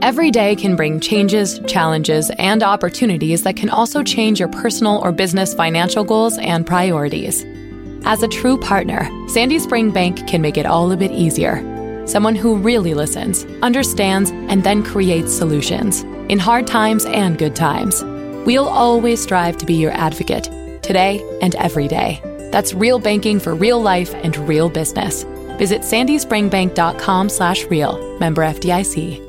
Every day can bring changes, challenges, and opportunities that can also change your personal or business financial goals and priorities. As a true partner, Sandy Spring Bank can make it all a bit easier. Someone who really listens, understands, and then creates solutions in hard times and good times. We'll always strive to be your advocate today and every day. That's real banking for real life and real business. Visit sandyspringbank.com slash real. Member FDIC.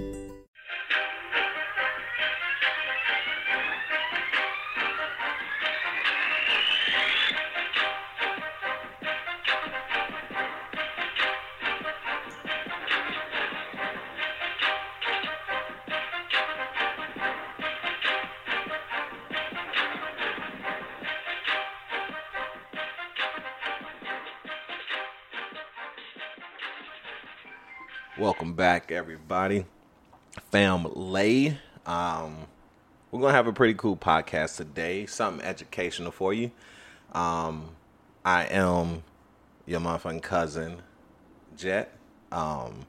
Back, everybody. Family. Um, we're gonna have a pretty cool podcast today. Something educational for you. Um, I am your motherfucking cousin, Jet. Um,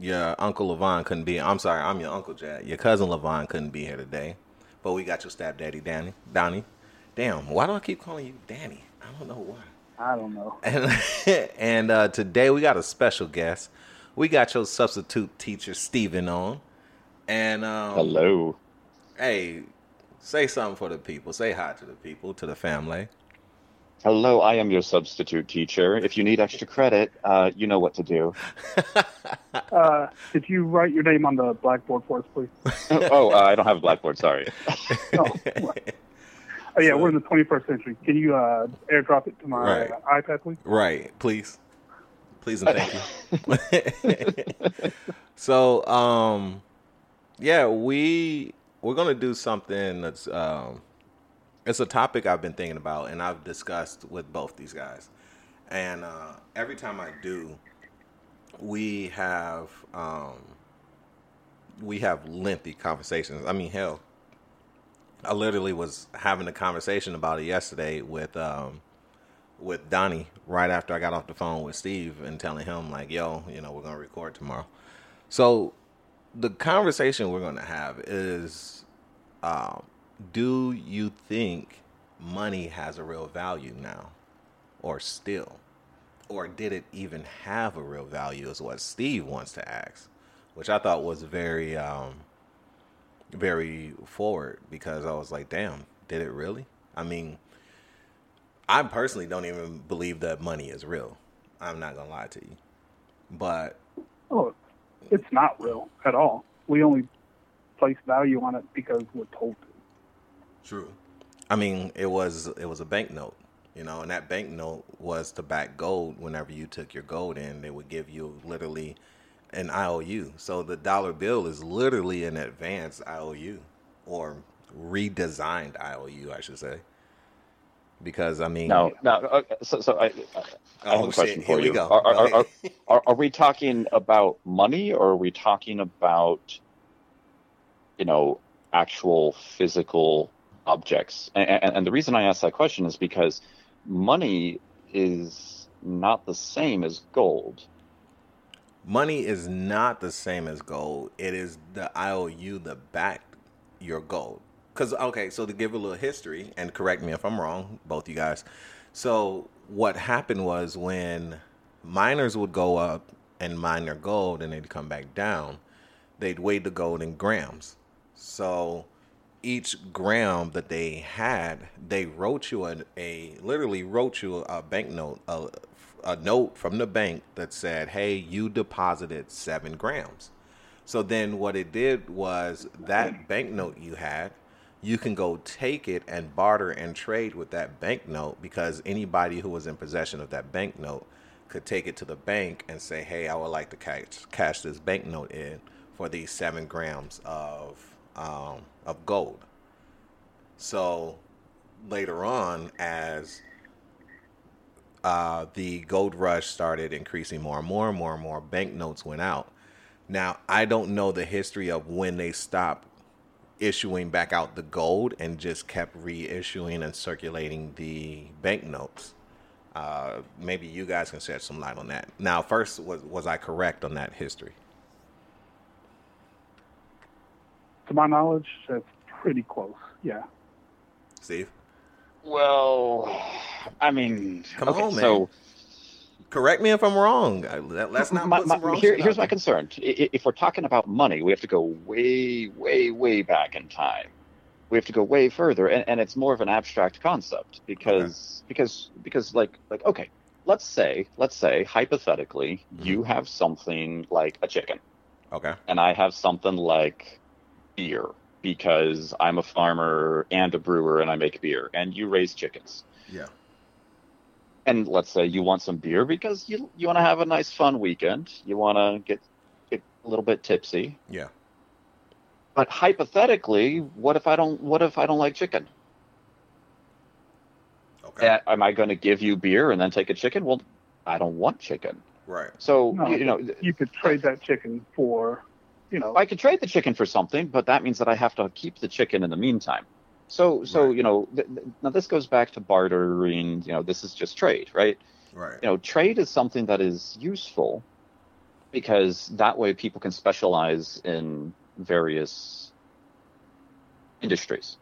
your uncle Levon couldn't be. I'm sorry, I'm your uncle Jet. Your cousin Levon couldn't be here today, but we got your stepdaddy, Danny. Donnie. Damn, why do I keep calling you Danny? I don't know why. I don't know. And, and uh, today we got a special guest. We got your substitute teacher Steven on. And um, Hello. Hey, say something for the people. Say hi to the people, to the family. Hello, I am your substitute teacher. If you need extra credit, uh, you know what to do. Uh, did you write your name on the blackboard for us, please? oh, uh, I don't have a blackboard, sorry. Oh, oh yeah, we're in the 21st century. Can you uh, airdrop it to my Right. uh, iPad, please? Right, please. Please and thank you. so, um yeah, we we're to do something that's um it's a topic I've been thinking about and I've discussed with both these guys. And uh every time I do, we have um we have lengthy conversations. I mean, hell, I literally was having a conversation about it yesterday with um with Donnie right after I got off the phone with Steve and telling him like, "Yo, you know, we're gonna record tomorrow." So the conversation we're gonna have is, um, do you think money has a real value now, or still, or did it even have a real value? Is what Steve wants to ask, which I thought was very, um, very forward because I was like, "Damn, did it really?" I mean. I personally don't even believe that money is real. I'm not gonna lie to you, but Oh, it's not real at all. We only place value on it because we're told to. true. I mean, it was it was a banknote, you know, and that banknote was to back gold. Whenever you took your gold in, they would give you literally an IOU. So the dollar bill is literally an advanced IOU or redesigned IOU, I should say. Because I mean, no, no. uh, so, so I, I Oh, have a question shit, for here we you. go. Are, are, are, are, are we talking about money or are we talking about, you know, actual physical objects? And, and, and the reason I ask that question is because money is not the same as gold. money is not the same as gold. It is the IOU that backed your gold. Because okay, so to give a little history and correct me if I'm wrong, both you guys. So what happened was when miners would go up and mine their gold and they'd come back down, they'd weigh the gold in grams. So each gram that they had, they wrote you a, a literally wrote you a banknote, a, a note from the bank that said, "Hey, you deposited seven grams." So then what it did was that banknote you had, you can go take it and barter and trade with that banknote because anybody who was in possession of that banknote could take it to the bank and say, "Hey, I would like to cash, cash this banknote in for these seven grams of um, of gold." So later on, as uh, the gold rush started increasing more and more and more and more, banknotes went out. Now, I don't know the history of when they stopped issuing back out the gold and just kept reissuing and circulating the banknotes. Uh, maybe you guys can shed some light on that. Now, first, was was I correct on that history? To my knowledge, that's pretty close. Yeah. Steve, Well, I mean, Come okay, on, man. so correct me if I'm wrong. I, let, us not my, my- wrong here- here's my concern. If we're talking about money, we have to go way, way, way back in time. We have to go way further, and, and it's more of an abstract concept because because because like like okay, let's say let's say hypothetically you Mm-hmm. have something like a chicken, Okay. and I have something like beer because I'm a farmer and a brewer and I make beer, and you raise chickens. Yeah. And let's say you want some beer because you you want to have a nice fun weekend you want to get get a little bit tipsy Yeah. but hypothetically what if i don't what if i don't like chicken Okay. A- am i going to give you beer and then take a chicken well i don't want chicken Right. so No, you know You could trade that chicken for, you know, I could trade the chicken for something, but that means that I have to keep the chicken in the meantime. So, so Right. you know, th- th- now this goes back to bartering. You know, this is just trade, right? Right. you know trade is something that is useful because that way people can specialize in various industries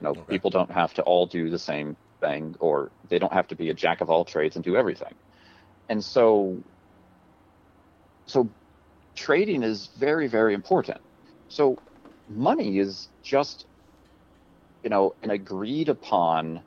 you know Okay. people don't have to all do the same thing or they don't have to be a jack of all trades and do everything and so so trading is very very important so money is just you know an agreed upon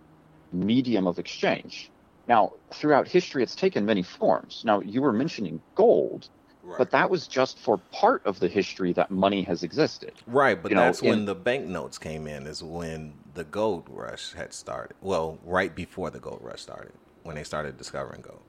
medium of exchange now, throughout history, it's taken many forms. Now, you were mentioning gold, Right. but that was just for part of the history that money has existed. Right, but you know, that's when in- the banknotes came in, is when the gold rush had started. Well, right before the gold rush started, when they started discovering gold.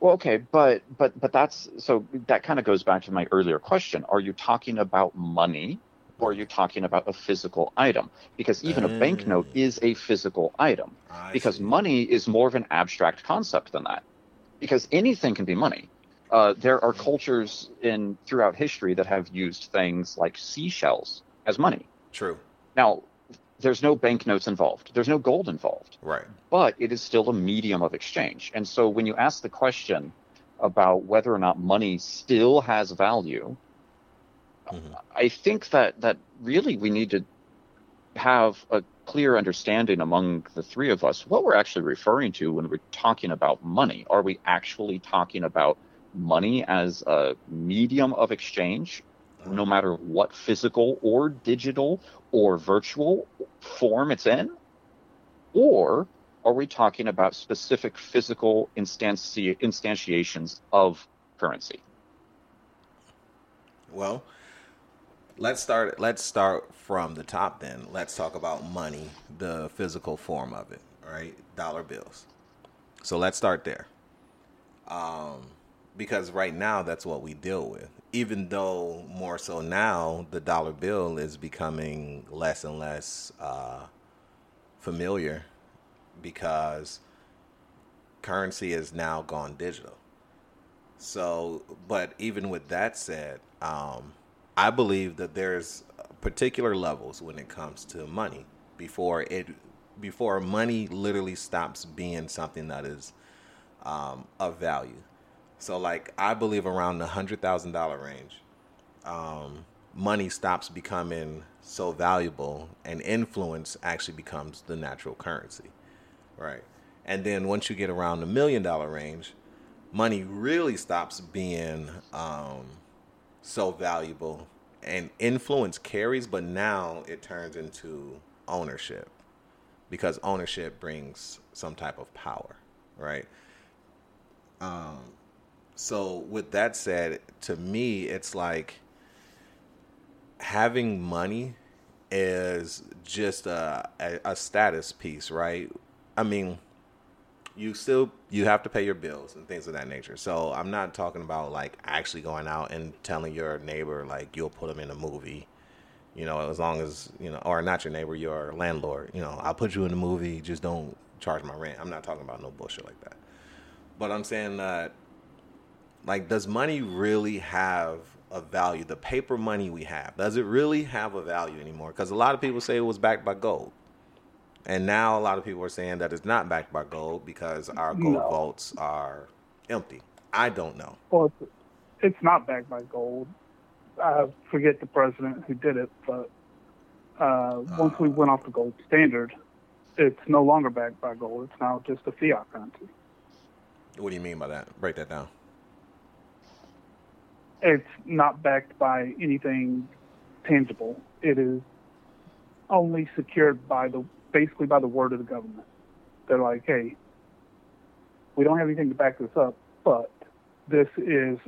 Well, okay, but but but that's so that kind of goes back to my earlier question. Are you talking about money or are you talking about a physical item? Because even a banknote Mm. is a physical item. I because see. money is more of an abstract concept than that because anything can be money uh, there are cultures in throughout history that have used things like seashells as money True. now there's no banknotes involved there's no gold involved Right. but it is still a medium of exchange and so when you ask the question about whether or not money still has value Mhm. I think that that really we need to have a clear understanding among the three of us what we're actually referring to when we're talking about money. Are we actually talking about money as a medium of exchange, no matter what physical or digital or virtual form it's in? Or are we talking about specific physical instanti- instantiations of currency? Well, let's start. Let's start from the top. Then let's talk about money, the physical form of it. Right, dollar bills. So let's start there. Um, because right now that's what we deal with. Even though more so now the dollar bill is becoming less and less uh, familiar because currency has now gone digital. So, but even with that said, um, I believe that there's particular levels when it comes to money before it before money literally stops being something that is um, of value. So, like I believe around the hundred thousand dollar range, um, money stops becoming so valuable, and influence actually becomes the natural currency, right? And then once you get around the million dollar range, money really stops being um, so valuable. And influence carries but now it turns into ownership. Because ownership brings some type of power right? Um, so with that said to me it's like having money is just a, a, a status piece right? I mean you still you have to pay your bills and things of that nature. So I'm not talking about like actually going out and telling your neighbor like you'll put them in a movie, you know, as long as you know, or not your neighbor, your landlord. You know, I'll put you in a movie. Just don't charge my rent. I'm not talking about no bullshit like that. But I'm saying that, like, does money really have a value? The paper money we have, does it really have a value anymore? Because a lot of people say it was backed by gold. And now a lot of people are saying that it's not backed by gold because our gold No. vaults are empty. I don't know. Well, it's, not backed by gold. I, forget the president who did it, but uh, once we went off the gold standard, it's no longer backed by gold. It's now just a fiat currency. What do you mean by that? Break that down. It's not backed by anything tangible. It is only secured by the basically by the word of the government. They're like, hey, we don't have anything to back this up, but this is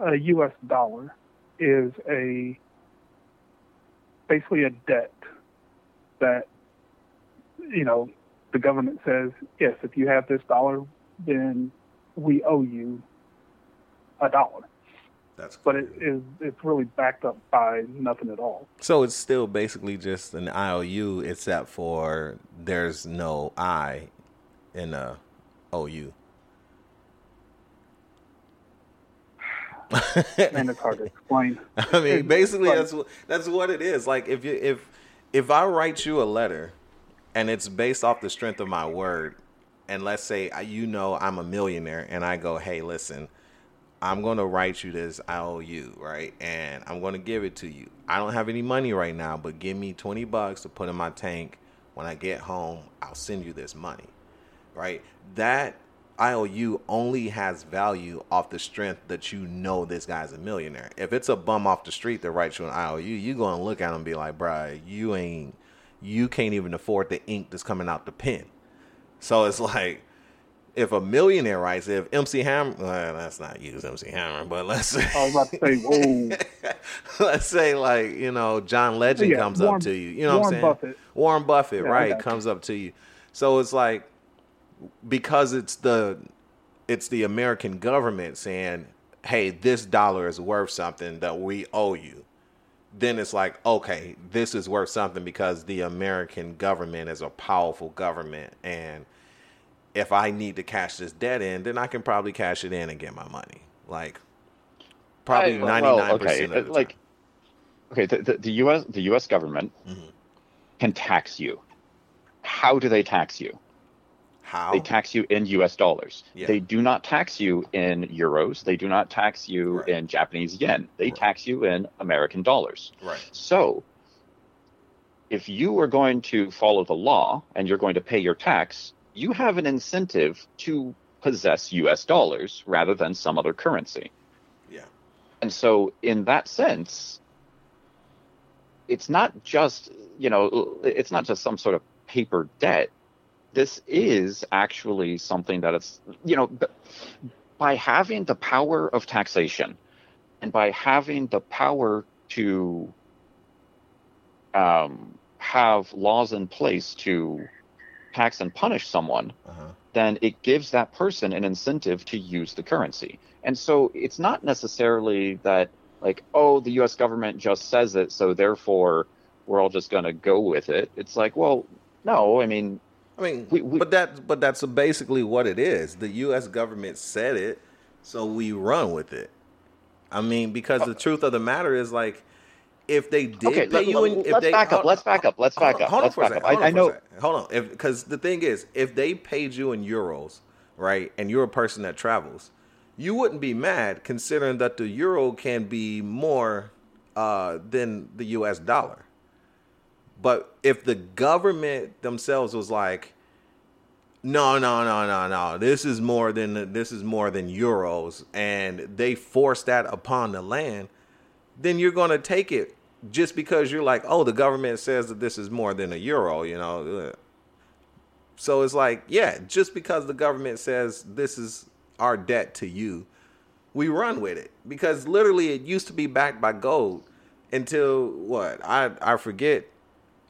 a U.S. dollar is a basically a debt that you know the government says yes if you have this dollar then we owe you a dollar That's but it is it's really backed up by nothing at all So it's still basically just an IOU, except for there's no I in a OU. and it's hard to explain I mean, It's basically that's what that's what it is. Like if you if if I write you a letter and it's based off the strength of my word, and let's say you know I'm a millionaire, and I go, hey, listen, I'm gonna write you this IOU, right? And I'm gonna give it to you. I don't have any money right now, but give me twenty bucks to put in my tank. When I get home, I'll send you this money, right? That IOU only has value off the strength that you know this guy's a millionaire. If it's a bum off the street that writes you an IOU, you gonna look at him and be like, bruh, you ain't, you can't even afford the ink that's coming out the pen. So it's like, if a millionaire writes, it, if MC Hammer, well, let's not use MC Hammer, but let's say, i was about to say whoa let's say like you know John Legend Yeah, comes Warren- up to you. You know what I'm saying? Buffett. Warren Buffett, Yeah, right, comes up to you. So it's like because it's the it's the American government saying, "Hey, this dollar is worth something that we owe you." Then it's like, okay, this is worth something because the American government is a powerful government and if I need to cash this debt in, then I can probably cash it in and get my money. Like probably ninety nine percent of the like time. okay, the, the, the U.S. the U.S. government Mhm. can tax you. How do they tax you? How? They tax you in U.S. dollars. Yeah. They do not tax you in euros. They do not tax you Right. in Japanese yen. They Right. tax you in American dollars. right. So, if you are going to follow the law and you're going to pay your tax, you have an incentive to possess US dollars rather than some other currency. Yeah. And so, in that sense, it's not just, you know, it's not just some sort of paper debt. This is actually something that it's, you know, by having the power of taxation and by having the power to um, have laws in place to tax and punish someone, Uh-huh. then it gives that person an incentive to use the currency. And so it's not necessarily that, like, oh, the US government just says it, so therefore we're all just going to go with it. It's like, well, no, I mean, I mean, We- we- but that but that's basically what it is. The U.S. government said it, so we run with it. I mean, because the truth of the matter is, like, if they did okay, pay let, you, in, if us they back up, let's back up, let's back up, hold on let's for a back second. up. Hold I, I on know. Hold on, because the thing is, if they paid you in euros, right, and you're a person that travels, you wouldn't be mad considering that the euro can be more uh, than the U.S. dollar. But if the government themselves was like, no, no, no, no, no, this is more than this is more than euros, and they force that upon the land, then you're going to take it just because you're like, oh, the government says that this is more than a euro, you know. So it's like, yeah, just because the government says this is our debt to you, we run with it because literally it used to be backed by gold until what I I forget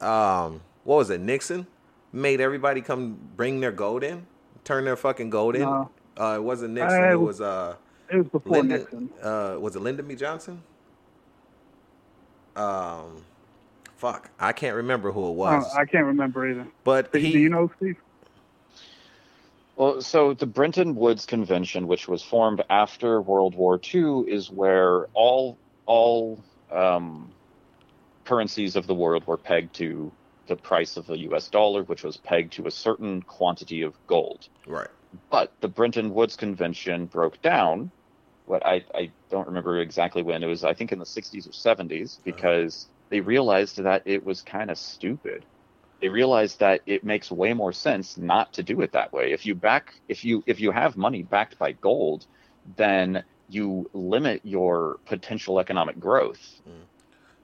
um what was it Nixon made everybody come bring their gold in turn their fucking gold in No. uh it wasn't Nixon I- it was uh It was before Lyndon Nixon. uh was it Lyndon B Johnson um fuck I can't remember who it Uh, was I can't remember either. but Do, he do you know, Steve? Well, so the Bretton Woods Convention, which was formed after World War II, is where all all um, currencies of the world were pegged to the price of the U.S. dollar, which was pegged to a certain quantity of gold. right But the Bretton Woods Convention broke down what I, I don't remember exactly when it was. I think in the 60s or 70s uh-huh. because they realized that it was kind of stupid. They realized that it makes way more sense not to do it that way. If you back, if you if you have money backed by gold, then you limit your potential economic growth. Mm.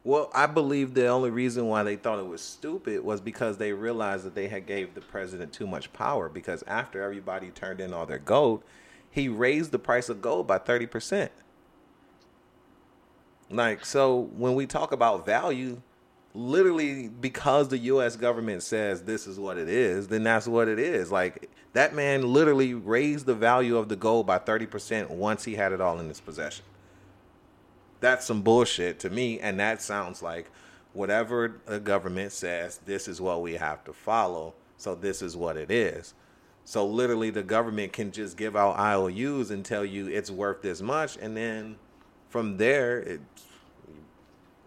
Well, I believe the only reason why they thought it was stupid was because they realized that they had gave the president too much power. Because after everybody turned in all their gold, he raised the price of gold by thirty percent. Like so, when we talk about value, literally because the U.S. government says this is what it is, then that's what it is. Like that man literally raised the value of the gold by thirty percent once he had it all in his possession that's some bullshit to me and that sounds like whatever the government says this is what we have to follow so this is what it is so literally the government can just give out ious and tell you it's worth this much and then from there it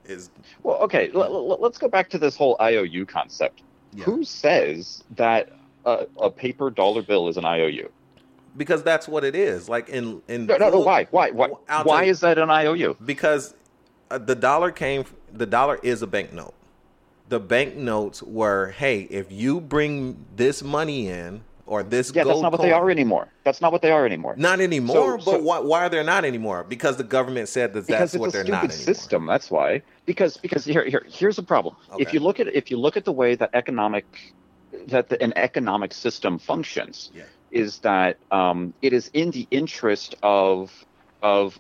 is Well, okay, l- l- let's go back to this whole IOU concept. Yeah. Who says that a, a paper dollar bill is an IOU? because that's what it is like in in No, no, no. Why? Why? Why? I'll Why is that an IOU? because uh, the dollar came the dollar is a banknote the banknotes were hey if you bring this money in or this Yeah, that's not what coin, they are anymore. That's not what they are anymore. Not anymore. So- but so- why, why are they not anymore? Because the government said that that's what they're not anymore. system. That's why. Because because here here here's the problem. Okay. If you look at if you look at the way that economic that the, an economic system functions, Yeah. is that um, it is in the interest of of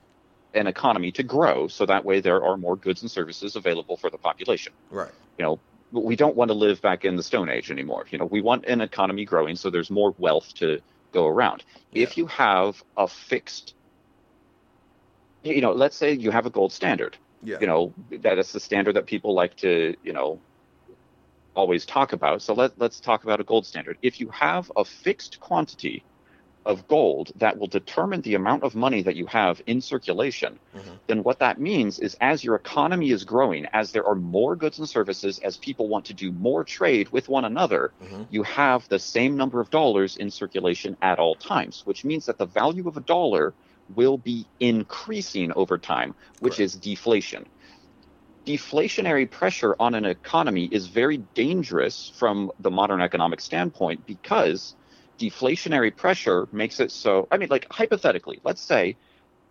an economy to grow, so that way there are more goods and services available for the population. Right. You know, we don't want to live back in the Stone Age anymore. You know, we want an economy growing, so there's more wealth to go around. If you have a fixed, you know, let's say you have a gold standard Yeah. you know that is the standard that people like to you know always talk about so let, let's talk about a gold standard if you have a fixed quantity of gold that will determine the amount of money that you have in circulation Mhm. then what that means is as your economy is growing as there are more goods and services as people want to do more trade with one another Mhm. you have the same number of dollars in circulation at all times which means that the value of a dollar will be increasing over time which Correct. is deflation deflationary pressure on an economy is very dangerous from the modern economic standpoint because deflationary pressure makes it so i mean like hypothetically let's say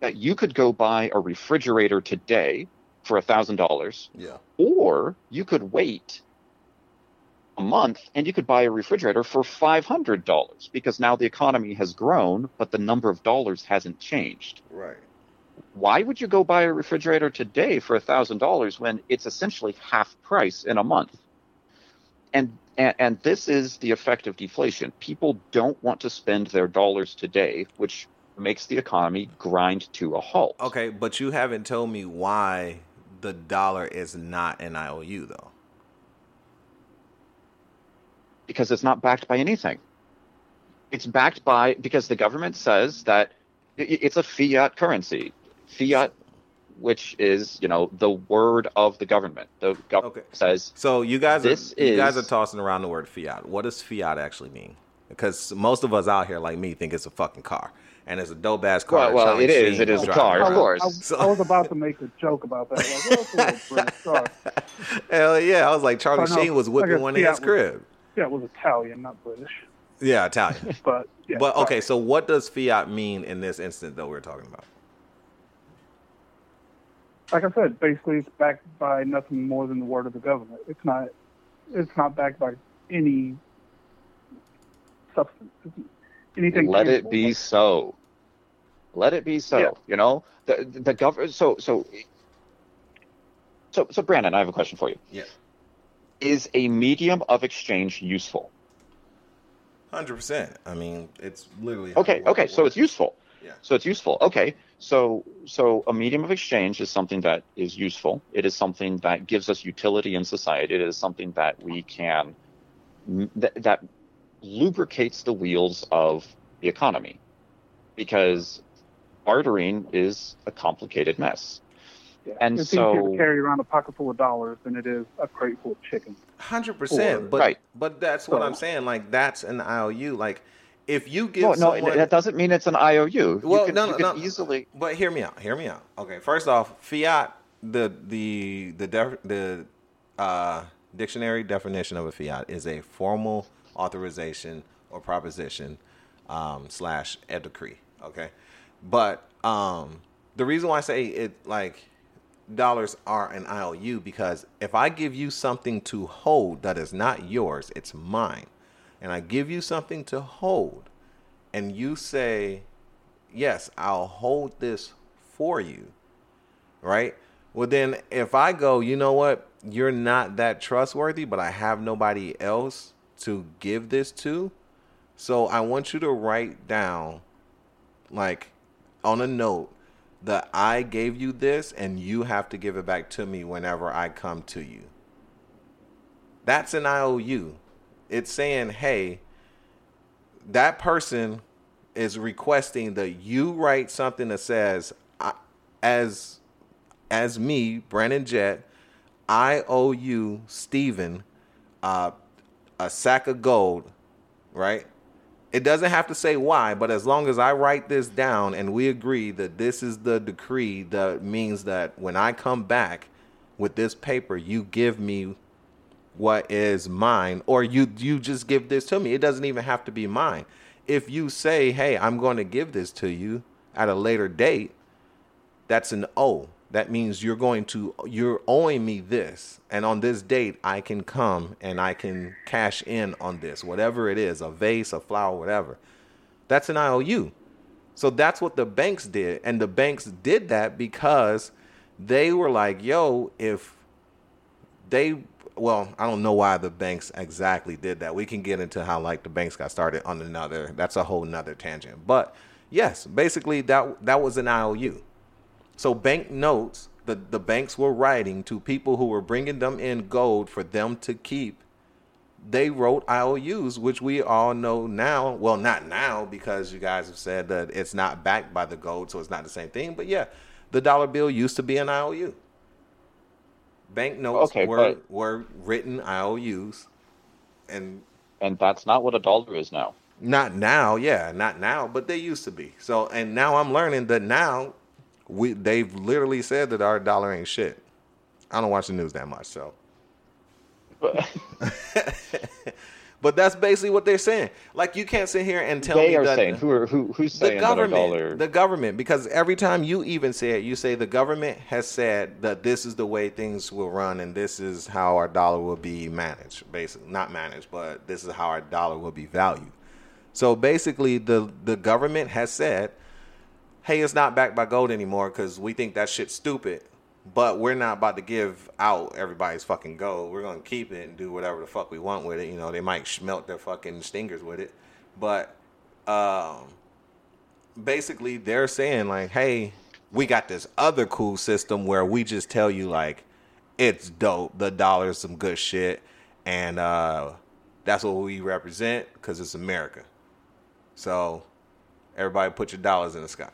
that you could go buy a refrigerator today for a thousand dollars Yeah. or you could wait a month and you could buy a refrigerator for $500 because now the economy has grown but the number of dollars hasn't changed Right. why would you go buy a refrigerator today for a $1000 when it's essentially half price in a month and, and and this is the effect of deflation people don't want to spend their dollars today which makes the economy grind to a halt Okay, but you haven't told me why the dollar is not an IOU though. because it's not backed by anything. It's backed by because the government says that it's a fiat currency. Fiat, which is you know the word of the government. The government Okay. says So you guys This are you guys are tossing around the word fiat. What does fiat actually mean? Because most of us out here like me think it's a fucking car. And it's a dope ass car. Well- well, it is. It is a driving car, of course. I, So- I was about to make a joke about that. Like, well, it's a car. Hell yeah. I was like Charlie Oh, no, Sheen was I whipping one in Fiat his was- crib. Yeah, it was Italian, not British. Yeah, Italian. But yeah. but sorry. okay, so what does fiat mean in this instant that we're talking about? Like I said, basically it's backed by nothing more than the word of the government. It's not. It's not backed by any substance. It's anything. let it tangible. be so. Let it be so. Yeah. You know the the government. So so so so Brandon, I have a question for you. Yeah. Is a medium of exchange useful? Hundred percent. I mean, it's literally how Okay, the okay, so it's useful. Yeah. So it's useful. Okay, so so a medium of exchange is something that is useful. It is something that gives us utility in society. It is something that we can that, that lubricates the wheels of the economy, because bartering is a complicated mess. Yeah. and it's easier so- to carry around a pocket full of dollars than it is a crate full of chicken. Hundred percent, but Right. but that's what I'm saying. Like that's an IOU. Like if you give No, no, someone, that doesn't mean it's an IOU. Well, you can, no, you can no. easily. But hear me out. Hear me out. Okay. First off, fiat the the the def, the uh, dictionary definition of a fiat is a formal authorization or proposition um, slash a decree. Okay. But um, the reason why I say it like dollars are an IOU because if I give you something to hold that is not yours, it's mine, and I give you something to hold, and you say yes, I'll hold this for you, right? Well, then if I go, you know what, you're not that trustworthy, but I have nobody else to give this to. So I want you to write down, like on a note, that I gave you this and you have to give it back to me whenever I come to you. That's an IOU. It's saying, hey, that person is requesting that you write something that says, as as me, Brandon Jet, I owe you, Stephen, uh, a sack of gold, right? It doesn't have to say why, but as long as I write this down and we agree that this is the decree that means that when I come back with this paper, you give me what is mine or you you just give this to me. It doesn't even have to be mine. If you say, "Hey, I'm going to give this to you at a later date," that's an O. That means you're going to you're owing me this, and on this date I can come and I can cash in on this, whatever it is, a vase, a flower, whatever. That's an IOU. So that's what the banks did, and the banks did that because they were like, "Yo, if they well, I don't know why the banks exactly did that. We can get into how like the banks got started on another. That's a whole nother tangent. But yes, basically that that was an IOU. So bank notes, the the banks were writing to people who were bringing them in gold for them to keep. They wrote IOUs, which we all know now. Well, not now because you guys have said that it's not backed by the gold, so it's not the same thing. But yeah, the dollar bill used to be an IOU. Bank notes Okay, were but- were written IOUs, and And that's not what a dollar is now. not now, yeah, not now, but they used to be. So, and now I'm learning that now we they've literally said that our dollar ain't shit. I don't watch the news that much, so. But But that's basically what they're saying. Like you can't sit here and tell they me are that saying who are who who's the saying that government, dollar? the government, because every time you even say it, you say the government has said that this is the way things will run and this is how our dollar will be managed. Basically, not managed, but this is how our dollar will be valued. So basically, the the government has said, "Hey, it's not backed by gold anymore because we think that shit's stupid." But we're not about to give out everybody's fucking gold. We're gonna keep it and do whatever the fuck we want with it. You know, they might smelt their fucking stingers with it, but um, basically they're saying like, "Hey, we got this other cool system where we just tell you like, it's dope. The dollar's some good shit, and uh, that's what we represent because it's America. So, everybody, put your dollars in the sky.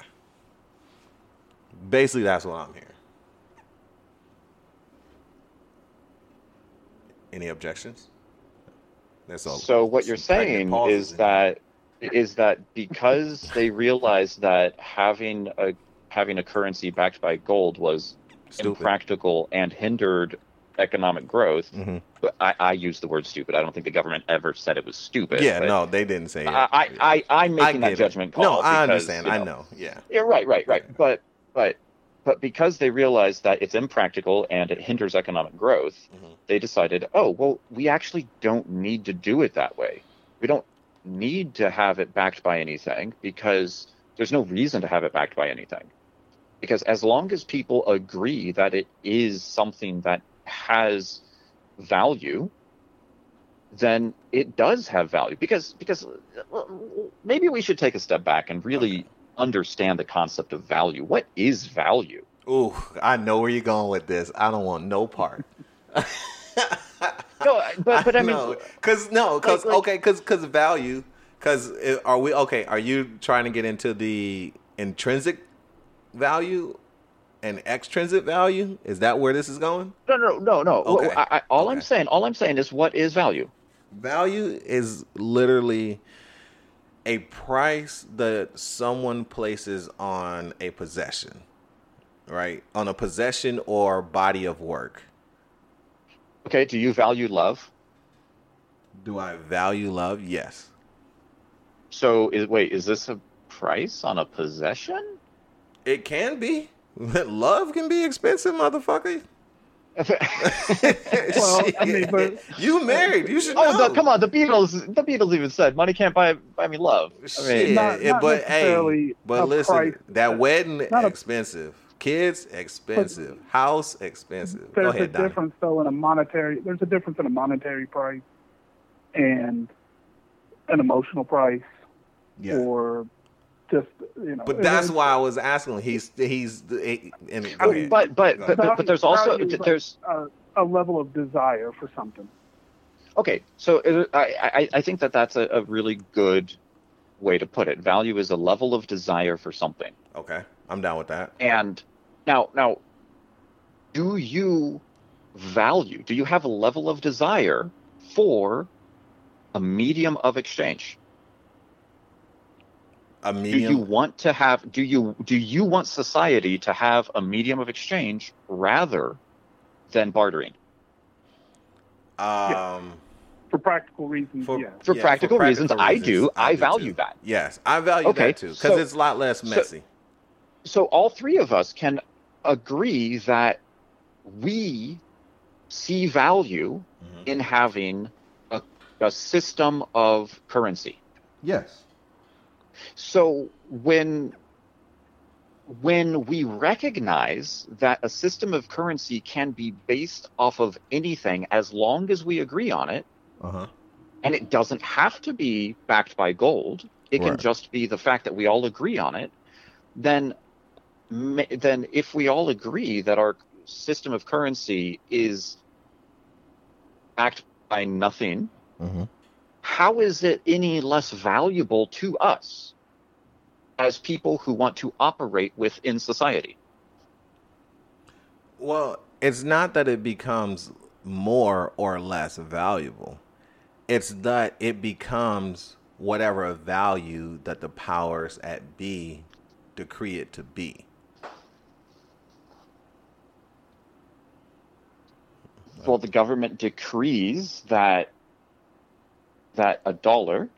Basically, that's what I'm hearing. Any objections? That's all. So what you're saying is that is that because they realized that having a having a currency backed by gold was Stupid. impractical and hindered economic growth. Mhm. But I, I use the word stupid. I don't think the government ever said it was stupid. Yeah, no, they didn't say it. I, I, I I'm making that it. judgment call. No, I understand. you I know. Yeah. Yeah, right, right, right. But but but because they realized that it's impractical and it hinders economic growth, Mhm. they decided, oh well, we actually don't need to do it that way. We don't need to have it backed by anything because there's no reason to have it backed by anything. Because as long as people agree that it is something that has value, then it does have value. Because because maybe we should take a step back and really understand the concept of value. What is value? Ooh, I know where you're going with this. I don't want no part. No, but but I mean, because no, because like- like- okay, because because value, because are we okay? Are you trying to get into the intrinsic value and extrinsic value? Is that where this is going? no, no, no, no. Okay. I, I, all I'm saying, all I'm saying is, what is value? Value is literally a price that someone places on a possession, right? On a possession or body of work. Okay, do you value love? Do I value love? Yes. So, is, wait, is this a price on a possession? It can be. love can be expensive, motherfucker. Well, I mean, but you married. You should oh, know. the, come on! The Beatles, the Beatles even said, "Money can't buy buy me love." I mean, Not- not but hey, but listen, price, that wedding not a- expensive, kids expensive, house expensive. There's ahead, a Donnie. difference though in a monetary. There's a difference in a monetary price and an emotional price, Yeah. or just you know. But that's why I was asking. He's he's. He, and, I mean, ahead. but but Go but, but but there's also Value is like there's a, a level of desire for something. okay. So uh, I I, I think that that's a, a really good way to put it. Value is a level of desire for something. okay, I'm down with that. And now, now, do you value? Do you have a level of desire for a medium of exchange? A Do you want to have? Do you do you want society to have a medium of exchange rather than bartering? Um, For practical reasons, For- yes. For Yeah, practical for reasons, I reasons, do. I do value too. that. Yes, I value Okay, that too because so- it's a lot less messy. So all three of us can agree that we see value Mhm. in having a, a system of currency. Yes. So when when we recognize that a system of currency can be based off of anything as long as we agree on it, Uh huh. and it doesn't have to be backed by gold, it can just be the fact that we all agree on it, then then if we all agree that our system of currency is backed by nothing, Mm-hmm. How is it any less valuable to us as people who want to operate within society? Well, it's not that it becomes more or less valuable. It's that it becomes whatever value that the powers at B decree it to be. Well, the government decrees that that a dollar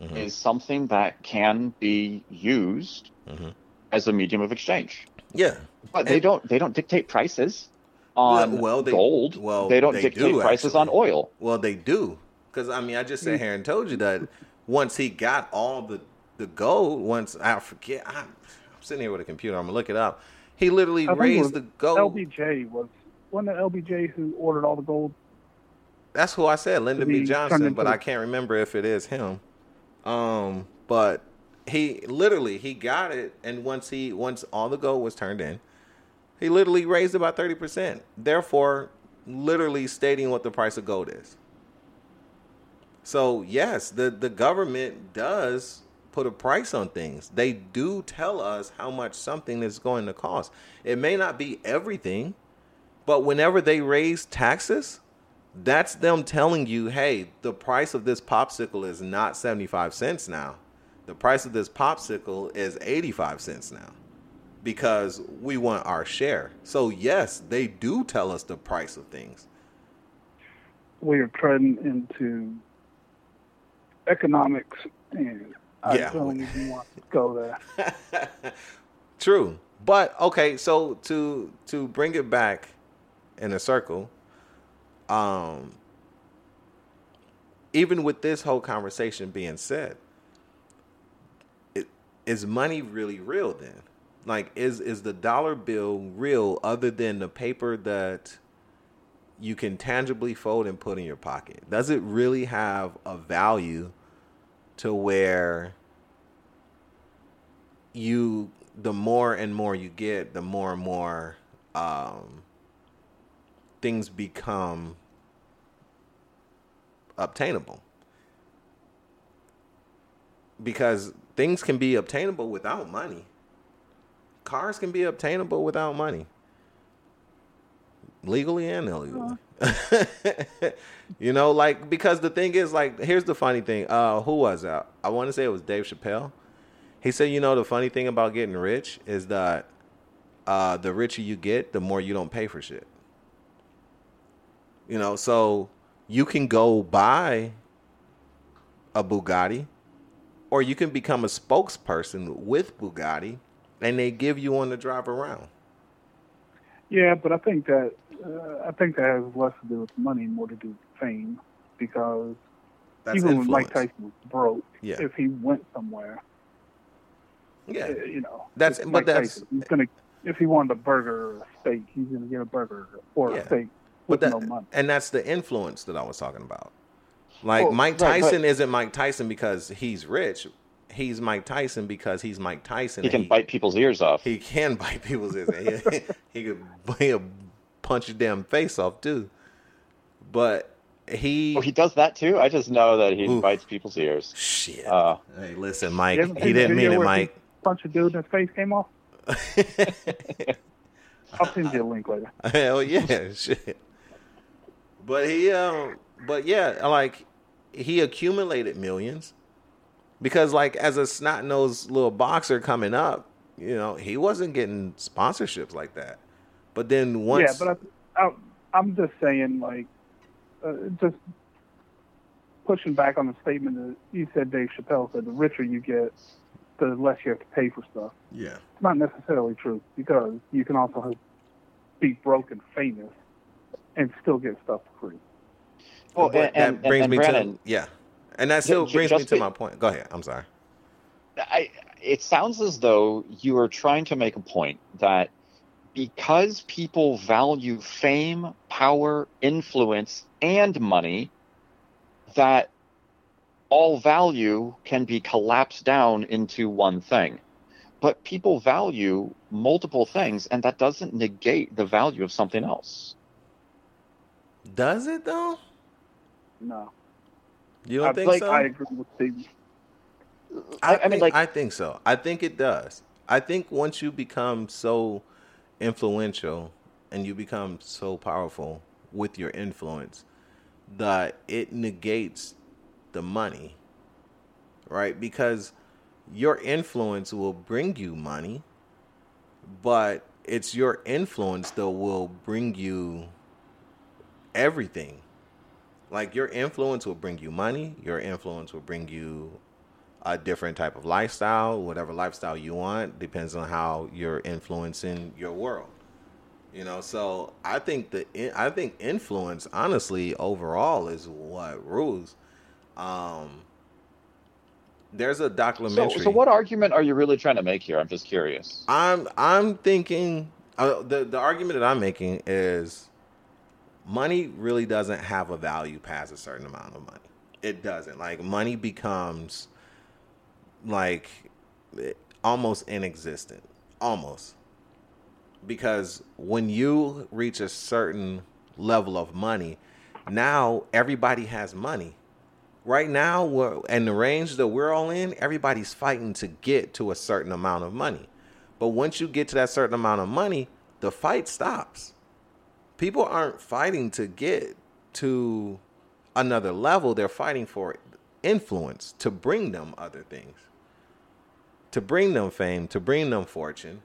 Mhm. is something that can be used Mhm. as a medium of exchange. Yeah. But they don't they don't dictate prices on Well, well, they- gold. well, they don't they dictate do, prices on oil. Well, they do, because I mean, I just sat here and told you that once he got all the the gold, once I forget, I'm, I'm sitting here with a computer. I'm gonna look it up. He literally I raised was the gold. LBJ was wasn't it LBJ who ordered all the gold? That's who I said, Lyndon B. Johnson, but I can't remember if it is him. Um, but he literally he got it, and once he once all the gold was turned in, he literally raised about thirty percent. Therefore, literally stating what the price of gold is. So yes, the the government does put a price on things. They do tell us how much something is going to cost. It may not be everything, but whenever they raise taxes, that's them telling you, hey, the price of this popsicle is not 75 cents now. The price of this popsicle is 85 cents now because we want our share. So, yes, they do tell us the price of things. We are treading into economics, and I Yeah. don't even want to go there. True. But okay, so to to bring it back in a circle, um even with this whole conversation being said, it, is money really real then? Like is is the dollar bill real other than the paper that you can tangibly fold and put in your pocket? Does it really have a value to where you the more and more you get, the more and more um, things become obtainable. Because things can be obtainable without money. Cars can be obtainable without money. legally and illegally. You know, like because the thing is, like, here's the funny thing. Uh, who was that? I want to say it was Dave Chappelle. He said, you know, the funny thing about getting rich is that uh, the richer you get, the more you don't pay for shit. You know, so you can go buy a Bugatti, or you can become a spokesperson with Bugatti, and they give you one to drive around. Yeah, but I think that uh, I think that has less to do with money, more to do with fame, because That's even influence. when Mike Tyson was broke, yeah. if he went somewhere, yeah, uh, you know, that's but Mike that's Tyson, he's gonna if he wanted a burger or a steak, he's gonna get a burger or yeah. a steak with that, no money. And that's the influence that I was talking about. Like well, Mike Tyson right, isn't Mike Tyson because he's rich he's Mike Tyson because he's Mike Tyson. He can he, bite people's ears off. He can bite people's ears. he, he could he'll punch your damn face off too. But he oh, he does that too. I just know that he bites people's ears. Shit. Uh, hey, listen, Mike. He didn't mean it, Mike. Punch a dude and his face came off. I'll send you a link later. Hell yeah, shit. But he, um, but yeah, like he accumulated millions because like as a snot nosed little boxer coming up, you know, he wasn't getting sponsorships like that. But then once, yeah, but I, I, am just saying, like, uh, just pushing back on the statement that you said. Dave Chappelle said, "The richer you get, the less you have to pay for stuff." Yeah, it's not necessarily true because you can also be broke and famous and still get stuff for free. Oh, well, and, that and, brings and, me Brandon, to yeah. And that still brings me to be, my point. Go ahead. I'm sorry. I, it sounds as though you are trying to make a point that because people value fame, power, influence, and money, that all value can be collapsed down into one thing. But people value multiple things, and that doesn't negate the value of something else. Does it, though? No. You don't I think like so? I agree with Stevie. I, I, I mean, like I think so. I think it does. I think once you become so influential and you become so powerful with your influence, that it negates the money, right? Because your influence will bring you money, but it's your influence that will bring you everything like your influence will bring you money, your influence will bring you a different type of lifestyle, whatever lifestyle you want, depends on how you're influencing your world. You know, so I think the I think influence, honestly, overall, is what rules. Um, there's a documentary. So, so, what argument are you really trying to make here? I'm just curious. I'm I'm thinking uh, the the argument that I'm making is money really doesn't have a value past a certain amount of money. It doesn't. Like money becomes like almost inexistent. Almost. Because when you reach a certain level of money, now everybody has money. Right now, and the range that we're all in, everybody's fighting to get to a certain amount of money. But once you get to that certain amount of money, the fight stops people aren't fighting to get to another level. They're fighting for influence to bring them other things, to bring them fame, to bring them fortune.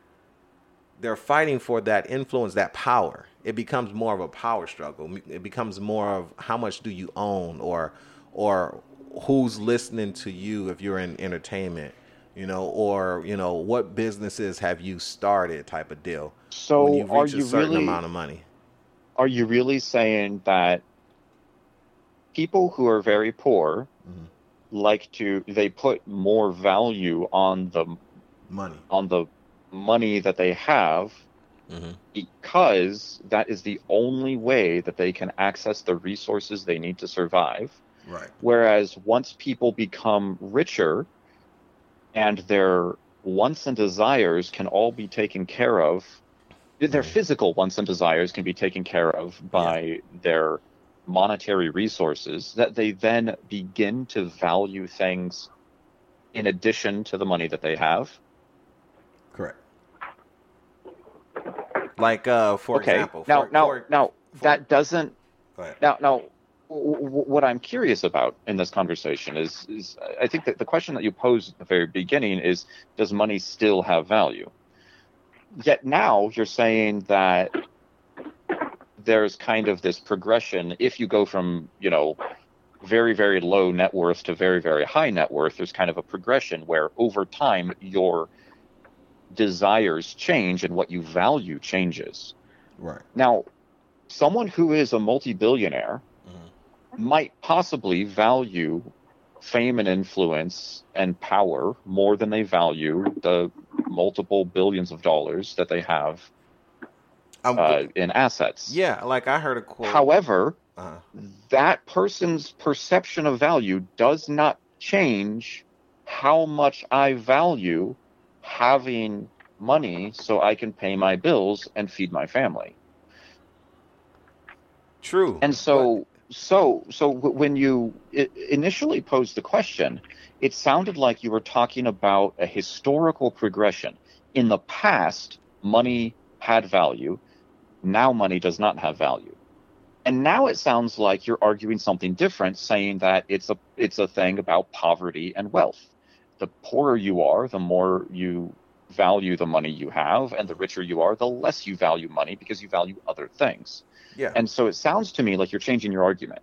They're fighting for that influence, that power. It becomes more of a power struggle. It becomes more of how much do you own or or who's listening to you if you're in entertainment you know, or you know, what businesses have you started, type of deal. So, when you are you a certain really, amount of money? Are you really saying that people who are very poor mm-hmm. like to they put more value on the money on the money that they have mm-hmm. because that is the only way that they can access the resources they need to survive right whereas once people become richer and their wants and desires can all be taken care of their physical wants and desires can be taken care of by yeah. their monetary resources that they then begin to value things in addition to the money that they have correct Like uh, for okay. example, now, for, now, for- now for- that doesn't. Now, now, w- w- what I'm curious about in this conversation is, is I think that the question that you posed at the very beginning is, does money still have value? Yet now you're saying that there's kind of this progression. If you go from, you know, very, very low net worth to very, very high net worth, there's kind of a progression where over time your desires change and what you value changes. Right. Now, someone who is a multi-billionaire Mhm. might possibly value fame and influence and power more than they value the multiple billions of dollars that they have Um, uh, in assets. yeah, like I heard a quote. However, uh, that person's perception of value does not change how much I value having money so I can pay my bills and feed my family. true. And so, so, so when you initially posed the question, it sounded like you were talking about a historical progression. In the past, money had value. Now, money does not have value. And now it sounds like you're arguing something different, saying that it's a it's a thing about poverty and wealth. The poorer you are, the more you value the money you have, and the richer you are, the less you value money because you value other things. yeah. And so it sounds to me like you're changing your argument.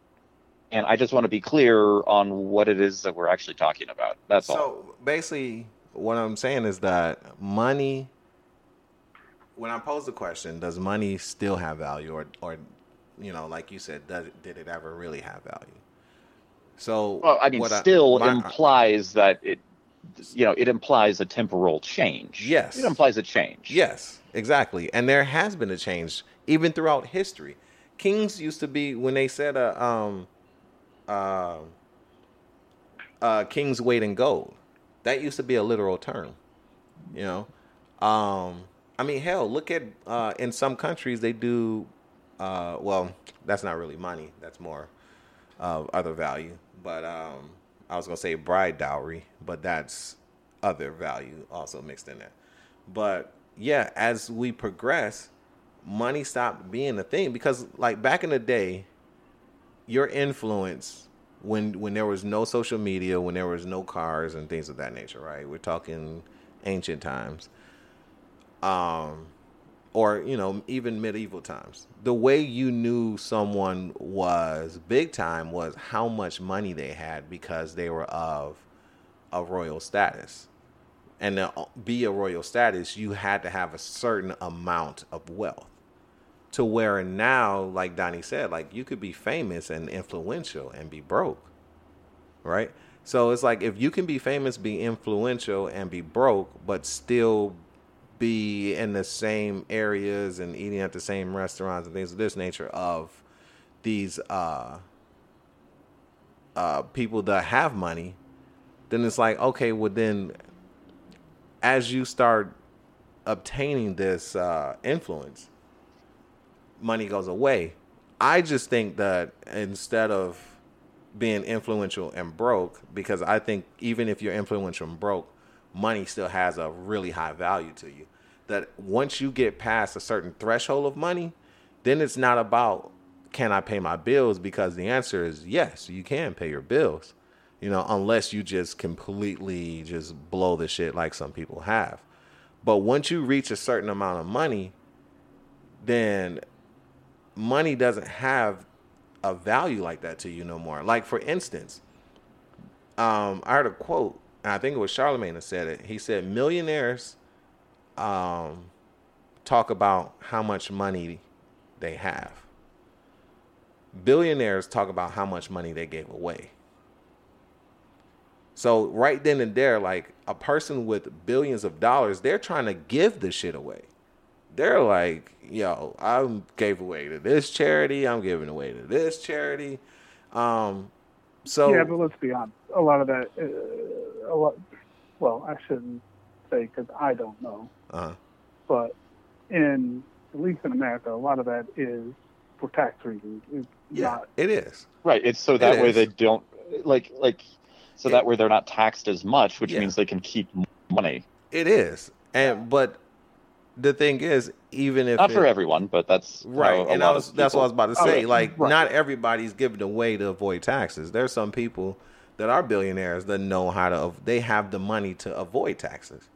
And I just want to be clear on what it is that we're actually talking about. That's all. so basically, what I'm saying is that money. When I pose the question, does money still have value, or, or, you know, like you said, does did it ever really have value? So, Well, I mean, still implies that it, you know, it implies a temporal change. Yes. It implies a change. Yes, exactly. And there has been a change even throughout history. Kings used to be when they said uh, um uh, uh king's weight in gold. That used to be a literal term. You know? Um I mean hell, look at uh in some countries they do uh well, that's not really money. That's more uh, other value. But um I was gonna say bride dowry, but that's other value also mixed in there. But yeah, as we progress, money stopped being a thing because like back in the day, your influence when when there was no social media, when there was no cars and things of that nature, right? We're talking ancient times. Um or you know even medieval times. The way you knew someone was big time was how much money they had because they were of a royal status. And to be a royal status you had to have a certain amount of wealth to where now like donnie said like you could be famous and influential and be broke right? So it's like if you can be famous be influential and be broke but still be in the same areas and eating at the same restaurants and things of this nature of these uh uh people that have money then it's like okay well then as you start obtaining this uh influence money goes away. I just think that instead of being influential and broke because i think even if you're influential and broke money still has a really high value to you. That once you get past a certain threshold of money, then it's not about can I pay my bills because the answer is yes, you can pay your bills. You know, unless you just completely just blow the shit like some people have. But once you reach a certain amount of money, then money doesn't have a value like that to you no more. Like for instance, um, I heard a quote, I think it was Charlamagne that said it. He said, "Millionaires um, talk about how much money they have. Billionaires talk about how much money they gave away." So right then and there, like a person with billions of dollars, they're trying to give the shit away. They're like, yo, I gave away to this charity. I'm giving away to this charity. Um, so yeah, but let's be honest. A lot of that, uh, a lot. Well, I shouldn't say because I don't know, Uh-huh. but in at least in America, a lot of that is for tax reasons. It's yeah, not. it is. Right. It's so that It way is. they don't like like so It- that way they're not taxed as much, which Yeah. means they can keep money. It is. And but the thing is, even if Not it- for everyone, but that's Right, and I was, that's what I was about to say. Oh, like, right. not everybody's given away to avoid taxes. There's some people that are billionaires that know how to. They have the money to avoid taxes,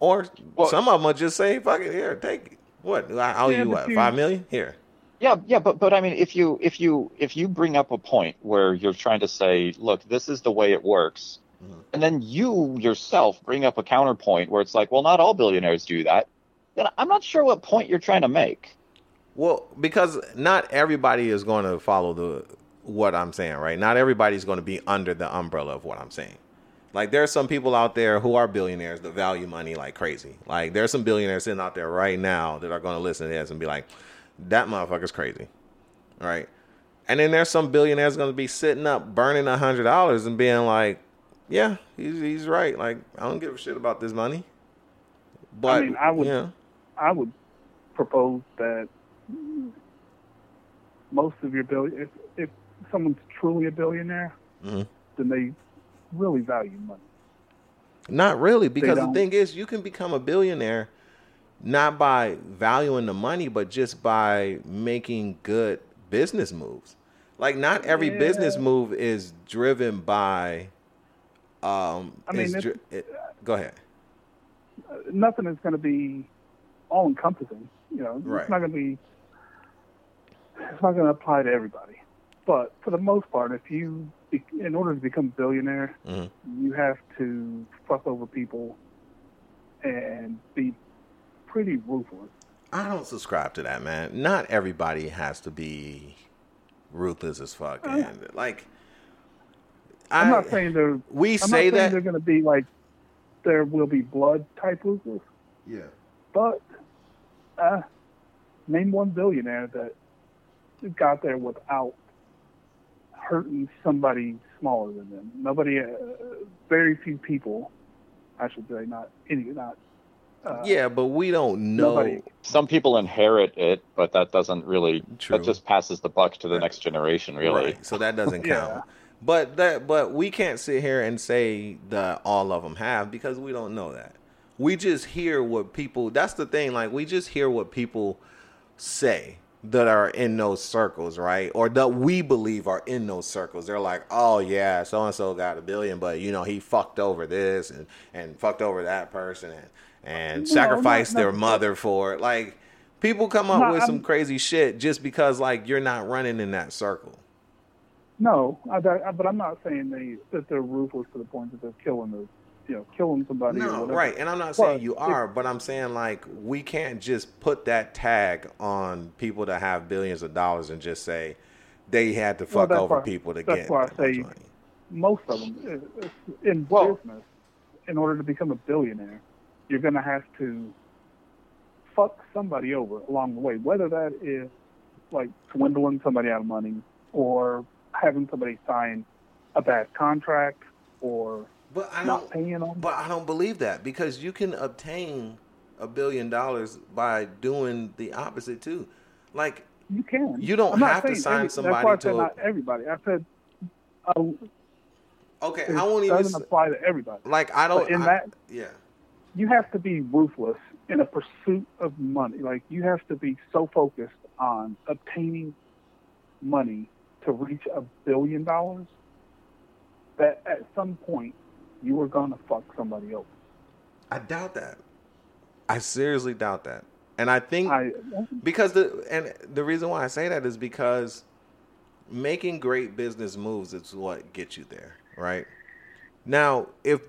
or Well- some of them will just say, "Fuck it, here, take it." What? I owe Yeah, you what? you- Five million? Here. Yeah, yeah, but but I mean, if you if you if you bring up a point where you're trying to say, look, this is the way it works, Mhm. and then you yourself bring up a counterpoint where it's like, well, not all billionaires do that, then I'm not sure what point you're trying to make. Well, because not everybody is going to follow the what I'm saying, right? Not everybody's going to be under the umbrella of what I'm saying. Like there are some people out there who are billionaires that value money like crazy. Like there's some billionaires sitting out there right now that are going to listen to this and be like, "That motherfucker's crazy," right? And then there's some billionaires going to be sitting up burning a hundred dollars and being like, "Yeah, he's he's right. Like I don't give a shit about this money." But mean, I would- yeah, I would propose that most of your billion, if, if someone's truly a billionaire, Mhm. then they really value money. Not really, because the thing is, you can become a billionaire not by valuing the money, but just by making good business moves. Like, not every Yeah. business move is driven by. Um, I mean, dri- it, go ahead. Uh, Nothing is going to be all encompassing. You know, Right. it's not going to be. It's not going to apply to everybody. But for the most part, if you, in order to become a billionaire, Mhm. you have to fuck over people and be pretty ruthless. I don't subscribe to that, man. Not everybody has to be ruthless as fuck, and like. I'm I, not saying they're. we I'm say that. they're going to be like there will be blood type ruthless, Yeah. but uh, name one billionaire that got there without hurting somebody smaller than them. Nobody, uh, very few people, I should say, not any, not. Uh, Yeah, but we don't know. Nobody- Some people inherit it, but that doesn't really. True. That just passes the buck to the next generation, really. Right, so that doesn't Yeah. count. But that but we can't sit here and say that all of them have because we don't know that. We just hear what people that's the thing like we just hear what people say that are in those circles, right? Or that we believe are in those circles. They're like, "Oh yeah, so and so got a billion, but you know, he fucked over this and and fucked over that person and and No, sacrificed not- their not- mother for it." Like people come up No, with I'm- some crazy shit just because like you're not running in that circle. No, I, I, but I'm not saying they that they're ruthless to the point that they're killing the, you know, killing somebody or No, whatever. right. And I'm not saying But you if- are, but I'm saying like we can't just put that tag on people that have billions of dollars and just say they had to fuck that's over why- people to that's get why I say- money. most of them uh, uh, in Well- business, in order to become a billionaire, you're going to have to fuck somebody over along the way, whether that is like swindling somebody out of money or having somebody sign a bad contract or But I not don't. paying them. But I don't believe that because you can obtain a billion dollars by doing the opposite too. Like You can. You don't have to sign every- somebody That's why I to said a- not everybody. I said uh, okay, I won't even doesn't apply to everybody. like I don't. But in I- that- yeah. you have to be ruthless in a pursuit of money. Like you have to be so focused on obtaining money to reach a billion dollars that at some point you were gonna fuck somebody over. I doubt that. I seriously doubt that. And I think I because the and the reason why I say that is because making great business moves is what gets you there, right? Now, if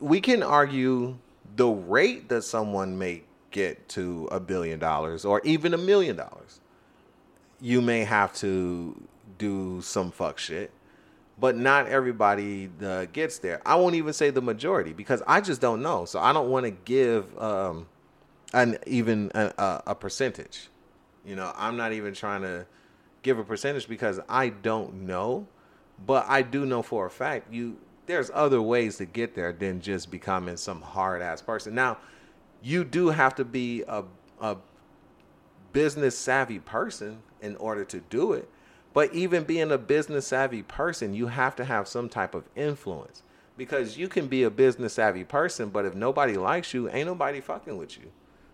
we can argue the rate that someone may get to a billion dollars or even a million dollars, you may have to do some fuck shit. But not everybody uh, gets there. I won't even say the majority because I just don't know. So I don't want to give um, an even a, a, percentage. You know, I'm not even trying to give a percentage because I don't know, but I do know for a fact you there's other ways to get there than just becoming some hard ass person. Now, you do have to be a a business savvy person in order to do it. But even being a business savvy person, you have to have some type of influence because you can be a business savvy person, but if nobody likes you, ain't nobody fucking with you.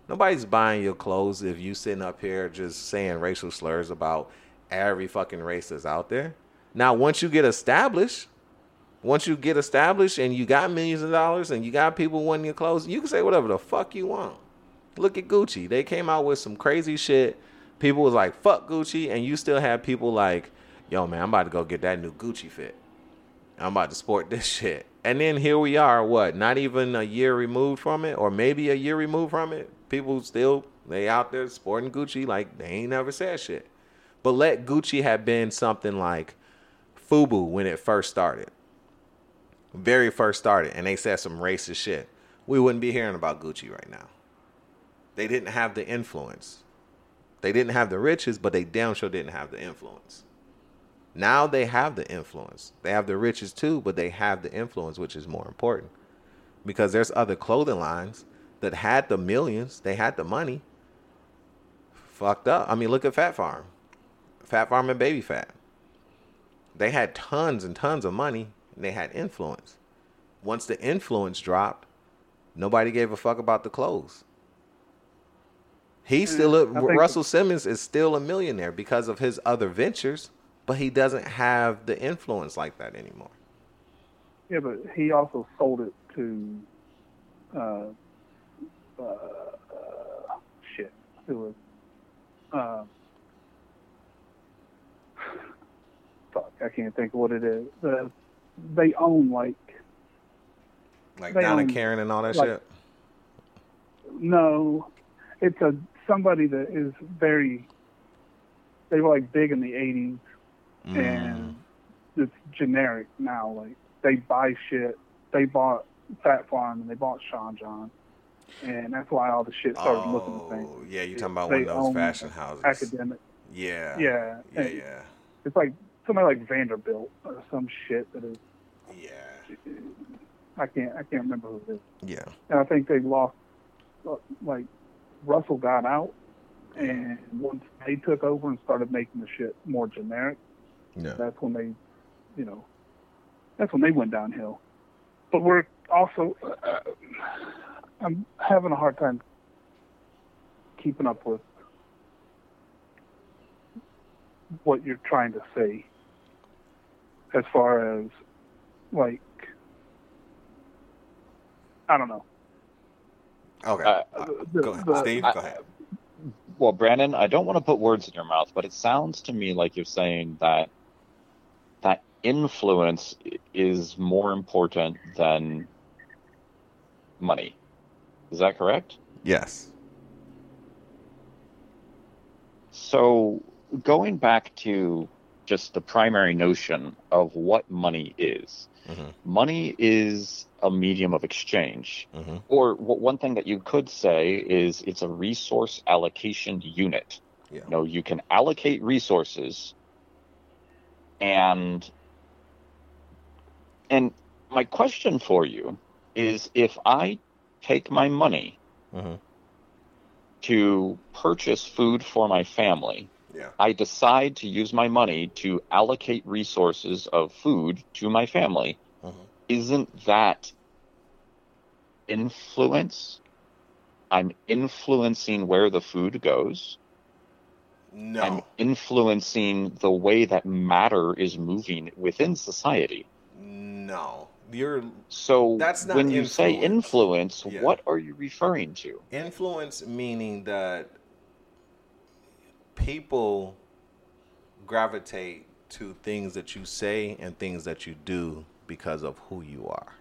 Nobody's buying your clothes if you sitting up here just saying racial slurs about every fucking race that's out there. Now, once you get established, once you get established and you got millions of dollars and you got people wanting your clothes, you can say whatever the fuck you want. Look at Gucci. They came out with some crazy shit. People was like, fuck Gucci, and you still have people like, yo, man, I'm about to go get that new Gucci fit. I'm about to sport this shit. And then here we are, what, not even a year removed from it, or maybe a year removed from it. People still they out there sporting Gucci like they ain't never said shit. But let Gucci have been something like Fubu when it first started. Very first started, and they said some racist shit. We wouldn't be hearing about Gucci right now. They didn't have the influence. They didn't have the riches, but they damn sure didn't have the influence. Now they have the influence. They have the riches too, but they have the influence, which is more important. Because there's other clothing lines that had the millions, they had the money. Fucked up. I mean, look at Phat Farm. Phat Farm and Baby Phat. They had tons and tons of money and they had influence. Once the influence dropped, nobody gave a fuck about the clothes. He's mm, still a, Russell Simmons is still a millionaire because of his other ventures but he doesn't have the influence like that anymore. Yeah, but he also sold it to uh, uh, shit. It was uh, fuck. I can't think of what it is. Uh, they own like like Donna own, Karan and all that like, shit. No, it's a somebody that is very. They were like big in the '80s mm. and it's generic now. Like they buy shit. They bought Phat Farm and they bought Sean John, and that's why all the shit started oh, looking the same. Oh, yeah, you're talking about one of those fashion houses. Academic. Yeah. Yeah. Yeah. And yeah. It's like somebody like Vanderbilt or some shit that is. Yeah. I can't. I can't remember who it is. Yeah. And I think they lost. Like Russell got out, and once they took over and started making the shit more generic, yeah. That's when they, you know, that's when they went downhill. But we're also, uh, I'm having a hard time keeping up with what you're trying to say as far as like I don't know. Okay. Uh, the, go ahead. Steve, I, go ahead. Well, Brandon, I don't want to put words in your mouth, but it sounds to me like you're saying that that influence is more important than money. Is that correct? Yes. So, going back to just the primary notion of what money is, mm-hmm. money is a medium of exchange. Mm-hmm. Or one thing that you could say is it's a resource allocation unit. Yeah. You know, you can allocate resources and and my question for you is if I take my money mm-hmm. to purchase food for my family, yeah. I decide to use my money to allocate resources of food to my family. Mm-hmm. Isn't that influence? I'm influencing where the food goes. No. I'm influencing the way that matter is moving within society. No, you're so that's not when you say influence. Yeah. What are you referring to? Influence meaning that people gravitate to things that you say and things that you do because of who you are,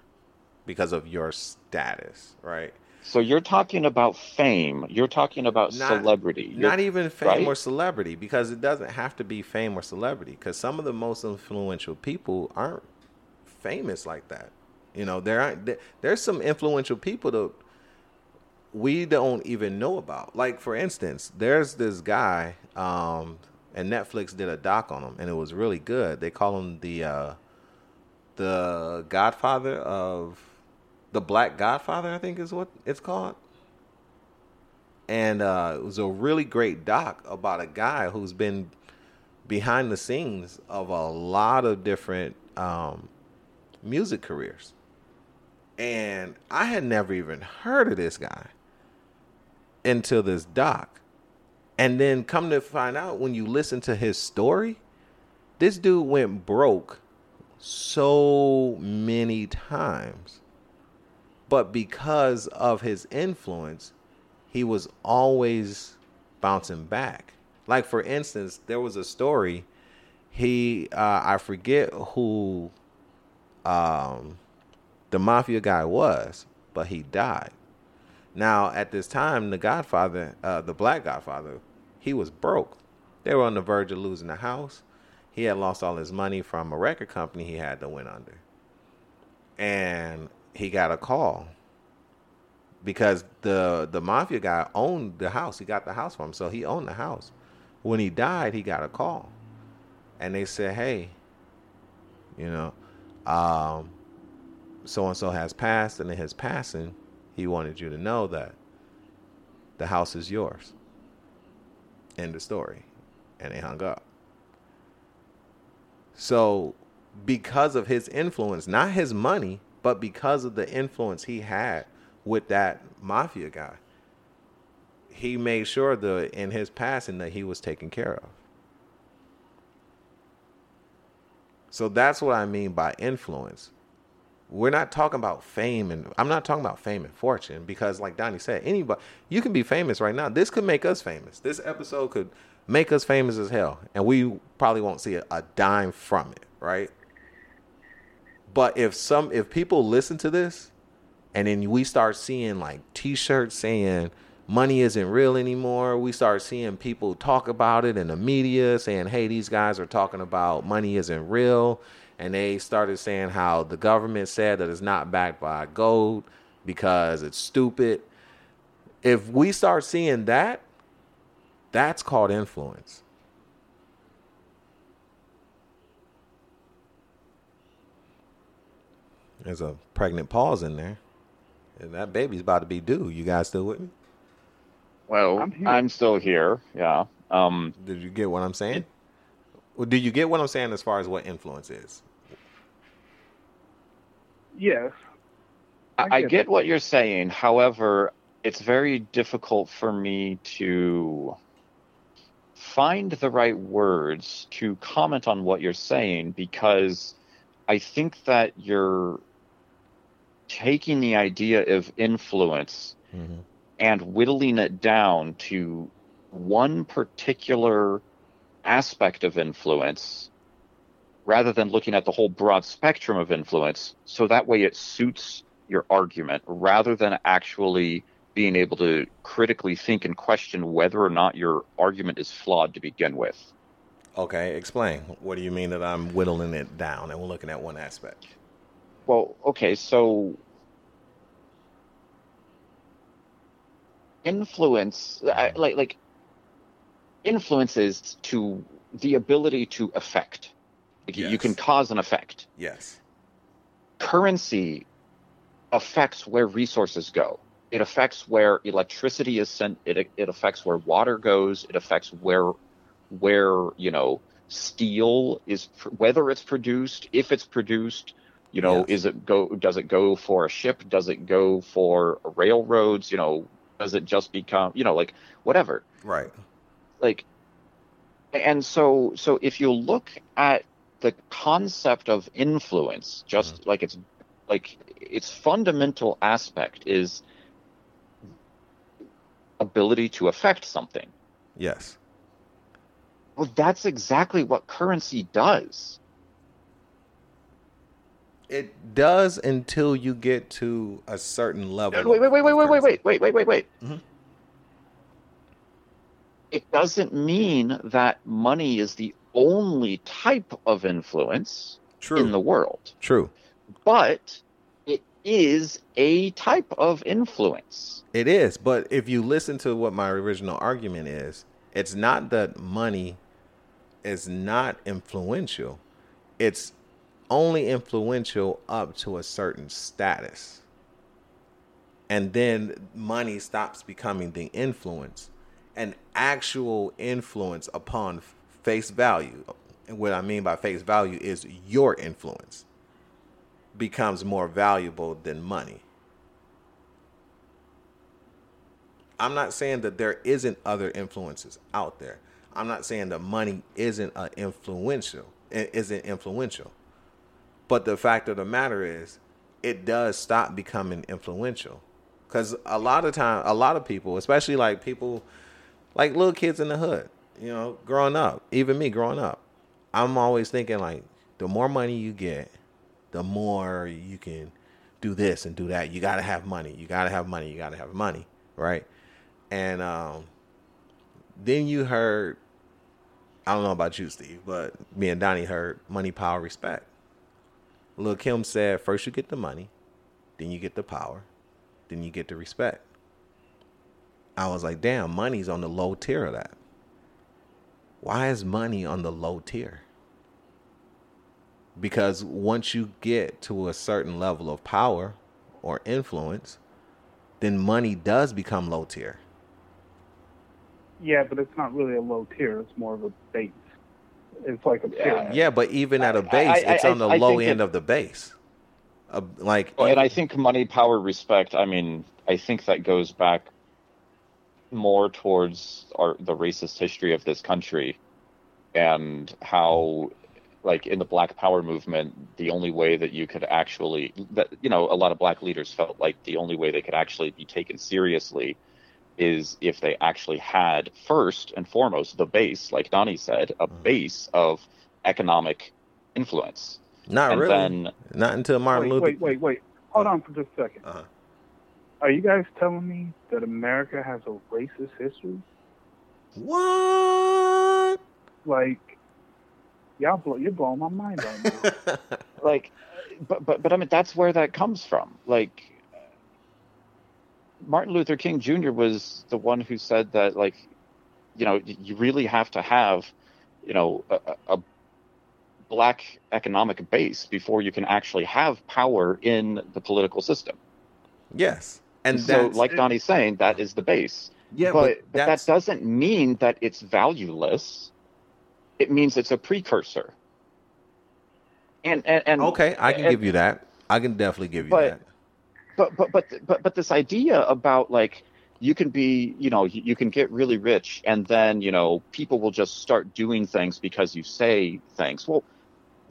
because of your status, right? So you're talking about fame. You're talking about not, celebrity. You're, not even fame right? or celebrity, because it doesn't have to be fame or celebrity. Because some of the most influential people aren't famous like that. You know, there aren't there, there's some influential people that we don't even know about. Like for instance, there's this guy, um, and Netflix did a doc on him, and it was really good. They call him the uh, the Godfather of the Black Godfather, I think is what it's called. And uh, it was a really great doc about a guy who's been behind the scenes of a lot of different um, music careers. And I had never even heard of this guy. Into this doc. And then come to find out when you listen to his story, this dude went broke so many times. But because of his influence, he was always bouncing back. Like for instance, there was a story. He uh, I forget who um, the mafia guy was, but he died. Now at this time, the Godfather, uh, the Black Godfather, he was broke. They were on the verge of losing the house. He had lost all his money from a record company he had to went under, and he got a call because the the mafia guy owned the house. He got the house from him, so he owned the house. When he died, he got a call, and they said, "Hey, you know, so and so has passed, and in his passing, he wanted you to know that the house is yours." End of story, and they hung up. So, because of his influence, not his money, but because of the influence he had with that mafia guy. He made sure that in his passing that he was taken care of. So that's what I mean by influence. We're not talking about fame and I'm not talking about fame and fortune because like Donnie said, anybody you can be famous right now. This could make us famous. This episode could make us famous as hell and we probably won't see a, a dime from it, right? But if some if people listen to this and then we start seeing like t-shirts saying money isn't real anymore we start seeing people talk about it in the media saying hey these guys are talking about money isn't real and they started saying how the government said that it's not backed by gold because it's stupid if we start seeing that that's called influence there's a pregnant pause in there and that baby's about to be due. You guys still with me? Well, I'm, I'm still here. Yeah. Um, did you get what I'm saying? Well, do you get what I'm saying as far as what influence is? Yes. I, I get, get what you're saying. However, it's very difficult for me to find the right words to comment on what you're saying because I think that you're taking the idea of influence mm-hmm. and whittling it down to one particular aspect of influence rather than looking at the whole broad spectrum of influence so that way it suits your argument rather than actually being able to critically think and question whether or not your argument is flawed to begin with. Okay, explain. What do you mean that I'm whittling it down and we're looking at one aspect? Well, okay, so influence, like like influences to the ability to affect. Like yes. You can cause an effect. Yes. Currency affects where resources go. It affects where electricity is sent. It it affects where water goes. It affects where where you know steel is whether it's produced, if it's produced, you know, yes. is it go? Does it go for a ship? Does it go for railroads? You know, does it just become? You know, like whatever. Right. Like, and so so if you look at the concept of influence, just mm-hmm. like it's like its fundamental aspect is ability to affect something. Yes. Well, that's exactly what currency does it does until you get to a certain level. Wait, wait, wait, wait, wait, wait, wait, wait, wait, wait, wait. Mm-hmm. It doesn't mean that money is the only type of influence True. in the world. True. But it is a type of influence. It is, but if you listen to what my original argument is, it's not that money is not influential. It's only influential up to a certain status. And then money stops becoming the influence. An actual influence upon face value, and what I mean by face value is your influence, becomes more valuable than money. I'm not saying that there isn't other influences out there. I'm not saying that money isn't influential, isn't influential. But the fact of the matter is, it does stop becoming influential. Because a lot of time, a lot of people, especially like people, like little kids in the hood, you know, growing up, even me growing up, I'm always thinking like, the more money you get, the more you can do this and do that. You got to have money. You got to have money. You got to have money, right? And um, then you heard, I don't know about you, Steve, but me and Donnie heard money, power, respect. Lil Kim said, first you get the money, then you get the power, then you get the respect. I was like, damn, money's on the low tier of that. Why is money on the low tier? Because once you get to a certain level of power or influence, then money does become low tier. Yeah, but it's not really a low tier. It's more of a base. It's like a pyramid. Yeah, but even at a base, I- I- it's on the I low end it- of the base. Uh, like, and I think money, power, respect. I mean, I think that goes back more towards our the racist history of this country, and how, like in the Black Power movement, the only way that you could actually that you know a lot of Black leaders felt like the only way they could actually be taken seriously is if they actually had first and foremost the base, like Donnie said, a Mhm. base of economic influence, not and really. then not until Martin Wait, Luther. wait, wait, wait. Hold on for just a second. Uh-huh. Are you guys telling me that America has a racist history? What? Like, y'all blow, you're blowing my mind right now. like but but but i mean that's where that comes from like martin luther king jr was the one who said that like you know you really have to have you know a, a a black economic base before you can actually have power in the political system yes, and so like donnie's saying that is the base yeah, but, but, but that doesn't mean that it's valueless it means it's a precursor and and, and okay. I can and- give you that. I can definitely give you But- that. but but but but but this idea about like you can be you know you can get really rich and then you know people will just start doing things because you say things well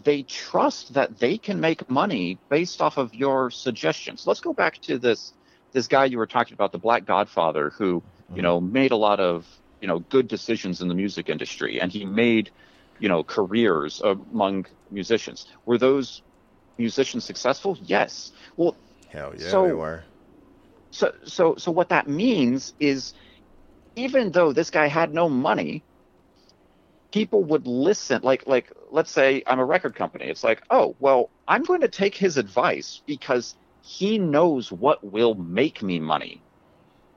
they trust that they can make money based off of your suggestions let's go back to this this guy you were talking about the black godfather who you mm-hmm. know made a lot of you know good decisions in the music industry and he made you know careers among musicians. Were those musicians successful? Yes. Well Hell yeah, so- they were. so so so what that means is even though this guy had no money people would listen like like let's say i'm a record company. It's like oh well i'm going to take his advice because he knows what will make me money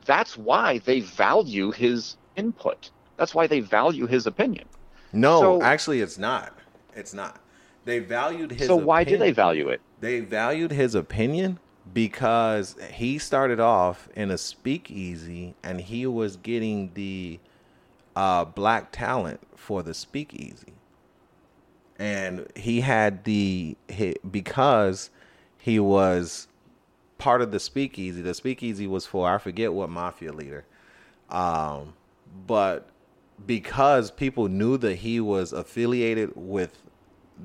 that's why they value his input that's why they value his opinion No, So- actually, it's not. It's not. They valued his. so why do they value it They valued his opinion because he started off in a speakeasy and he was getting the uh, black talent for the speakeasy. And he had the he, because he was part of the speakeasy. The speakeasy was for I forget what mafia leader, um, but because people knew that he was affiliated with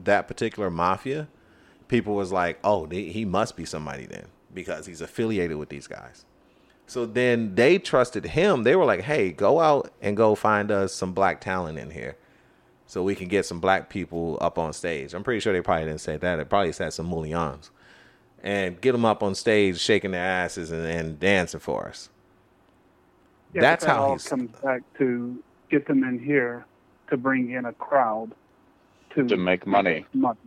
that particular mafia, people was like, "Oh, he must be somebody then because he's affiliated with these guys." So then they trusted him. They were like, "Hey, go out and go find us some black talent in here, so we can get some black people up on stage." I'm pretty sure they probably didn't say that. They probably said some mullions, and get them up on stage, shaking their asses and, and dancing for us. Yeah, That's that how all he's- comes back to get them in here to bring in a crowd to to make money money.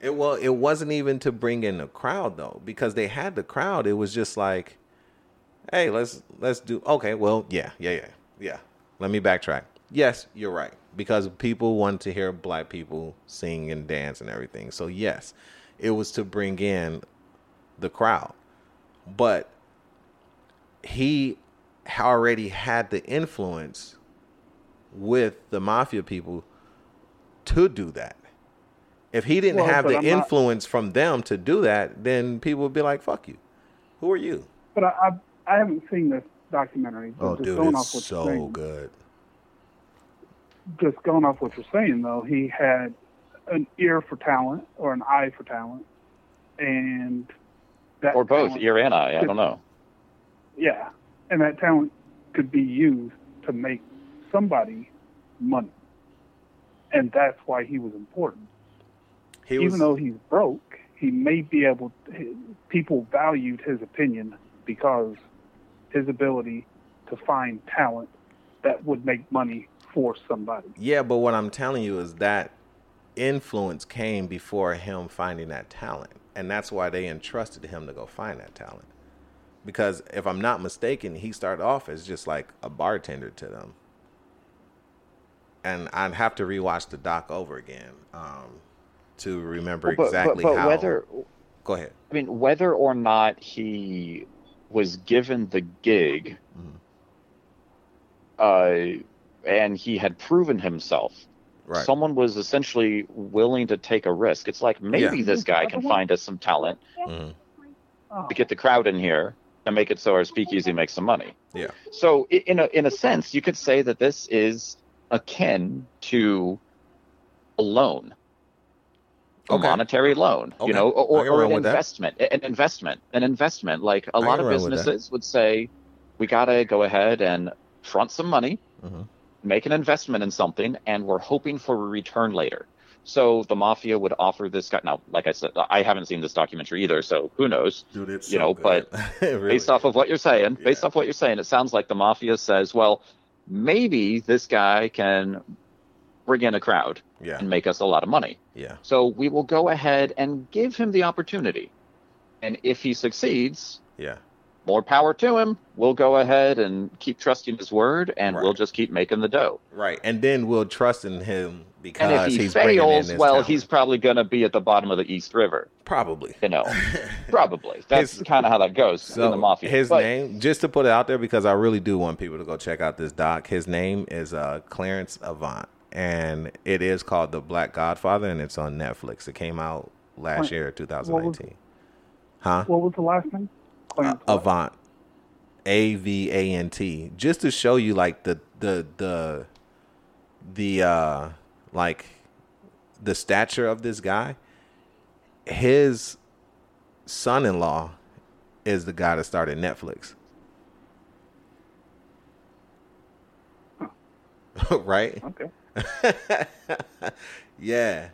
It well, it wasn't even to bring in a crowd though, because they had the crowd. It was just like, hey, let's let's do okay. Well, yeah, yeah, yeah, yeah. Let me backtrack. Yes, you're right, because people want to hear black people sing and dance and everything. So yes, it was to bring in the crowd, but he already had the influence with the mafia people to do that. If he didn't Well, have the I'm not- influence from them to do that, then people would be like, "Fuck you. Who are you?" But I, I I haven't seen this documentary. Oh, dude, it's off what you're so good. Just going off what you're saying, though, he had an ear for talent or an eye for talent, and that or both, ear and eye. I don't know. Yeah, and that talent could be used to make somebody money, and that's why he was important. He Even was, though he's broke, he may be able. To, people valued his opinion because his ability to find talent that would make money for somebody. yeah, but what I'm telling you is that influence came before him finding that talent, and that's why they entrusted him to go find that talent. Because if I'm not mistaken, he started off as just like a bartender to them, and I'd have to rewatch the doc over again um, to remember Well, but, exactly but, but how. whether Go ahead. I mean whether or not he was given the gig, Mhm. uh, and he had proven himself. Right. Someone was essentially willing to take a risk. It's like maybe Yeah. this guy can find us some talent Mhm. Oh, to get the crowd in here and make it so our speakeasy makes some money. Yeah. So in a in a sense, you could say that this is akin to a loan, a monetary loan, Okay. you know, or, or an with that. investment, an investment, an investment. Like a I lot of run with that. businesses would say, we gotta go ahead and front some money, Mhm. Make an investment in something, and we're hoping for a return later. So the mafia would offer this guy. Now, like I said, I haven't seen this documentary either, so who knows? Dude, it's you so know, good. Really. based off of what you're saying, based Yeah. off what you're saying, it sounds like the mafia says, well, maybe this guy can bring in a crowd yeah, and make us a lot of money. yeah, So we will go ahead and give him the opportunity. And if he succeeds, yeah. More power to him. We'll go ahead and keep trusting his word and we'll just keep making the dough. Right, and then we'll trust in him because And if he he's bringing in fails, well, talent. he's probably going to be at the bottom of the East River. probably. You know, probably. That's kind of how that goes in the mafia. His But- name, just to put it out there, because I really do want people to go check out this doc. His name is uh, Clarence Avant, and it is called The Black Godfather, and it's on Netflix. It came out last What- year, 2019. Huh? What was the last name? Uh, Avant, A V A N T, just to show you like the the the the uh like the stature of this guy. His son-in-law is the guy that started Netflix. right? Okay. yeah.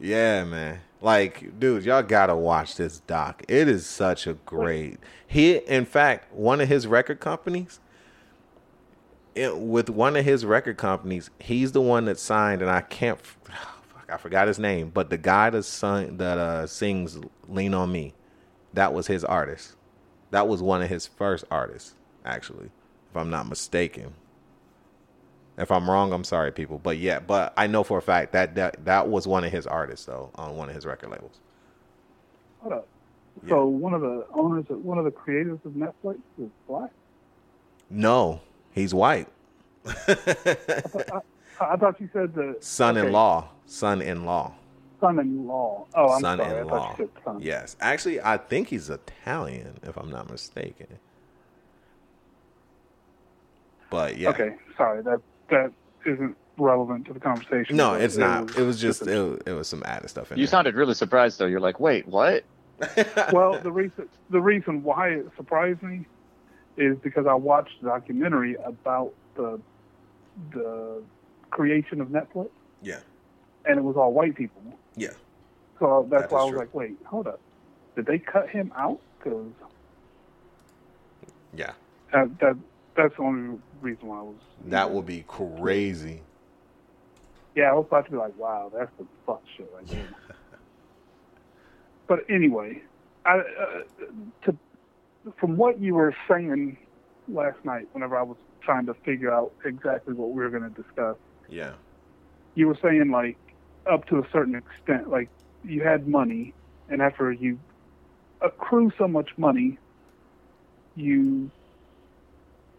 Yeah, man. Like, dude, y'all gotta watch this doc. It is such a great. He, in fact, one of his record companies, it, with one of his record companies, he's the one that signed, and I can't, fuck, I forgot his name, but the guy that sung, that uh, sings "Lean on Me," that was his artist. That was one of his first artists, actually, if I'm not mistaken. If I'm wrong, I'm sorry, people. But yeah, but I know for a fact that that, that was one of his artists, though, on one of his record labels. Hold up. So one of the owners, of, one of the creators of Netflix is black. No, he's white. I, I thought you said the Son-in-law, son-in-law, son-in-law. Oh, I'm sorry. Son-in-law. thought you said son. Yes, actually, I think he's Italian, if I'm not mistaken. But yeah, Okay, sorry. That that isn't relevant to the conversation. no, but it's not. was It was just a- it, was- it was some added stuff in You there. sounded really surprised, though. You're like, wait, what? well, the reason the reason why it surprised me is because I watched a documentary about the the creation of Netflix, yeah, and it was all white people. yeah, So that's That why I was true. like, wait, hold up, did they cut him out? Because yeah. that, that that's the only reason why I was. That would be crazy. Yeah, I was about to be like, wow, that's the fuck shit right there. but anyway, I, uh, to from what you were saying last night, whenever I was trying to figure out exactly what we were going to discuss, Yeah, you were saying like up to a certain extent, like you had money, and after you accrue so much money, you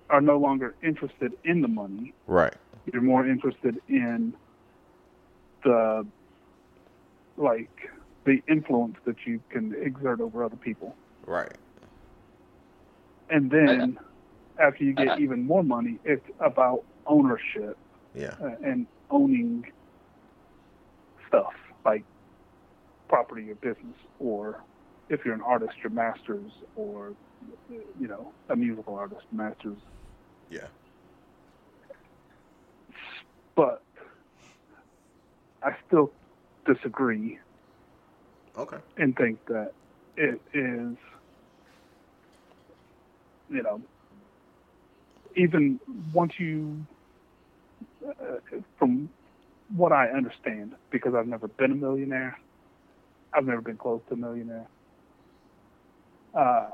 are no longer interested in the money. right. You're more interested in the like the influence that you can exert over other people. Right. And then after you get even more money, it's about ownership Yeah. uh, and owning stuff like property or business, or if you're an artist, your masters, or you know, a musical artist, masters. Yeah. But I still disagree Okay. and think that it is, you know, even once you, uh, from what I understand, because I've never been a millionaire, I've never been close to a millionaire. Uh,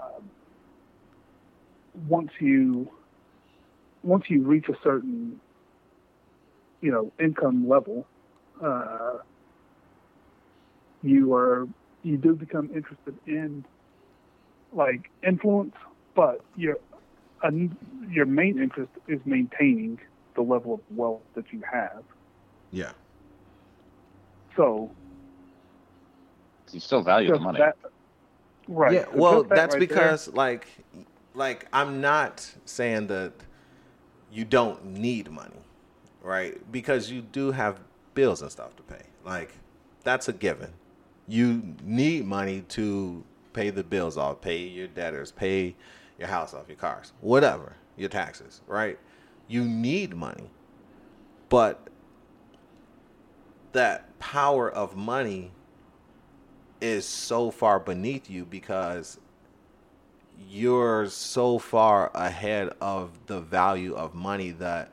once you, once you reach a certain, you know, income level, uh, you are you do become interested in like influence, but your uh, your main interest is maintaining the level of wealth that you have. Yeah. So You still value the money. that, right? Yeah, well, that that's right because like like I'm not saying that you don't need money, right? Because you do have bills and stuff to pay. Like that's a given. You need money to pay the bills off, pay your debtors, pay your house off, your cars, whatever, your taxes, right? You need money. But that power of money is so far beneath you because you're so far ahead of the value of money that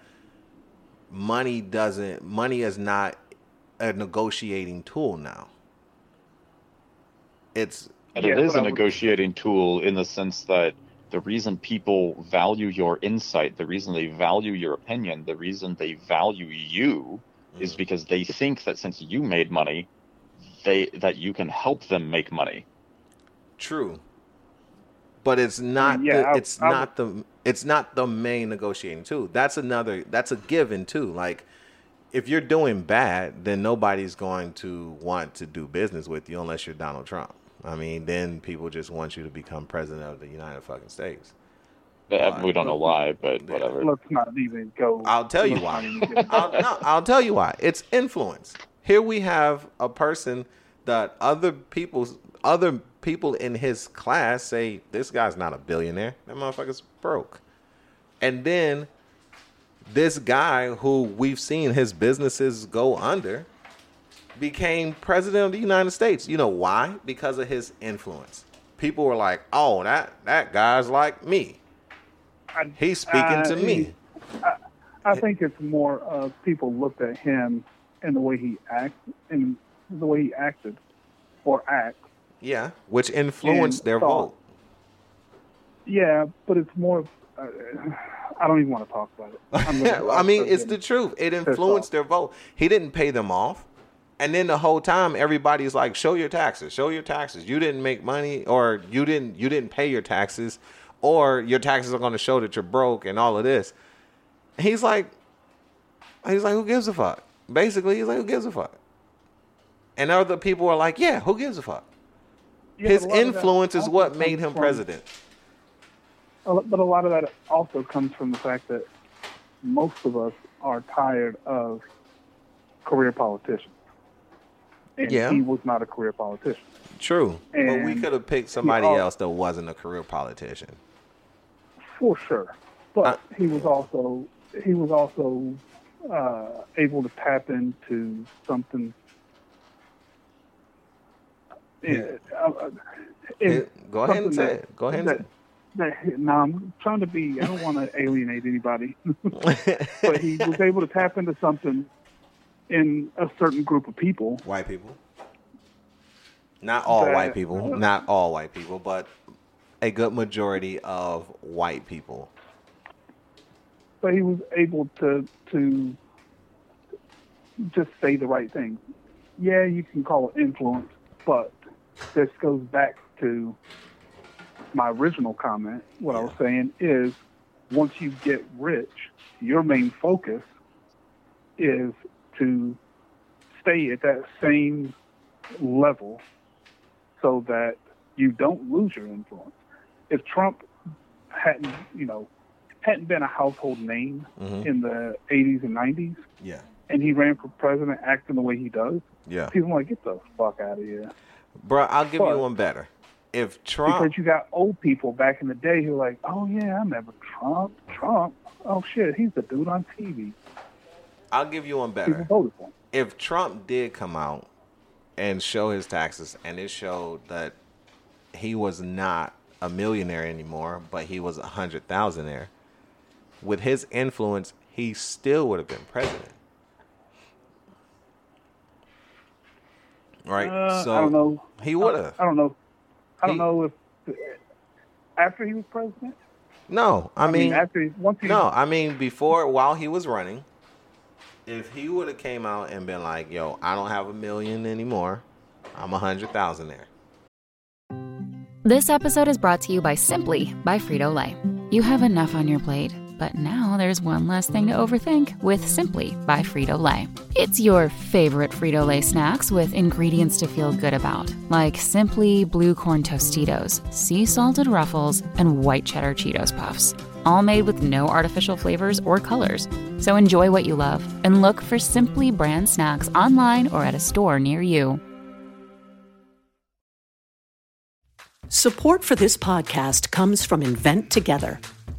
money doesn't money is not a negotiating tool now it's And it is but a I would- negotiating tool in the sense that the reason people value your insight, the reason they value your opinion, the reason they value you is Mm. because they think that since you made money, they that you can help them make money. true but it's not yeah, the, I- it's I not the it's not the main negotiating tool that's another that's a given too like if you're doing bad then nobody's going to want to do business with you unless you're Donald Trump I mean then people just want you to become president of the United fucking States Uh, We don't know why, but whatever. Let's not even go. I'll tell you why. not even get- I'll, no, I'll tell you why. It's influence. Here we have a person that other people, other people in his class say this guy's not a billionaire. That motherfucker's broke. And then this guy who we've seen his businesses go under became president of the United States. You know why? Because of his influence. People were like, "Oh, that that guy's like me. He's speaking to uh, me." I think it's more of people looked at him and the way he act and the way he acted or acts. Yeah, which influenced And their thought. vote. Yeah, but it's more. Uh, I don't even want to talk about it. I mean, it's the truth. It influenced their vote. He didn't pay them off. And then the whole time everybody's like, "Show your taxes. Show your taxes. You didn't make money or you didn't you didn't pay your taxes or your taxes are going to show that you're broke and all of this." He's like he's like, "Who gives a fuck?" Basically, he's like, "Who gives a fuck?" And other people are like, "Yeah, who gives a fuck?" His but a lot of that influence is what made him from- president. But a lot of that also comes from the fact that most of us are tired of career politicians. And Yeah. he was not a career politician. True. but we could have picked somebody al- else that wasn't a career politician. for sure. But Uh, he was also he was also uh, able to tap into something. Yeah. Uh, uh, in Go ahead and say that- it. Go ahead and that, that, no, I'm trying to be. I don't want to alienate anybody, but he was able to tap into something in a certain group of people. white people. Not all That- white people. Not all white people, but a good majority of white people. But he was able to to just say the right thing. Yeah, you can call it influence, but this goes back to my original comment. What I was saying is, once you get rich, your main focus is to stay at that same level so that you don't lose your influence. If Trump hadn't, you know, hadn't been a household name Mhm. in the 80s and 90s, Yeah. and he ran for president acting the way he does, Yeah. people are like, get the fuck out of here. Bro, I'll give But- you one better. If Trump Because you got old people back in the day who are like, oh yeah, I remember Trump. Trump. Oh shit, he's the dude on TV. I'll give you one better. If Trump did come out and show his taxes and it showed that he was not a millionaire anymore, but he was a hundred thousandaire, with his influence, he still would have been president. Right? Uh, so I don't know. he would have. I don't know. I don't He- know if after he was president. No, I mean, after he, once he No, I mean before while he was running, if he would have came out and been like, "Yo, I don't have a million anymore. I'm a hundred thousand there." This episode is brought to you by Simply by Frito Lay. You have enough on your plate, but now there's one less thing to overthink with Simply by Frito Lay. It's your favorite Frito Lay snacks with ingredients to feel good about, like Simply Blue Corn Tostitos, sea salted ruffles, and white cheddar Cheetos puffs. All made with no artificial flavors or colors. So enjoy what you love and look for Simply brand snacks online or at a store near you. Support for this podcast comes from Invent Together.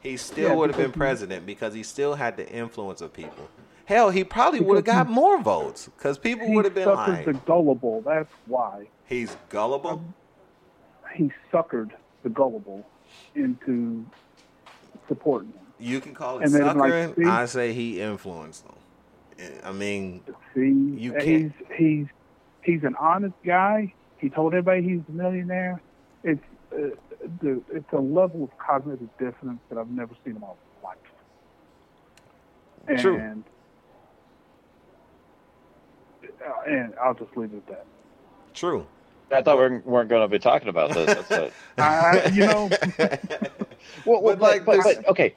He still Yeah, would have been president because he still had the influence of people. Hell, he probably would have got more votes because people would have been like, the gullible. That's why "He's gullible." he suckered the gullible into supporting him. You can call it And then, like, I say he influenced them. I mean, See, You he's can't- he's he's an honest guy. He told everybody he's a millionaire. It's uh, the it's a level of cognitive dissonance that I've never seen in my life. True. uh, and I'll just leave it at that. true. I thought we weren't, weren't going to be talking about this. That's it. I, you know, well, well, But, but, like, but, but, okay,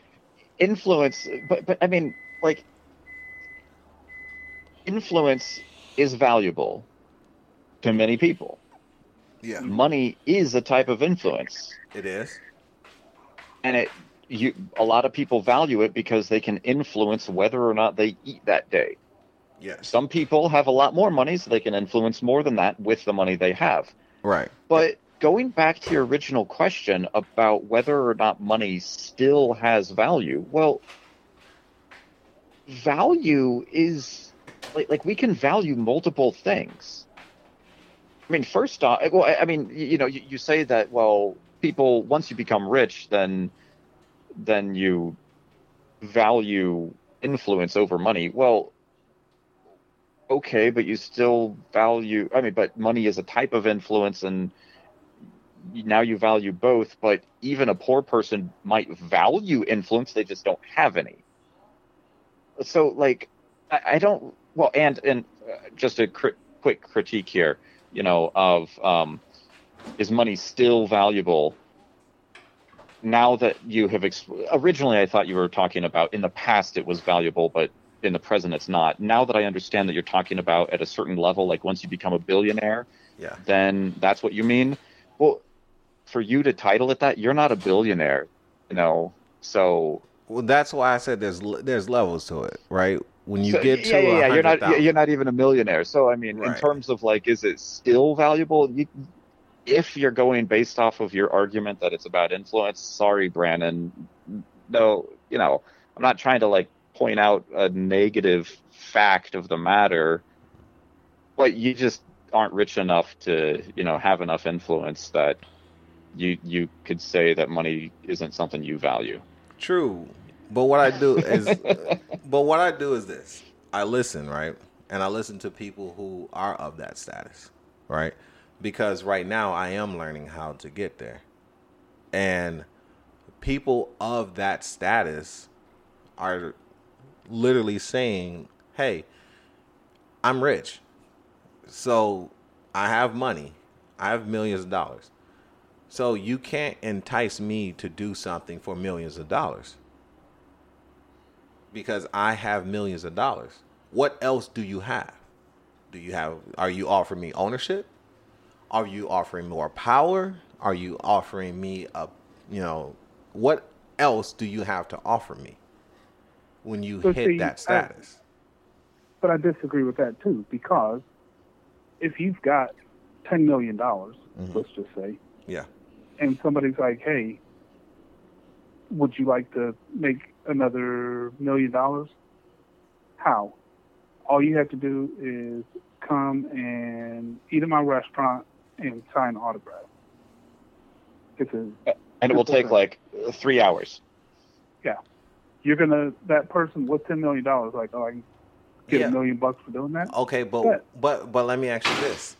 influence. But but I mean, like, influence is valuable to many people. Yeah, Money is a type of influence, it is. and it you a lot of people value it because they can influence whether or not they eat that day. Yes. Some people have a lot more money, so they can influence more than that with the money they have. Right. But going back to your original question about whether or not money still has value, well, value is like, like we can value multiple things. I mean, first off, well, I- I mean, you know, you, you say that well, people once you become rich, then then you value influence over money. Well, okay, but you still value. I mean, but money is a type of influence, and now you value both. But even a poor person might value influence; they just don't have any. So, like, I, I don't. Well, and and uh, just a cri- quick critique here, you know, of um, is money still valuable? Now that you have ex- originally, I thought you were talking about in the past it was valuable, but in the present it's not. Now that I understand that you're talking about at a certain level, like once you become a billionaire, Yeah. then that's what you mean. Well, for you to title it that, you're not a billionaire, you know. So Well, that's why I said there's there's levels to it, right? When you so- get to yeah, yeah, yeah, you're not 100,000 you're not even a millionaire. So I mean, in terms of like, is it still valuable? You, if you're going based off of your argument that it's about influence, sorry, Brandon. No, you know, I'm not trying to like point out a negative fact of the matter, but you just aren't rich enough to, you know, have enough influence that you you could say that money isn't something you value. True. But what I do is but what I do is this. I listen, right? And I listen to people who are of that status, right? Because right now I am learning how to get there. And people of that status are literally saying, "Hey, I'm rich. So I have money. I have millions of dollars. So you can't entice me to do something for millions of dollars because I have millions of dollars. What else do you have? Do you have are you offering me ownership? Are you offering more power? Are you offering me a you know, what else do you have to offer me when you But hit see, that I- status? But I disagree with that too because if you've got ten million dollars, Mhm. let's just say, yeah. and somebody's like, "Hey, would you like to make another million dollars?" How? All you have to do is come and eat at my restaurant and sign autographs. It's a And it will take like three hours. yeah. You're gonna that person with ten million dollars, like, oh, I can get Yeah. a million bucks for doing that. Okay, but But- but but let me ask you this.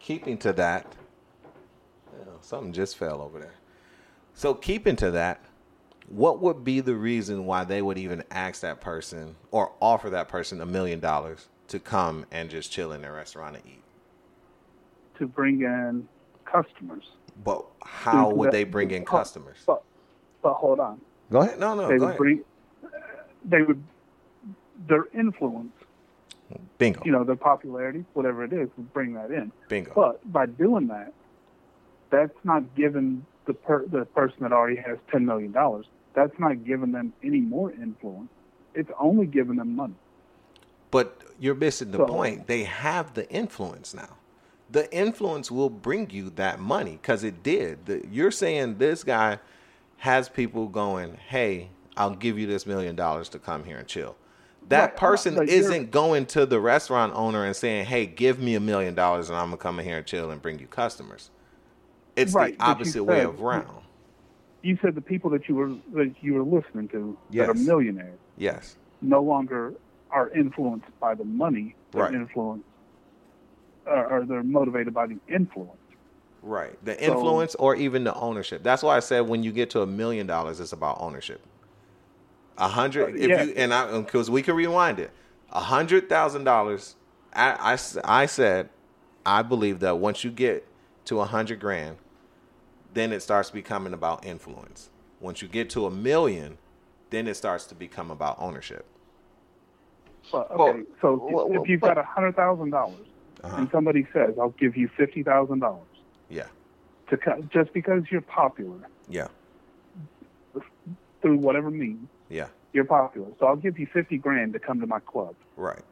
Keeping to that, oh, something just fell over there. So keeping to that, what would be the reason why they would even ask that person or offer that person a million dollars to come and just chill in their restaurant and eat? to bring in customers. But how would they bring in customers? But but hold on, Go ahead. No, no, they would bring they would their influence, Bingo. you know, their popularity, whatever it is, would bring that in. Bingo. But by doing that, that's not giving the per, the person that already has ten million dollars. That's not giving them any more influence. It's only giving them money. But you're missing the So- point. They have the influence now. The influence will bring you that money because it did. The, you're saying this guy has people going, "Hey, I'll give you this million dollars to come here and chill." That Right, person you're- isn't going to the restaurant owner and saying, "Hey, give me a million dollars and I'm gonna come in here and chill and bring you customers." It's Right, the opposite way said- of round. You said the people that you were that you were listening to that are millionaires Yes. no longer are influenced by the money. They're Right. influenced, or, or they're motivated by the influence. Right. The So- influence or even the ownership. That's why I said when you get to a million dollars, it's about ownership. A hundred, Uh, if yeah. you and I, because we can rewind it. A hundred thousand dollars. I I said, I believe that once you get to a hundred grand, then it starts becoming about influence. Once you get to a million, then it starts to become about ownership. Well, okay, so well, if, well, if you've but- got a hundred thousand dollars Uh-huh. and somebody says, "I'll give you fifty thousand dollars Yeah. to co- just because you're popular Yeah. through whatever means, Yeah. you're popular, so I'll give you fifty grand to come to my club Right.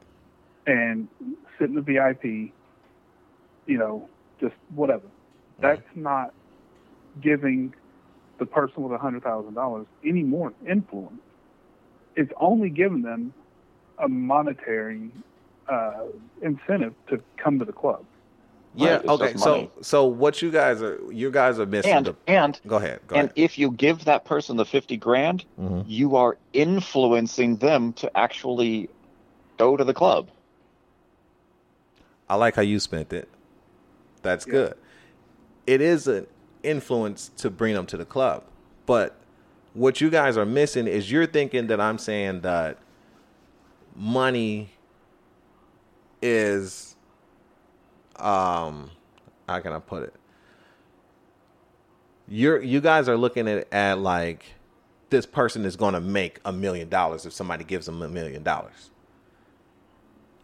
and sit in the VIP, you know, just whatever." That's not giving the person with a hundred thousand dollars any more influence. It's only giving them a monetary uh, incentive to come to the club. Yeah. it's okay. So so what you guys are you guys are missing And the. and Go ahead. Go and ahead. if you give that person the 50 grand, Mhm. you are influencing them to actually go to the club. I like how you spent it. That's Yeah. good. It is an influence to bring them to the club. But what you guys are missing is you're thinking that I'm saying that money is um how can I put it? You're you guys are looking at at like this person is going to make a million dollars if somebody gives them a million dollars.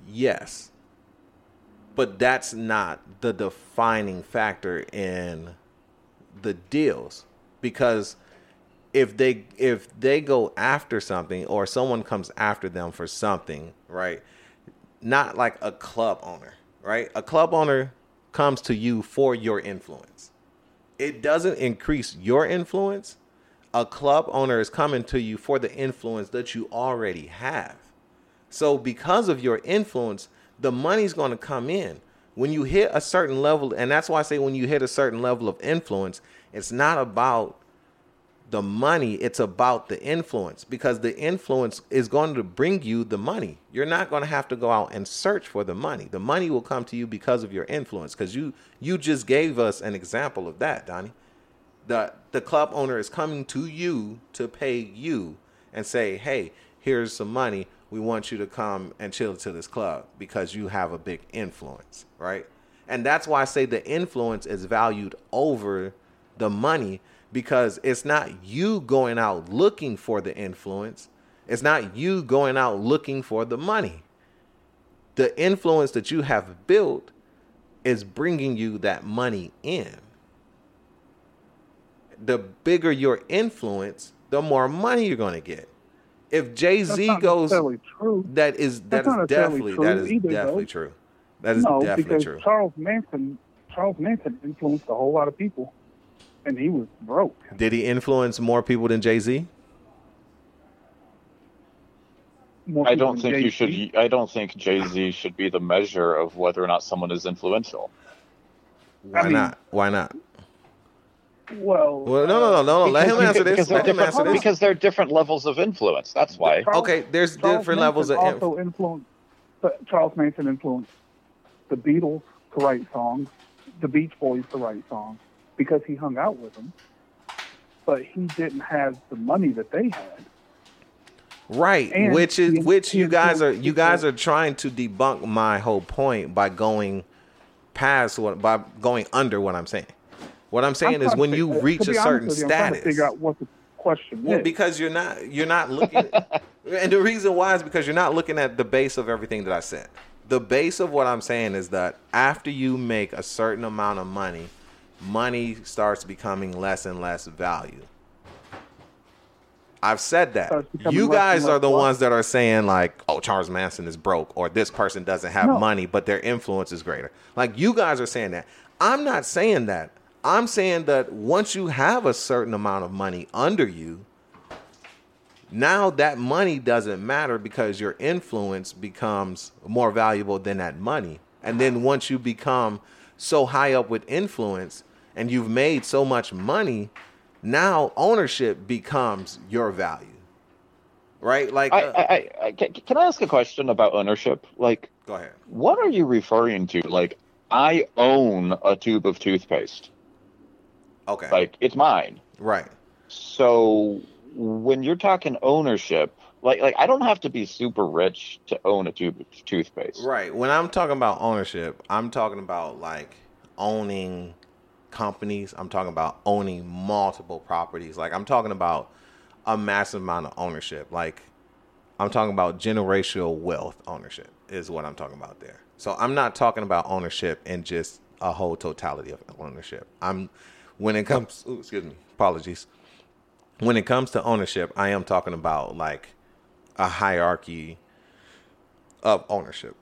Yes but that's not the defining factor in the deals because if they if they go after something or someone comes after them for something right not like a club owner right a club owner comes to you for your influence it doesn't increase your influence a club owner is coming to you for the influence that you already have. So because of your influence, the money's going to come in. When you hit a certain level, and that's why I say when you hit a certain level of influence, it's not about the money, it's about the influence because the influence is going to bring you the money. You're not going to have to go out and search for the money. The money will come to you because of your influence because you you just gave us an example of that, Donnie. The the club owner is coming to you to pay you and say, "Hey, here's some money. We want you to come and chill to this club because you have a big influence, right?" And that's why I say the influence is valued over the money because it's not you going out looking for the influence. It's not you going out looking for the money. The influence that you have built is bringing you that money in. The bigger your influence, the more money you're going to get. If Jay Z goes, true. that is that That's is definitely that is either, definitely though. true. That is no, definitely because true. Charles Manson, Charles Manson influenced a whole lot of people, and he was broke. Did he influence more people than Jay Z? More I people don't think you Jay-Z. should. I don't think Jay Z should be the measure of whether or not someone is influential. Why mean- not? Why not? Well, Well, no, no, no, no, no. Let him answer this. because they're Let him different- answer this. Because they're different levels of influence. That's why. Charles- Okay, there's Charles different Manson levels of inf- also influenced. but Charles Manson influenced the Beatles to write songs, the Beach Boys to write songs because he hung out with them. But he didn't have the money that they had. right, and which is he- which he you guys are you guys are trying to debunk my whole point by going past what by going under what I'm saying. What I'm saying I'm is when you reach a certain you, status. figure out what the question Well, is. because you're not you're not looking and the reason why is because you're not looking at the base of everything that I said. The base of what I'm saying is that after you make a certain amount of money, money starts becoming less and less value. I've said that. You guys are the what? ones that are saying like, "Oh, Charles Manson is broke," or "This person doesn't have No. money, but their influence is greater." Like you guys are saying that. I'm not saying that. I'm saying that once you have a certain amount of money under you, now that money doesn't matter because your influence becomes more valuable than that money. And then once you become so high up with influence and you've made so much money, now ownership becomes your value. Right? Like, I, uh, I, I, can can I ask a question about ownership? Like, go ahead. what are you referring to? Like, I own a tube of toothpaste. Okay. Like, it's mine. right. So when you're talking ownership, like like I don't have to be super rich to own a tube toothpaste. Right. When I'm talking about ownership, I'm talking about like owning companies. I'm talking about owning multiple properties. Like I'm talking about a massive amount of ownership. Like I'm talking about generational wealth ownership is what I'm talking about there. So I'm not talking about ownership in just a whole totality of ownership. I'm when it comes ooh, excuse me, apologies. When it comes to ownership, I am talking about like a hierarchy of ownership.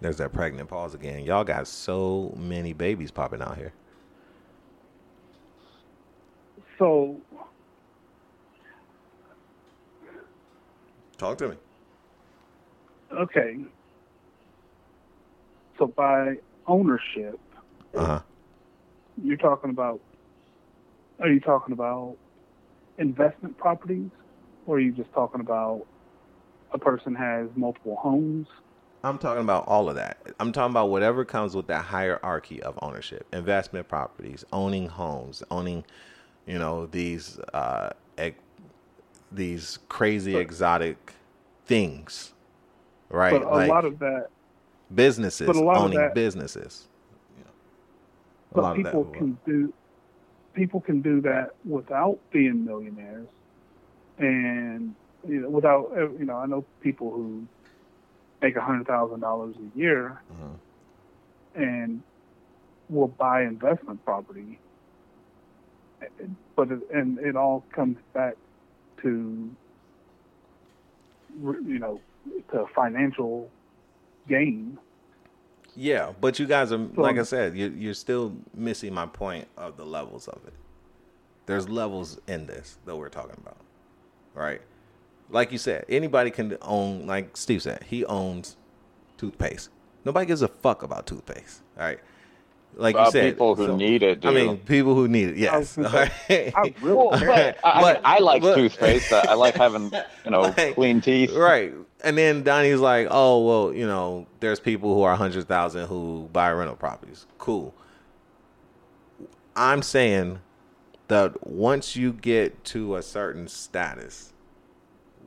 There's that pregnant pause again. Y'all got so many babies popping out here. so Talk to me. okay. So by ownership, Uh huh. you're talking about. Are you talking about investment properties, or are you just talking about a person has multiple homes? I'm talking about all of that. I'm talking about whatever comes with that hierarchy of ownership, investment properties, owning homes, owning, you know, these uh, ex- these crazy exotic things, right? But a lot of that, businesses, but a lot of owning that- businesses. A but of people can do, people can do that without being millionaires, and you know, without uh, you know, I know people who make a hundred thousand dollars a year Mhm. and will buy investment property, but it, and it all comes back to you know to financial gain. Yeah, but you guys are like I said, you're, you're still missing my point of the levels of it. There's levels in this that we're talking about, right? Like you said, anybody can own. Like Steve said, he owns toothpaste. Nobody gives a fuck about toothpaste, all right? Like you Uh, said, people who need it I mean, people who need it. Yes, I was all gonna right? I really Well, but, I, I, But- I like but- toothpaste. I I like having you know Like, clean teeth. Right. And then Donnie's like, oh, well, you know, there's people who are 100,000 who buy rental properties. Cool. I'm saying that once you get to a certain status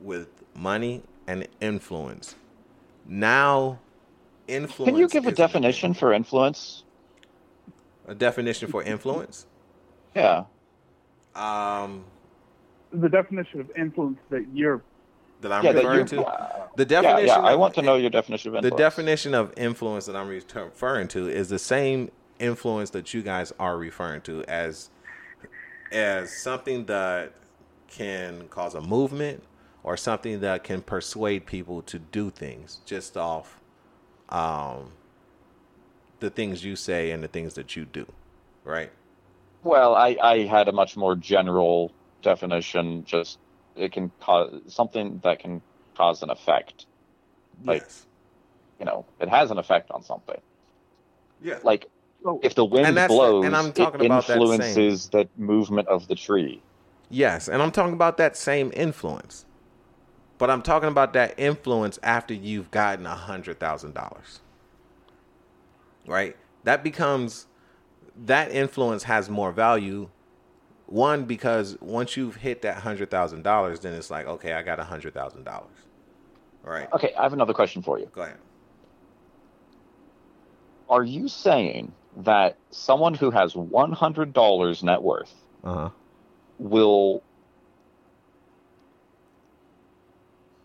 with money and influence, now influence. Can you give a definition for influence? A definition for influence? Yeah. Um, the definition of influence that you're that I'm Yeah, referring you- to? The definition. yeah. I of- want to know your definition of influence. the definition of influence that I'm referring to is the same influence that you guys are referring to as as something that can cause a movement or something that can persuade people to do things just off um, the things you say and the things that you do, right? Well, I, I had a much more general definition. Just it can cause something that can cause an effect. Like- yes. You know, it has an effect on something. Yeah. Like oh. if the wind And blows, and I'm talking it about that influences the movement of the tree. Yes, and I'm talking about that same influence. But I'm talking about that influence after you've gotten a hundred thousand dollars. Right? That becomes that influence has more value. One, because once you've hit that hundred thousand dollars, then it's like, okay, I got a hundred thousand dollars. Right. Okay, I have another question for you. Go ahead. Are you saying that someone who has one hundred dollars net worth Uh-huh. will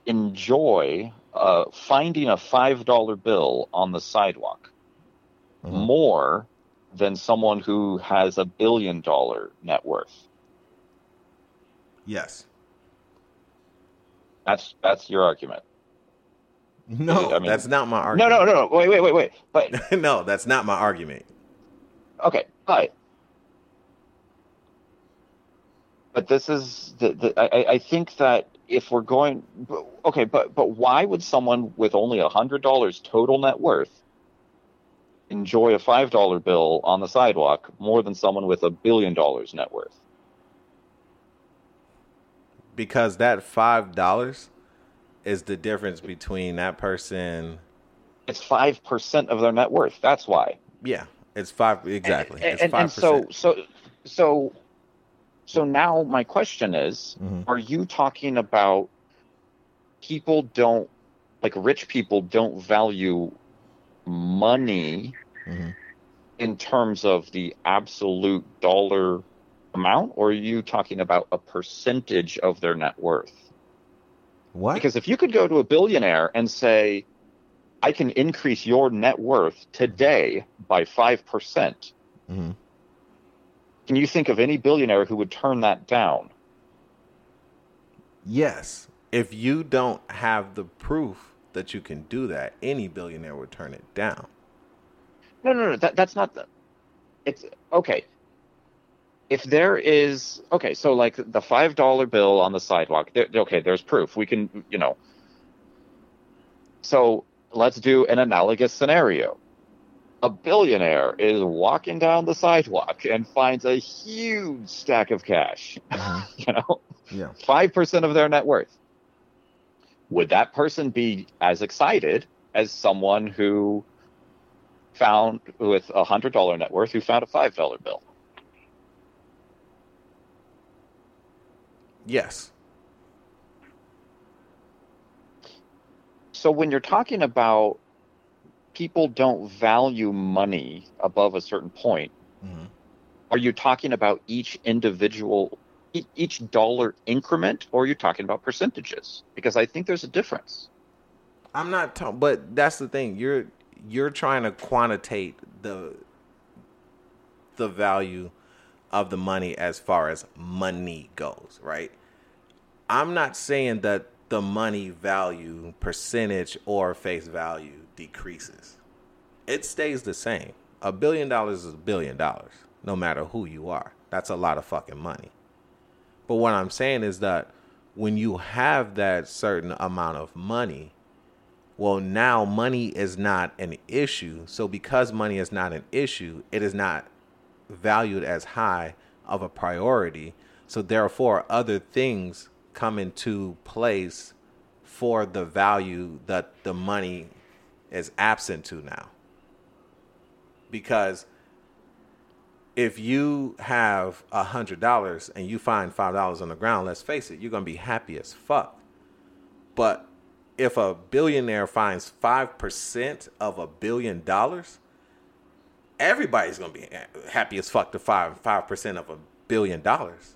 enjoy uh, finding a five dollar bill on the sidewalk Mhm. more than someone who has a billion dollar net worth. Yes. That's that's your argument. No, I mean- that's not my argument. no, no, no. No. Wait, wait, wait, wait. But no, that's not my argument. okay, but but this is the, the I, I think that if we're going okay, but but why would someone with only a hundred dollars total net worth enjoy a five dollar bill on the sidewalk more than someone with a billion dollars net worth? because that five dollars is the difference between that person. It's five percent of their net worth. That's why. Yeah, it's five exactly. And, it's and, and so so so so now my question is Mhm. are you talking about people don't like rich people don't value money Mhm. in terms of the absolute dollar amount or are you talking about a percentage of their net worth What? because if you could go to a billionaire and say i can increase your net worth today by 5% Mhm. can you think of any billionaire who would turn that down yes, if you don't have the proof that you can do that, any billionaire would turn it down. No, no, no. That, that's not the. It's okay. If there is okay, so like the five dollar bill on the sidewalk. There, okay, there's proof. We can, you know. So let's do an analogous scenario. A billionaire is walking down the sidewalk and finds a huge stack of cash. Mm-hmm. you know, Yeah. five percent of their net worth. Would that person be as excited as someone who found with a hundred dollar net worth who found a five dollar bill? Yes. So when you're talking about people don't value money above a certain point, Mhm. are you talking about each individual each dollar increment or you're talking about percentages? Because I think there's a difference. I'm not but that's the thing. You're you're trying to quantitate the the value of the money as far as money goes, right? I'm not saying that the money value percentage or face value decreases. it stays the same. A billion dollars is a billion dollars, no matter who you are. That's a lot of fucking money. But what I'm saying is that when you have that certain amount of money, well, now money is not an issue. So because money is not an issue, it is not valued as high of a priority. So therefore, other things come into place for the value that the money is absent to now. Because if you have a hundred dollars and you find five dollars on the ground, let's face it, you're gonna be happy as fuck. But if a billionaire finds five percent of a billion dollars, everybody's gonna be happy as fuck to five five percent of a billion dollars.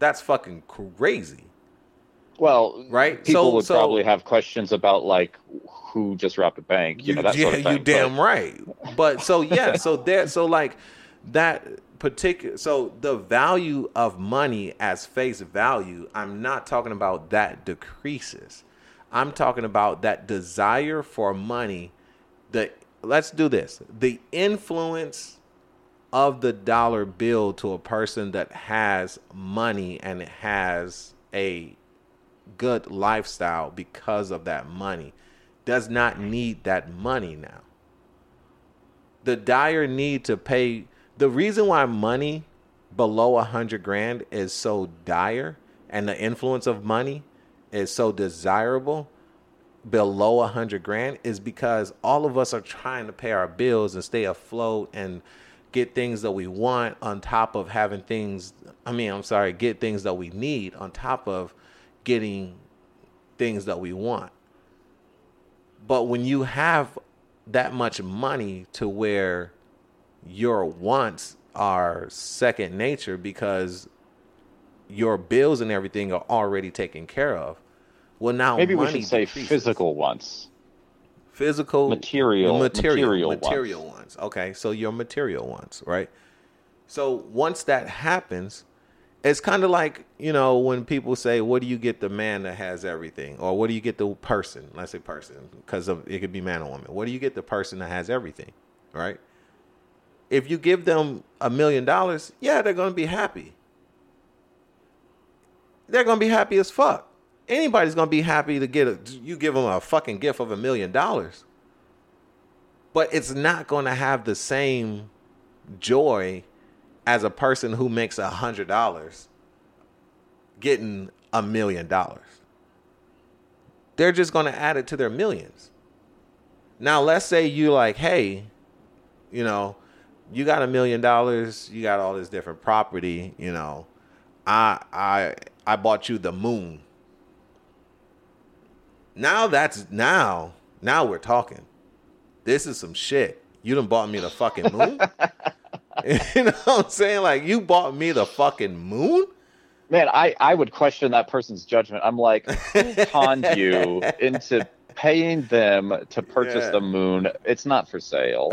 That's fucking crazy. Well, right? People so, would so, probably have questions about like who just robbed a bank, you, know, that yeah, sort of thing. you damn right. But so yeah, so there, so like that particular, so the value of money as face value, I'm not talking about that decreases. I'm talking about that desire for money. The let's do this. The influence of the dollar bill to a person that has money and has a good lifestyle because of that money does not need that money now. The dire need to pay the reason why money below a hundred grand is so dire and the influence of money is so desirable below a hundred grand is because all of us are trying to pay our bills and stay afloat and get things that we want on top of having things I mean, I'm sorry, get things that we need on top of getting things that we want. But when you have that much money to where your wants are second nature because your bills and everything are already taken care of. Well, now maybe we should say decreases. physical ones. physical Material- material material material ones. Okay, so your material ones, right? So once that happens, it's kind of like you know when people say, "What do you get the man that has everything?" or "What do you get the person?" Let's say person, because it could be man or woman. What do you get the person that has everything, right? If you give them a million dollars, yeah, they're gonna be happy. They're gonna be happy as fuck. Anybody's gonna be happy to get a you give them a fucking gift of a million dollars. But it's not gonna have the same joy as a person who makes a hundred dollars getting a million dollars. They're just gonna add it to their millions. Now let's say you like, hey, you know, you got a million dollars, you got all this different property, you know. I I I bought you the moon. Now that's now now we're talking. This is some shit. You done bought me the fucking moon? you know what I'm saying? Like you bought me the fucking moon? Man, I, I would question that person's judgment. I'm like, who conned you into paying them to purchase Yeah. the moon? It's not for sale.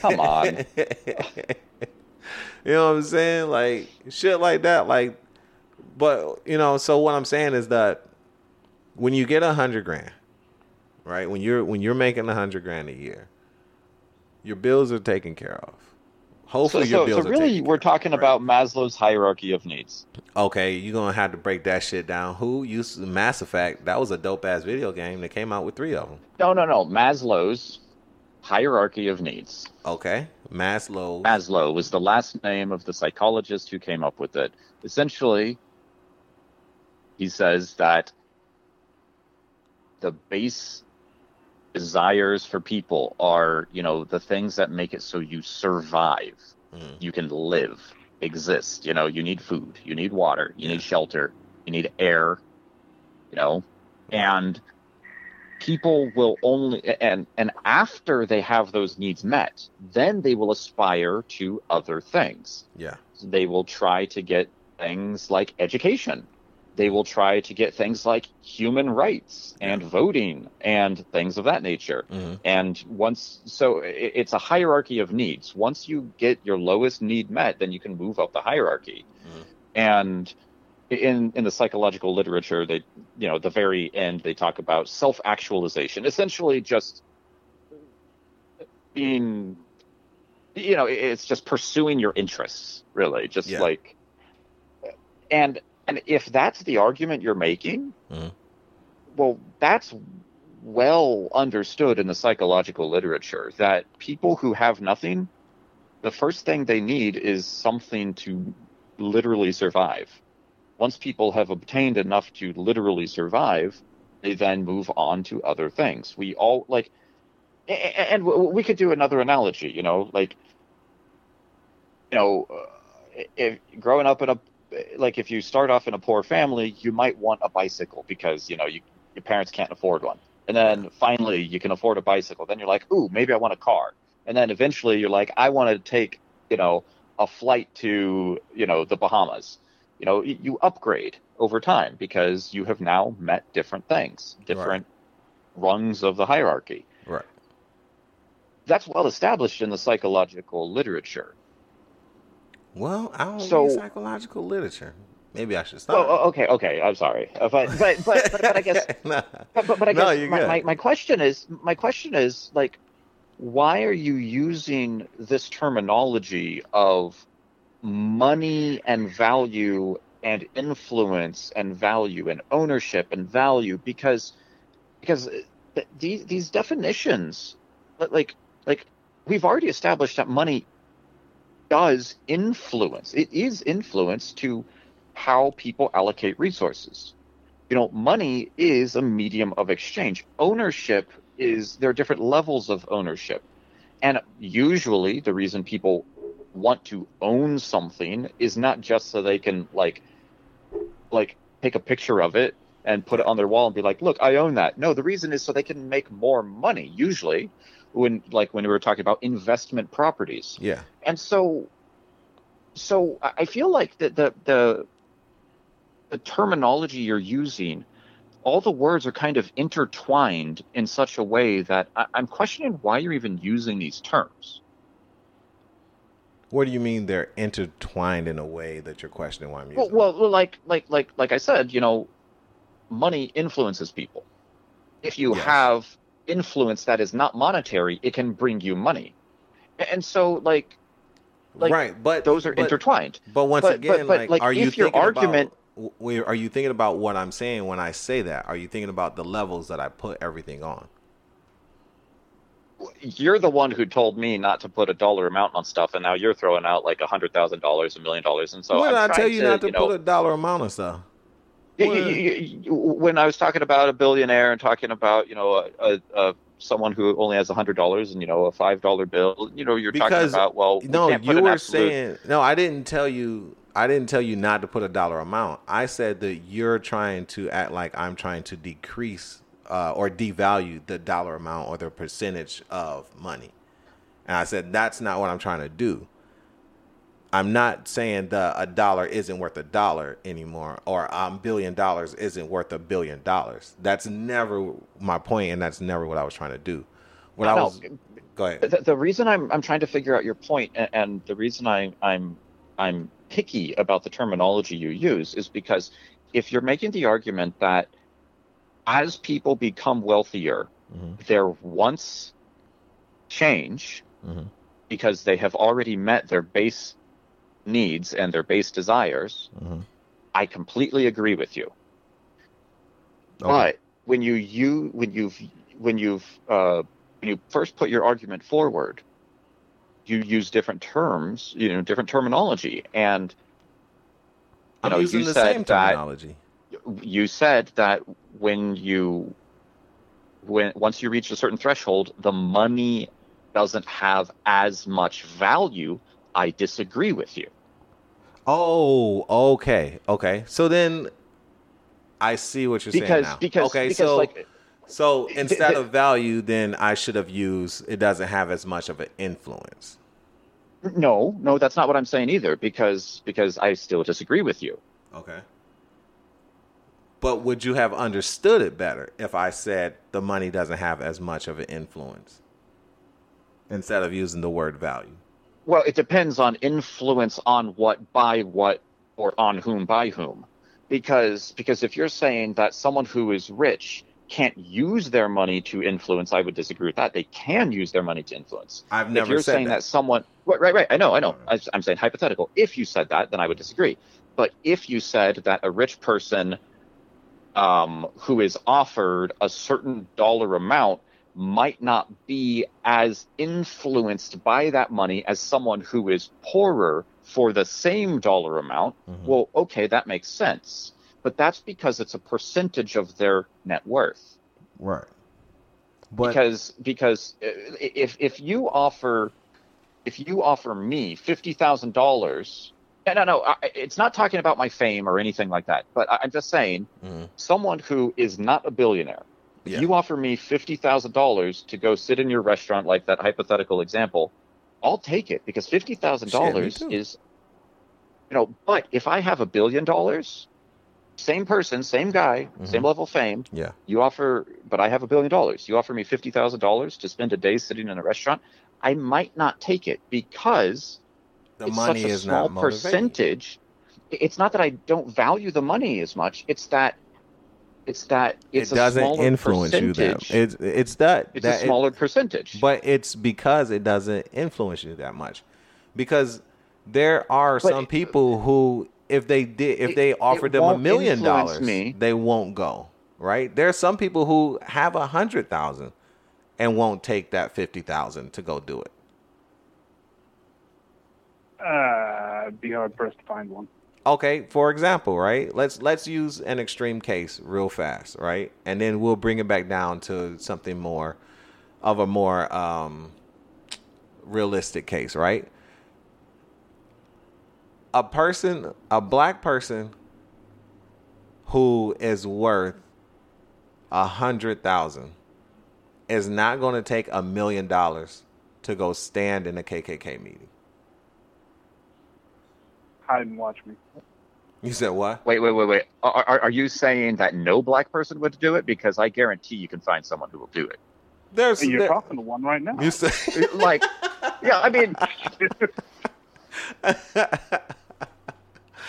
Come on. you know what I'm saying? Like shit like that. Like, but you know. So what I'm saying is that when you get a hundred grand, right? When you're when you're making a hundred grand a year, your bills are taken care of. So, your so, bills so really, we're talking right? about Maslow's hierarchy of needs. Okay, you're gonna have to break that shit down. Who used Mass Effect? That was a dope ass video game that came out with three of them. No, no, no. Maslow's hierarchy of needs. Okay, Maslow. Maslow was the last name of the psychologist who came up with it. Essentially, he says that the base desires for people are, you know, the things that make it so you survive. Mm. You can live, exist. You know, you need food, you need water, you Yeah. need shelter, you need air, you know, and people will only and and after they have those needs met then they will aspire to other things Yeah. they will try to get things like education they will try to get things like human rights and voting and things of that nature Mhm. and once so i- it's a hierarchy of needs once you get your lowest need met then you can move up the hierarchy Mhm. and in in the psychological literature they you know at the very end they talk about self actualization essentially just being you know it's just pursuing your interests really just Yeah. like and and if that's the argument you're making Mhm. well that's well understood in the psychological literature that people who have nothing the first thing they need is something to literally survive once people have obtained enough to literally survive they then move on to other things we all like and we could do another analogy you know like you know uh, if growing up in a like if you start off in a poor family you might want a bicycle because you know you, your parents can't afford one. And then finally you can afford a bicycle. Then you're like ooh maybe i want a car. And then eventually you're like i want to take you know a flight to you know the bahamas. You know you upgrade over time because you have now met different things different rungs of the hierarchy. Right. that's well established in the psychological literature Well, I don't So- read psychological literature. Maybe I should stop. oh, okay, okay. I'm sorry, Uh, but but but, but, but I guess Nah. but, but, but I No, guess you're my, my my question is my question is like, why are you using this terminology of money and value and influence and value and ownership and value because because th- these these definitions like like we've already established that money does influence it is influence to how people allocate resources. You know money is a medium of exchange. Ownership is there are different levels of ownership. And usually the reason people want to own something is not just so they can like like take a picture of it and put it on their wall and be like look i own that. No the reason is so they can make more money usually when like when we were talking about investment properties Yeah. and so so I feel like the the the, the terminology you're using all the words are kind of intertwined in such a way that I, I'm questioning why you're even using these terms. What do you mean they're intertwined in a way that you're questioning why I'm using? Well, well, well, like like like like I said, you know, money influences people. If you Yes. have influence that is not monetary, it can bring you money. And so like like, right, but those are but, intertwined. But once But- again, but- like, like, are you if your thinking argument- about? Are you thinking about what I'm saying when I say that? Are you thinking about the levels that I put everything on? You're the one who told me not to put a dollar amount on stuff, and now you're throwing out like a hundred thousand dollars, a million dollars, and so when I tell you not to you know, put a dollar amount on stuff? When I was talking about a billionaire and talking about you know a, a, a someone who only has a hundred dollars and you know a five dollar bill, you know you're talking Because about well we no, you were absolute- saying no. I didn't tell you. I didn't tell you not to put a dollar amount. I said that you're trying to act like I'm trying to decrease uh, or devalue the dollar amount or the percentage of money. And I said that's not what I'm trying to do. I'm not saying that a dollar isn't worth a dollar anymore, or a billion dollars isn't worth a billion dollars. That's never my point, and that's never what I was trying to do. What I No, was, go ahead. the, the reason I'm I'm trying to figure out your point and, and the reason I I'm I'm picky about the terminology you use is because if you're making the argument that as people become wealthier, Mhm. their wants change Mhm. because they have already met their base needs and their base desires, Mhm. I completely agree with you. Okay. But when you you when you've when you've uh, when you first put your argument forward, you use different terms, you know, different terminology, and you I'm know, using you the said same that terminology. you said that when you when once you reach a certain threshold, the money doesn't have as much value. I disagree with you. Oh, okay, okay. So then, I see what you're saying because now. because okay, because so like so instead of value, then I should have used it doesn't have as much of an influence. no no that's not what I'm saying either because because I still disagree with you. Okay. But would you have understood it better if I said the money doesn't have as much of an influence instead of using the word value? Well, it depends on influence on what by what or on whom by whom. Because because if you're saying that someone who is rich can't use their money to influence, I would disagree with that. They can use their money to influence. I've never. if you're said saying that. that. someone, right, right, right, I know, I know. I- I'm saying hypothetical. If you said that, then I would disagree. But if you said that a rich person um, who is offered a certain dollar amount might not be as influenced by that money as someone who is poorer for the same dollar amount, Mhm. well, okay, that makes sense. But that's because it's a percentage of their net worth Right. But because because uh, if if you offer if you offer me fifty thousand dollars, no, no, no, I- it's not talking about my fame or anything like that. But I'm just saying, Mhm. someone who is not a billionaire, Yeah. you offer me fifty thousand dollars to go sit in your restaurant, like that hypothetical example, I'll take it because fifty thousand dollars is, you know. But if I have a billion dollars, same person, same guy, same Mhm. level of fame, yeah. you offer, but I have a billion dollars. You offer me fifty thousand dollars to spend a day sitting in a restaurant. I might not take it because The it's money such a is small percentage. It's not that I don't value the money as much. It's that it's that it's it doesn't a smaller influence you that. It's it's that It's that a smaller percentage. but it's because it doesn't influence you that much. Because there are But some it- people who if they did if It- they offered them a million dollars, me. they won't go. Right? There are some people who have a hundred thousand and won't take that fifty thousand to go do it. Uh, it'd be hard pressed to find one. Okay, for example, right? Let's let's use an extreme case real fast, right? And then we'll bring it back down to something more of a more um realistic case, right? A person, a black person who is worth a hundred thousand is not going to take a million dollars to go stand in a KKK meeting. Hide and watch me. You said what? wait, wait, wait, wait. Are, are, are you saying that no black person would do it? Because I guarantee you can find someone who will do it. There's You're there- talking to one right now. You say Like, yeah, I mean,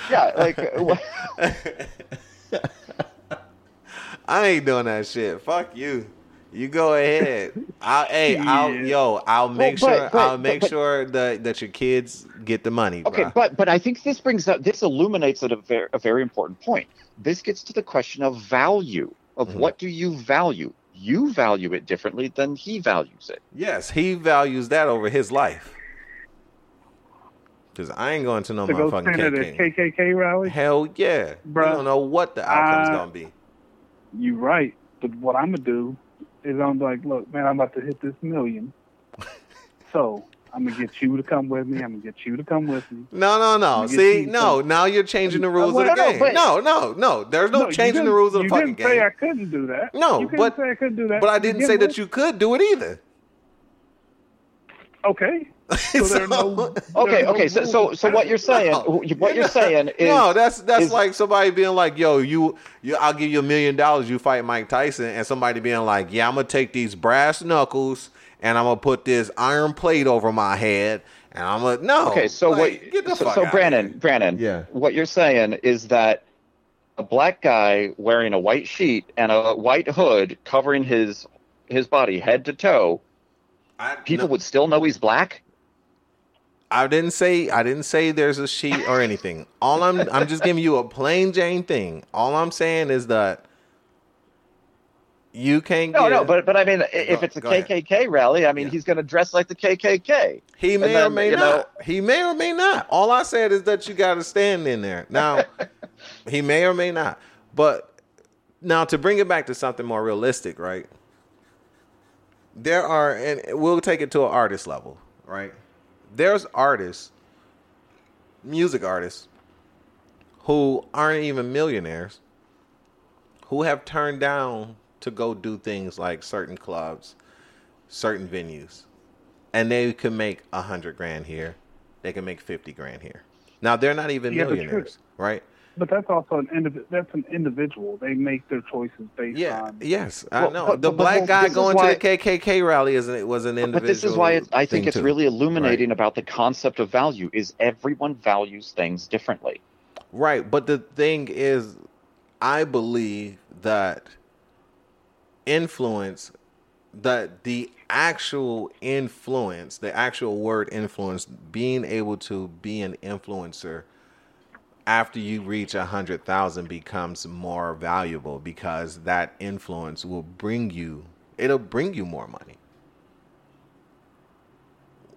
yeah, like, I ain't doing that shit. Fuck you. You go ahead. I'll, hey, I'll, yo, I'll make but- sure, but- I'll make but- sure that that your kids get the money. Okay, bruh. but but I think this brings up this illuminates at a very a very important point. This gets to the question of value of Mhm. what do you value. You value it differently than he values it. yes, he values that over his life. Cause I ain't going to no to go motherfucking stand at a KKK rally. Hell yeah, Bruh. you don't know what the outcome's Uh, gonna be. You right, but what I'm gonna do is I'm like, look, man, I'm about to hit this million, so I'm gonna get you to come with me. I'm gonna get you to come with me. No, no, no. Let me get See, no. Now you're changing the rules well, of the no, game. No, no, no. There's no, you changing the rules of the fucking game. you didn't say. I couldn't do that. No, you but- say I couldn't do that. But I didn't say that you could do it either. Okay. So, there no. Okay, no okay. So so so what you're saying No. what you're saying is no, that's that's is- like somebody being like, "Yo, you, you, I'll give you a million dollars, you fight Mike Tyson," and somebody being like, "Yeah, I'm gonna take these brass knuckles and I'm gonna put this iron plate over my head, and I'm gonna no." Okay, so like, what? Get the so, fuck so outta Brandon, here. Brandon, Yeah. what you're saying is that a black guy wearing a white sheet and a white hood covering his his body head to toe, I, people no, would still know he's black. I didn't say I didn't say there's a sheet or anything. All I'm I'm just giving you a plain Jane thing. All I'm saying is that you can't No, get no, but but I mean, if Go- it's a go ahead. KKK rally, I mean, Yeah. he's going to dress like the KKK. He may And or may you know- not. He may or may not. All I said is that you got to stand in there. Now, he may or may not. But now to bring it back to something more realistic, right? There are, and we'll take it to an artist level, right? There's artists, music artists, who aren't even millionaires, who have turned down to go do things like certain clubs, certain venues and they can make a hundred grand here. They can make fifty grand here. Now they're not even Yeah, millionaires, right? But that's also an indiv- That's an individual. They make their choices based Yeah. on. Yes, I Well, know. but- the but- black but guy going why- to the KKK rally is an, was an individual. But this is why it, I think it's too. really illuminating about the concept of value. Is everyone values things differently? right. But the thing is, I believe that influence the the actual influence, the actual word influence, being able to be an influencer after you reach a hundred thousand becomes more valuable because that influence will bring you it'll bring you more money.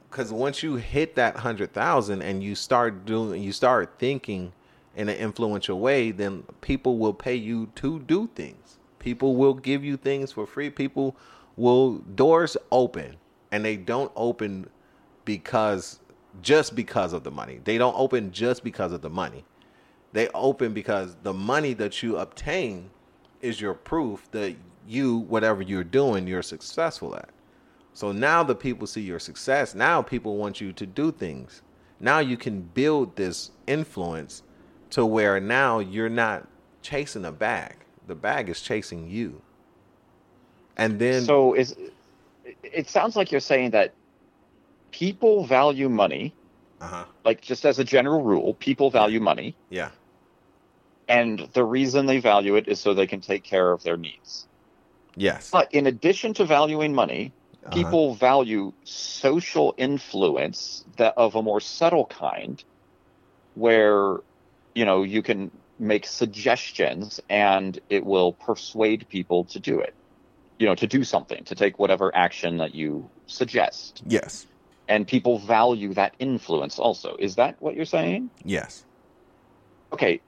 Because once you hit that hundred thousand and you start doing you start thinking in an influential way then people will pay you to do things. People will give you things for free. People will doors open and they don't open because just because of the money. They don't open just because of the money they open because the money that you obtain is your proof that you whatever you're doing you're successful at. So now the people see your success. Now people want you to do things. Now you can build this influence to where now you're not chasing a bag. The bag is chasing you. And then so is it sounds like you're saying that people value money. Uh-huh. Like just as a general rule people value money. Yeah and the reason they value it is so they can take care of their needs. Yes. But in addition to valuing money Uh-huh. people value social influence that of a more subtle kind where you know you can make suggestions and it will persuade people to do it. You know to do something to take whatever action that you suggest. Yes. And people value that influence also. Is that what you're saying? Yes. Okay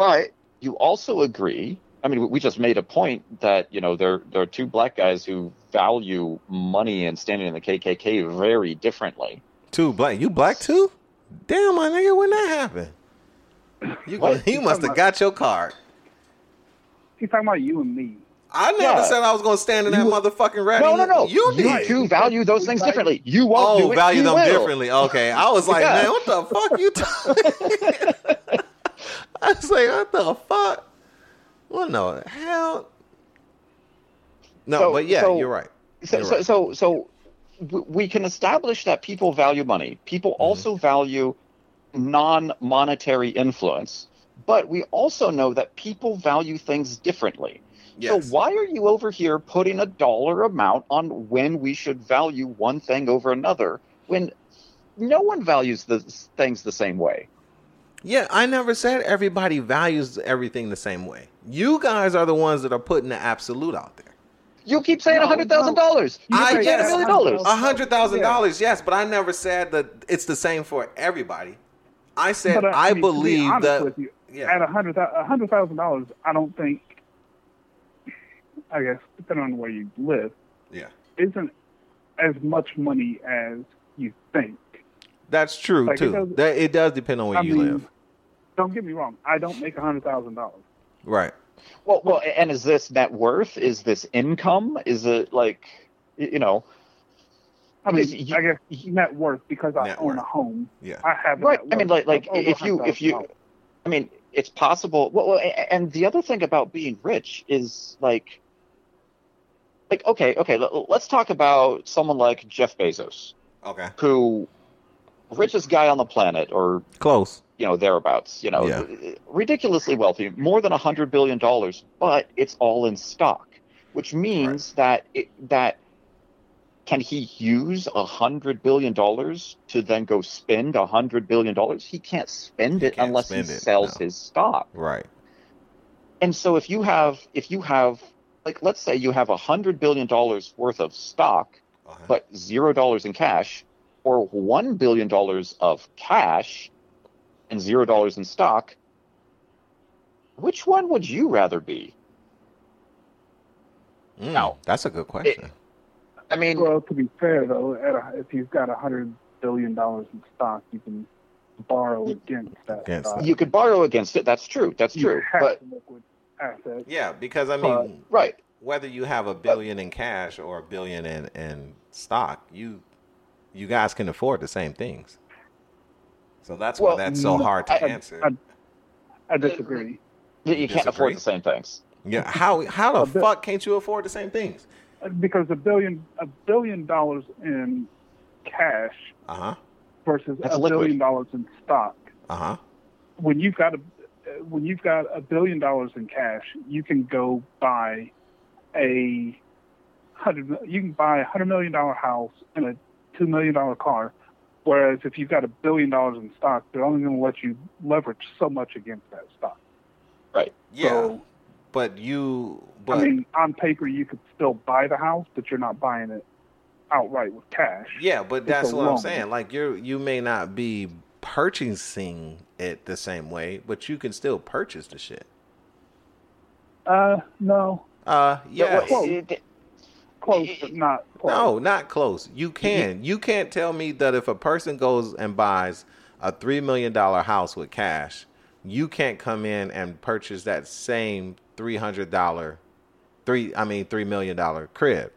but you also agree i mean we just made a point that you know there there are two black guys who value money and standing in the kkk very differently Two black. You black too? Damn, my nigga, when that happened? You What? you must have got your card. He's talking about you and me. I never Yeah. said I was gonna stand in that You- motherfucking rally. no no no You did. two value those things differently you won't oh, do it, value them will. differently. Okay, I was like, Yeah. man, what the fuck you? T-? I was like, what the fuck? What the hell? No, So- but yeah, so- you're right. so, You're so, right. so, so w- we can establish that people value money. People Mm-hmm. also value non-monetary influence, but we also know that people value things differently. Yes. So why are you over here putting a dollar amount on when we should value one thing over another when no one values the things the same way? Yeah, I never said everybody values everything the same way. You guys are the ones that are putting the absolute out there. You keep saying No, a hundred thousand dollars. I say guess a million dollars. Hundred thousand dollars, yes, but I never said that it's the same for everybody. I said But, uh, I, mean, to be believe honest that. with you, yeah. at a hundred a hundred thousand dollars. I don't think. I guess depending on where you live, yeah, isn't as much money as you think. That's true Like, it too. does- that it does depend on where I you mean, live, Don't get me wrong. I don't make a hundred thousand dollars. right? Well, well, and is this net worth? Is this income? Is it like, you know, I mean, you- I guess net worth because I own worth. a home. Yeah, I have a right? net I mean, like, like if you, if you, $100,000. I mean, it's possible. Well, well, and the other thing about being rich is like, like, okay, okay, let's talk about someone like Jeff Bezos, okay, who richest guy on the planet, or close. you know thereabouts. You know, Yeah. ridiculously wealthy, more than a hundred billion dollars, but it's all in stock, which means that it, that can he use a hundred billion dollars to then go spend a hundred billion dollars? He can't spend it can't unless spend he it, sells no. his stock. Right. And so if you have if you have like let's say you have a hundred billion dollars worth of stock, Uh-huh. but zero dollars in cash, or one billion dollars of cash and zero dollars in stock, which one would you rather be? Mm, No. that's a good question. I mean, Well, to be fair though, at a, if you've got a hundred billion dollars in stock, you can borrow against that. Against stock. you could borrow against it. That's true. That's You true. have But liquid assets. yeah, because I mean, But- right. whether you have a billion in cash or a billion in, in stock, you you guys can afford the same things. So that's Well, why that's so hard to I- answer. I- I disagree. You, you can't disagree? afford the same things. yeah, how how the fuck can't you afford the same things? Because a billion a billion dollars in cash Uh huh. versus That's a liquid. billion dollars in stock. Uh huh. When you've got a when you've got a billion dollars in cash, you can go buy a hundred. You can buy a hundred million dollar house and a two million dollar car, whereas if you've got a billion dollars in stock, they're only going to let you leverage so much against that stock. Right. Yeah, So, but you, but I mean, on paper, you could still buy the house, but you're not buying it outright with cash. yeah, but it's that's a what I'm saying. Like you're, you may not be purchasing it the same way, but you can still purchase the shit. Uh, no, Uh, yeah. Well, close, but not close. No, not close. You can. You can't tell me that if a person goes and buys a three million dollar house with cash, you can't come in and purchase that same three hundred dollar, three I mean three million dollar crib.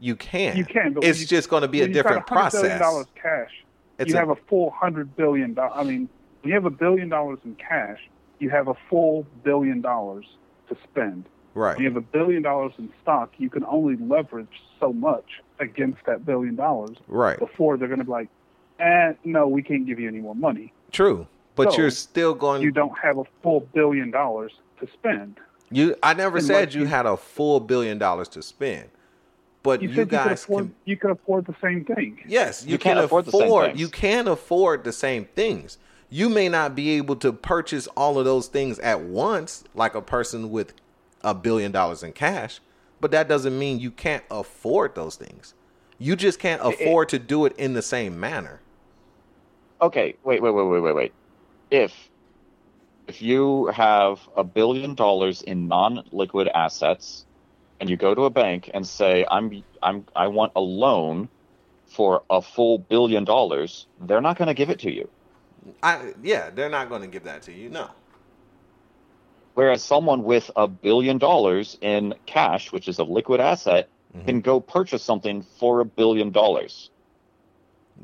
You can. You can, but it's you- just going to be a When got different $100 billion process. dollars cash. It's you a- have a full hundred billion dollars. I mean, when you have a billion dollars in cash, you have a full billion dollars to spend. Right. When you have a billion dollars in stock, you can only leverage so much against that billion dollars Right. before they're going to be like, "Eh, no, we can't give you any more money." True. But So, you're still going. You don't have a full billion dollars to spend. You. I never And said you you- had a full billion dollars to spend, but You, you, said you could guys afford. can. You could afford the same thing. Yes, you, You can can't afford the same things. You can afford the same things. You may not be able to purchase all of those things at once, like a person with a billion dollars in cash, but that doesn't mean you can't afford those things. You just can't afford to do it in the same manner. Okay, wait, wait, wait, wait, wait, wait. If if you have a billion dollars in non-liquid assets and you go to a bank and say I'm I'm I want a loan for a full billion dollars, they're not going to give it to you. I yeah, they're not going to give that to you. No. Whereas someone with a billion dollars in cash, which is a liquid asset, Mm-hmm. can go purchase something for a billion dollars.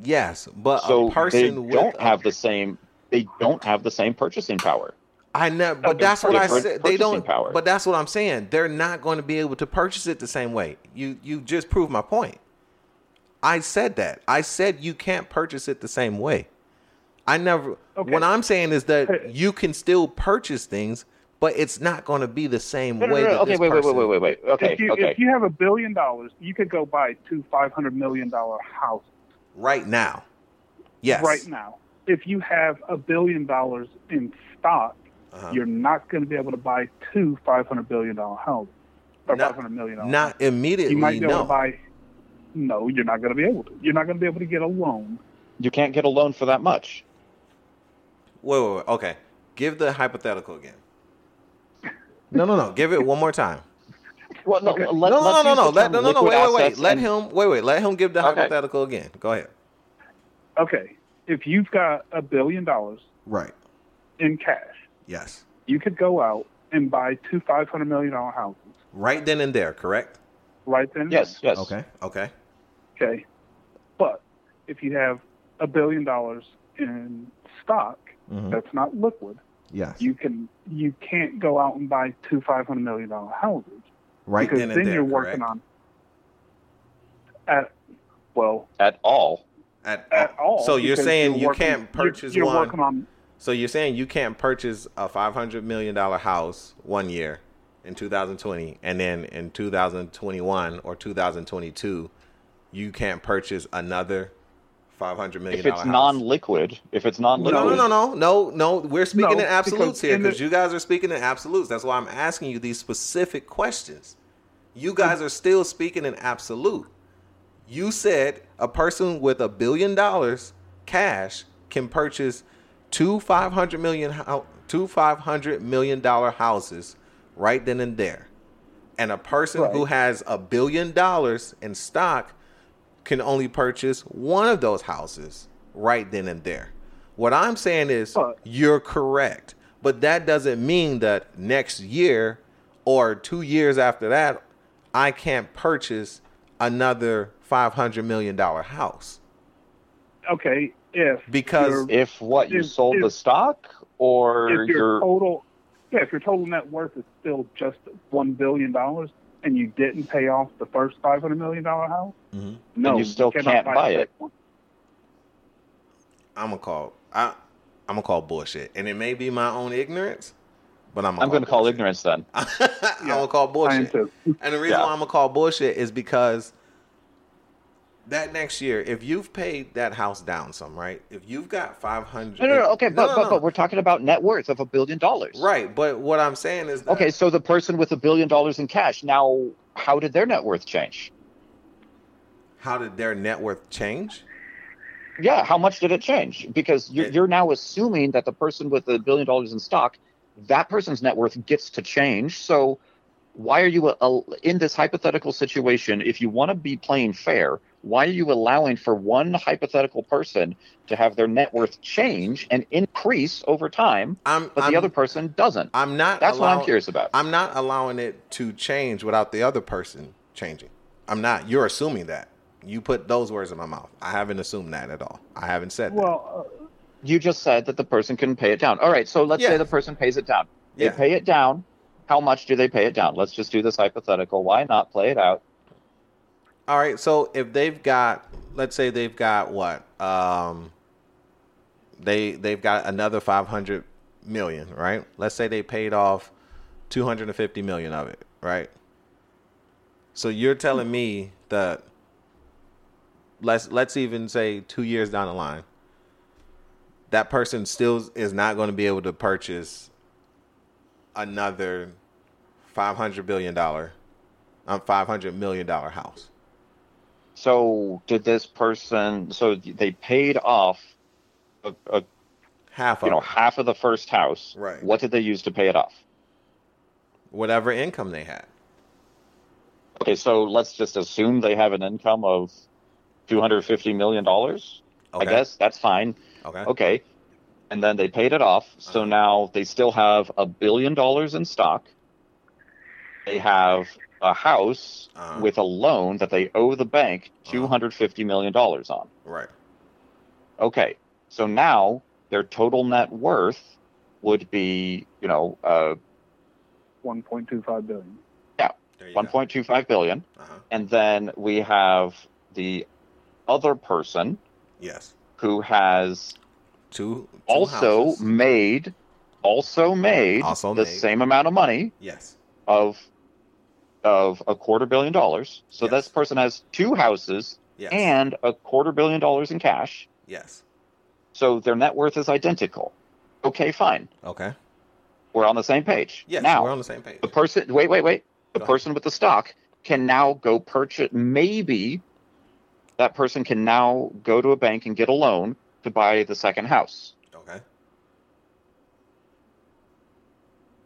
Yes, but So a person they with don't a- have the same they don't have the same purchasing power. I never, but Okay, that's what I said. They don't. Power. But that's what I'm saying. They're not going to be able to purchase it the same way. You you just proved my point. I said that. I said you can't purchase it the same way. I never. Okay. What I'm saying is that you can still purchase things, but it's not going to be the same No, no, way. no, that okay, this wait, wait, wait, wait, wait, wait. Okay, if you okay. if you have a billion dollars, you could go buy two five hundred million dollar houses Right now, yes. right now. If you have a billion dollars in stock, Uh-huh. you're not going to be able to buy two five hundred billion dollar houses or Not- five hundred million dollar. Not immediately. you might be able to buy. No, you're not going to be able to. You're not going to be able to get a loan. You can't get a loan for that much. Wait, wait, wait. Okay. Give the hypothetical again. No, no, no. Give it one more time. Well, no, Okay. let, no, no, no, no, no. Let, no, no, no. Wait, wait, wait. Let and- him. Wait, wait. Let him give the Okay. hypothetical again. Go ahead. Okay, if you've got a billion dollars Right. in cash, Yes. you could go out and buy two five hundred million dollar houses Right then and there. Correct. right then. and Yes, yes. Okay. Okay. Okay, but if you have a billion dollars in stock Mhm. that's not liquid, Yes. you can you can't go out and buy two five hundred million dollar houses right because then then and there. you're working correct? on at well At all. at, at all. So you're saying you're you working- can't you're- purchase you're, one. working on So you're saying you can't purchase a five hundred million dollar house one year in 2020, and then in 2021 or 2022, you can't purchase another five hundred million If it's house. non-liquid, if it's non-liquid, No, no, no, no, no, no. We're speaking No, in absolutes because here because you guys are speaking in absolutes. That's why I'm asking you these specific questions. You guys are still speaking in absolute. You said a person with a billion dollars cash can purchase two five hundred million hou- two five hundred million dollar houses right then and there, and a person who has a billion dollars in stock can only purchase one of those houses right then and there. What I'm saying is But- you're correct, but that doesn't mean that next year or 2 years after that I can't purchase another 500 million dollar house. Okay if Because if what you If- sold the stock or if your your total yeah if your total net worth is still just one billion dollars and you didn't pay off the first five hundred million dollar house, Mhm. no, you still cannot can't buy the it. I'm gonna call I I'm gonna call bullshit, and it may be my own ignorance, but I'm. I'm going to call ignorance then. I'm gonna call bullshit. And the reason Yeah. why I'm gonna call bullshit is because that next year, if you've paid that house down some, right? If you've got five hundred, No, no, no. Okay, but, but but we're talking about net worth of a billion dollars. right. But what I'm saying is, that, Okay, so the person with a billion dollars in cash now, how did their net worth change? How did their net worth change? Yeah, how much did it change? Because you're, It- you're now assuming that the person with a billion dollars in stock, that person's net worth gets to change. So why are you uh, in this hypothetical situation? If you want to be playing fair, why are you allowing for one hypothetical person to have their net worth change and increase over time, I'm, but I'm, the other person doesn't? I'm not. That's what I'm curious about. I'm not allowing it to change without the other person changing. I'm not. You're assuming that. You put those words in my mouth. I haven't assumed that at all. I haven't said that. Well, uh, You just said that the person can pay it down. All right, so let's Yeah. say the person pays it down. They Yeah. pay it down. How much do they pay it down? Let's just do this hypothetical. Why not play it out? All right, so if they've got, let's say they've got what, um, they they've got another five hundred million, right? Let's say they paid off two hundred and fifty million of it, right? So you're telling me that let's let's even say two years down the line, that person still is not going to be able to purchase another five hundred billion dollar, um, five hundred million dollar house. So did this person? So they paid off, a, a, half you of know, it, half of the first house. Right. What did they use to pay it off? whatever income they had. Okay, so let's just assume they have an income of two hundred fifty million dollars. I guess that's fine. Okay. Okay. And then they paid it off. So Uh-huh. now they still have a billion dollars in stock. They have a house Uh-huh. with a loan that they owe the bank Uh-huh. $250 million on. Right. Okay. So now their total net worth would be, you know, uh, 1.25 billion. yeah 1.25 billion. Uh-huh. And then we have the other person Yes. who has Two. two also houses. made also made Also the made. same amount of money Yes. of of a quarter billion dollars. So Yes. this person has two houses Yes. and a quarter billion dollars in cash. yes. So their net worth is identical. Okay, fine. Okay. We're on the same page. Yes. now we're on the same page. the person wait, wait, wait. The person with the stock can now go purchase maybe that person can now go to a bank and get a loan to buy the second house. Okay.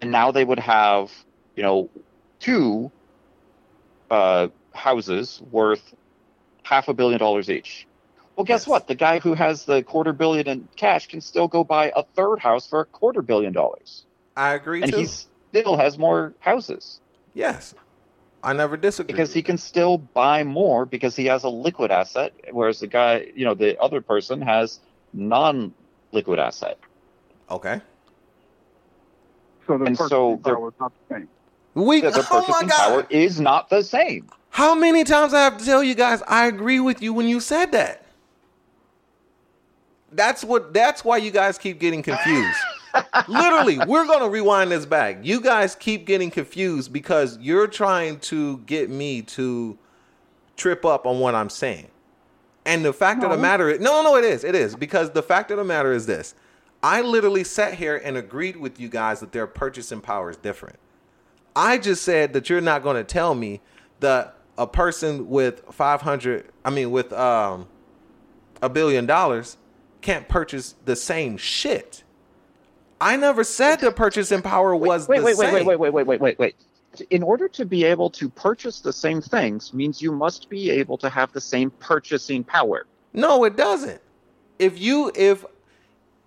and now they would have you know two uh, houses worth half a billion dollars each well guess Yes. what the guy who has the quarter billion in cash can still go buy a third house for a quarter billion dollars I agree and too. he still has more houses Yes. I never disagree. because he can still buy more because he has a liquid asset whereas the guy you know the other person has non-liquid asset Okay. So the And purchasing so power is not the same. We. the oh purchasing power is not the same How many times I have to tell you guys I agree with you when you said that? That's what that's why you guys keep getting confused. Literally, we're going to rewind this back. You guys keep getting confused because you're trying to get me to trip up on what I'm saying. And the fact of the matter is no, no, it is. It is because the fact of the matter is this. I literally sat here and agreed with you guys that their purchasing power is different. I just said that you're not going to tell me that a person with 500, I mean, with um, a billion dollars can't purchase the same shit. I never said the purchasing power was wait, the wait, same. wait, wait, wait, wait, wait, wait, wait. In order to be able to purchase the same things means you must be able to have the same purchasing power. No, it doesn't. If you if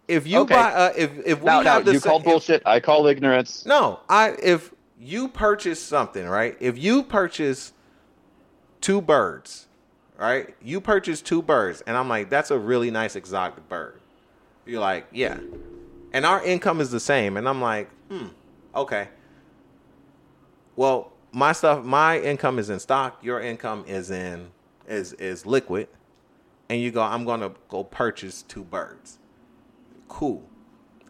if you Okay. buy uh, if if we have the you call if- bullshit. I call ignorance. No, I if you purchase something, right? If you purchase two birds, right? You purchase two birds, and I'm like, that's a really nice exotic bird. You're like, yeah. And our income is the same, and I'm like, hmm, okay. Well, my stuff, my income is in stock. Your income is in is is liquid, and you go, I'm gonna go purchase two birds. Cool.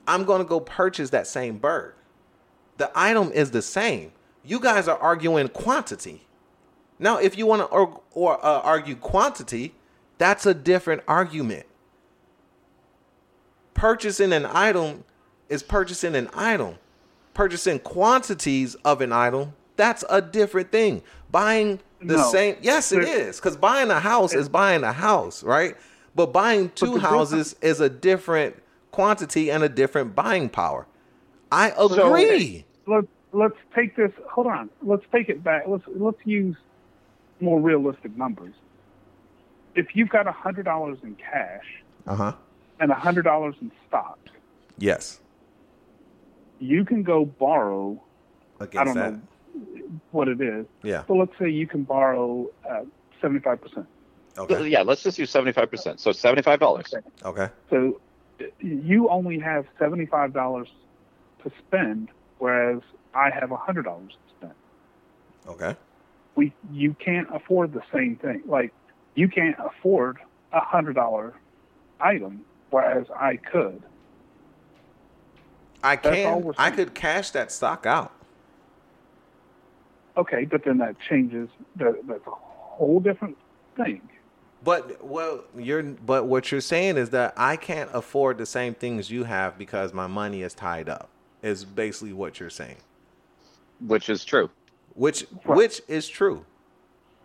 I'm gonna go purchase that same bird The item is the same. You guys are arguing quantity. Now, if you want to or, or uh, argue quantity, that's a different argument. Purchasing an item is purchasing an item. Purchasing quantities of an item, that's a different thing. Buying the No. same, yes, it is. Because buying a house is buying a house, right? But buying two the houses is a different quantity and a different buying power. I So- agree. Let's let's take this. Hold on. Let's take it back. Let's let's use more realistic numbers. If you've got a hundred dollars in cash Uh huh. And a hundred dollars in stock, Yes. you can go borrow. Against I don't that. know what it is, Yeah. but let's say you can borrow seventy five percent. Okay. Yeah, let's just use seventy-five percent. So seventy-five dollars. Okay. So uh, you only have seventy five dollars to spend, whereas I have hundred dollars to spend. Okay. we you can't afford the same thing. Like you can't afford a hundred dollar item, whereas I could. I can. I could cash that stock out. Okay, but then that changes. That, that's a whole different thing. But well, you're. But what you're saying is that I can't afford the same things you have because my money is tied up. Is basically what you're saying. Which is true. Which Right. which is true.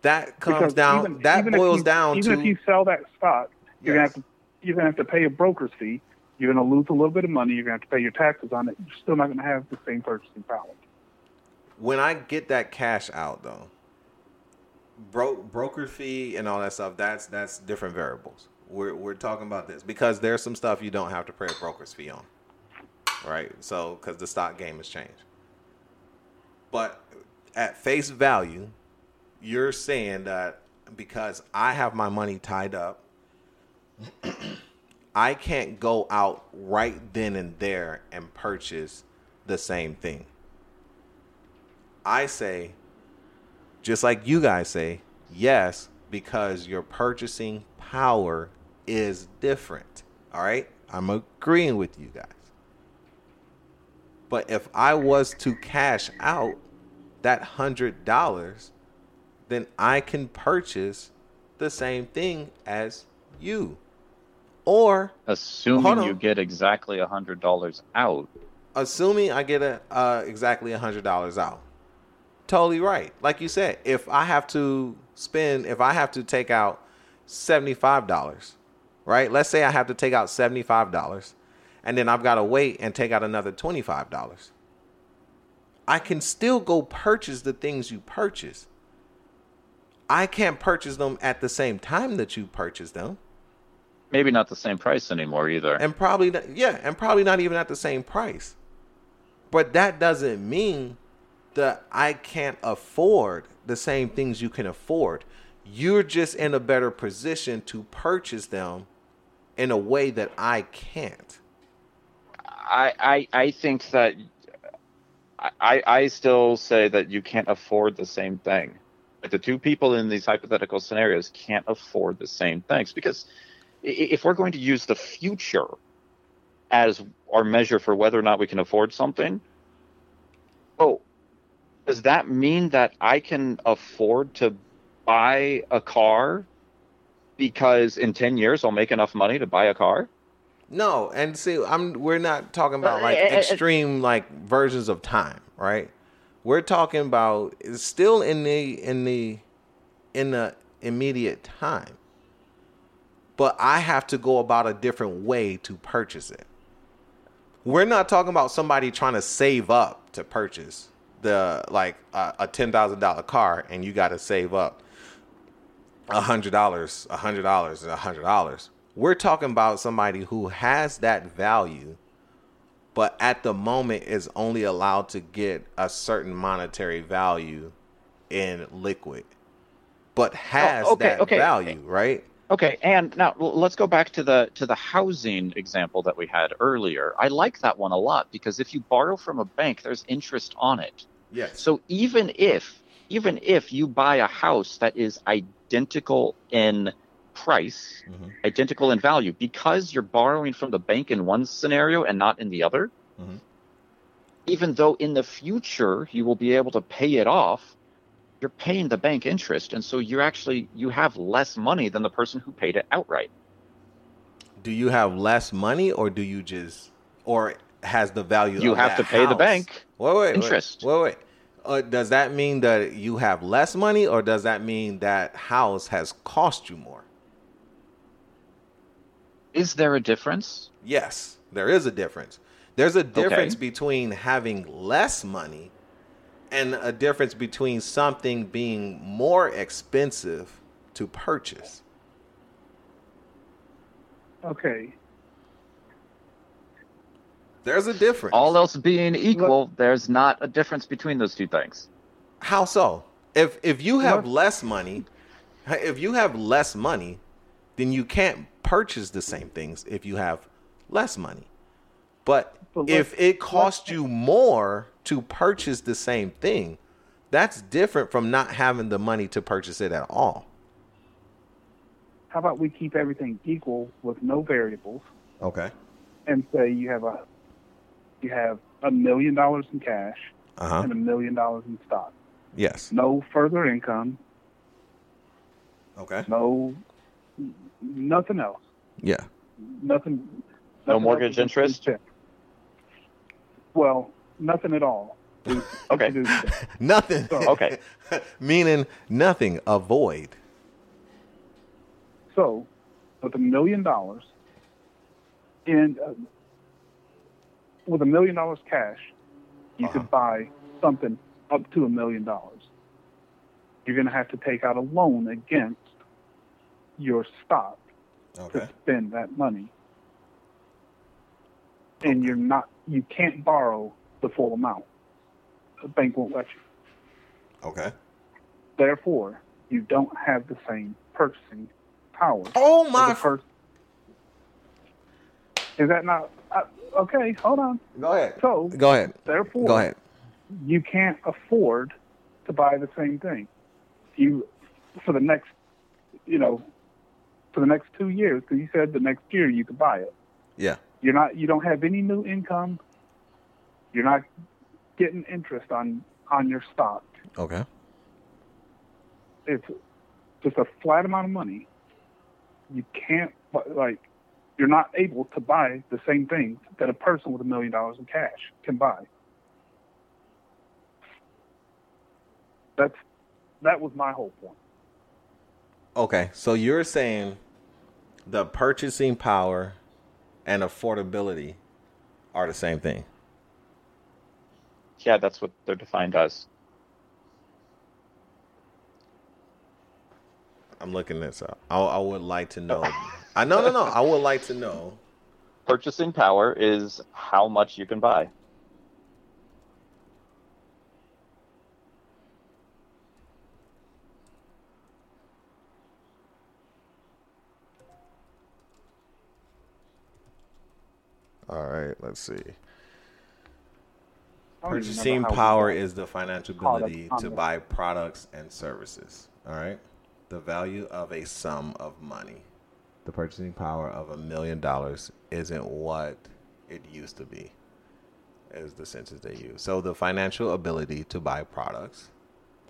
That comes Because down. even- that even boils you- down even to. if you sell that stock, you're Yes. gonna have to you're gonna have to pay a broker's fee. You're gonna lose a little bit of money. You're gonna have to pay your taxes on it. You're still not gonna have the same purchasing power. when I get that cash out though, bro- broker fee and all that stuff, that's that's different variables. We're we're talking about this because there's some stuff you don't have to pay a broker's fee on, right? So because the stock game has changed. But at face value, you're saying that because I have my money tied up, I can't go out right then and there and purchase the same thing. I say, just like you guys say, yes, because your purchasing power is different. All right? I'm agreeing with you guys. But if I was to cash out that $100, then I can purchase the same thing as you. Or Assuming you get exactly a hundred dollars out. assuming I get a uh, exactly a hundred dollars out. Totally right. Like you said, if I have to spend, if I have to take out seventy five dollars, right? Let's say I have to take out seventy five dollars, and then I've got to wait and take out another twenty five dollars. I can still go purchase the things you purchase. I can't purchase them at the same time that you purchase them. Maybe not the same price anymore either. and probably not, yeah, and probably not even at the same price. But that doesn't mean that I can't afford the same things you can afford. You're just in a better position to purchase them in a way that I can't. I, I I think that I I still say that you can't afford the same thing. Like the two people in these hypothetical scenarios can't afford the same things because if we're going to use the future as our measure for whether or not we can afford something, oh, does that mean that I can afford to buy a car because in 10 years I'll make enough money to buy a car? No, and see, I'm we're not talking about like Uh, uh, uh, extreme like versions of time, right? We're talking about it's still in the in the in the immediate time. But I have to go about a different way to purchase it. We're not talking about somebody trying to save up to purchase the like a, a ten thousand dollar car, and you got to save up a hundred dollars, a hundred dollars, and a hundred dollars. We're talking about somebody who has that value, but at the moment is only allowed to get a certain monetary value in liquid, but oh, has Oh, okay, that okay. value, right? Okay, and now let's go back to the to the housing example that we had earlier. I like that one a lot because if you borrow from a bank, there's interest on it. Yes. So even if even if you buy a house that is identical in price, Mhm. identical in value, because you're borrowing from the bank in one scenario and not in the other, Mhm. even though in the future you will be able to pay it off, you're paying the bank interest, and so you're actually you have less money than the person who paid it outright. Do you have less money, or do you just, or has the value? You have to pay the bank Wait, wait, interest. Wait, wait. wait. Uh, does that mean that you have less money, or does that mean that house has cost you more? Is there a difference? Yes, there is a difference. There's a difference Okay. between having less money and a difference between something being more expensive to purchase. Okay. There's a difference. All else being equal, there's not a difference between those two things. How so? If if you have What? less money, if you have less money, then you can't purchase the same things if you have less money. But But if it costs you more to purchase the same thing, that's different from not having the money to purchase it at all. How about we keep everything equal with no variables Okay. and say you have a you have a million dollars in cash Uh huh. and a million dollars in stock. Yes. No further income, Okay. no nothing else. Yeah. Nothing. No mortgage interest? Well, nothing at all. Okay. Nothing. So- Okay. Meaning nothing. Avoid. So, with a million dollars, and uh, with a million dollars cash, you Uh-huh. could buy something up to a million dollars. You're going to have to take out a loan against your stock Okay. to spend that money, and you're not. You can't borrow the full amount. The bank won't let you. Okay. Therefore, you don't have the same purchasing power. Oh my. a. Is that not uh, okay? Hold on. Go ahead. So, Go ahead. therefore, Go ahead. you can't afford to buy the same thing. You for the next, you know, for the next two years, because you said the next year you could buy it. Yeah. You're not. You don't have any new income. You're not getting interest on on your stock. Okay. It's just a flat amount of money. You can't like. You're not able to buy the same things that a person with a million dollars in cash can buy. That's that was my whole point. Okay, so you're saying the purchasing power and affordability are the same thing. Yeah, that's what they're defined as. I'm looking this up. I, I would like to know. I no no no. I would like to know. Purchasing power is how much you can buy. All right, let's see. I don't even Purchasing remember how we power is the financial ability to buy products and services. All right. The value of a sum of money. The purchasing power of a million dollars isn't what it used to be, is the sentence they use. So the financial ability to buy products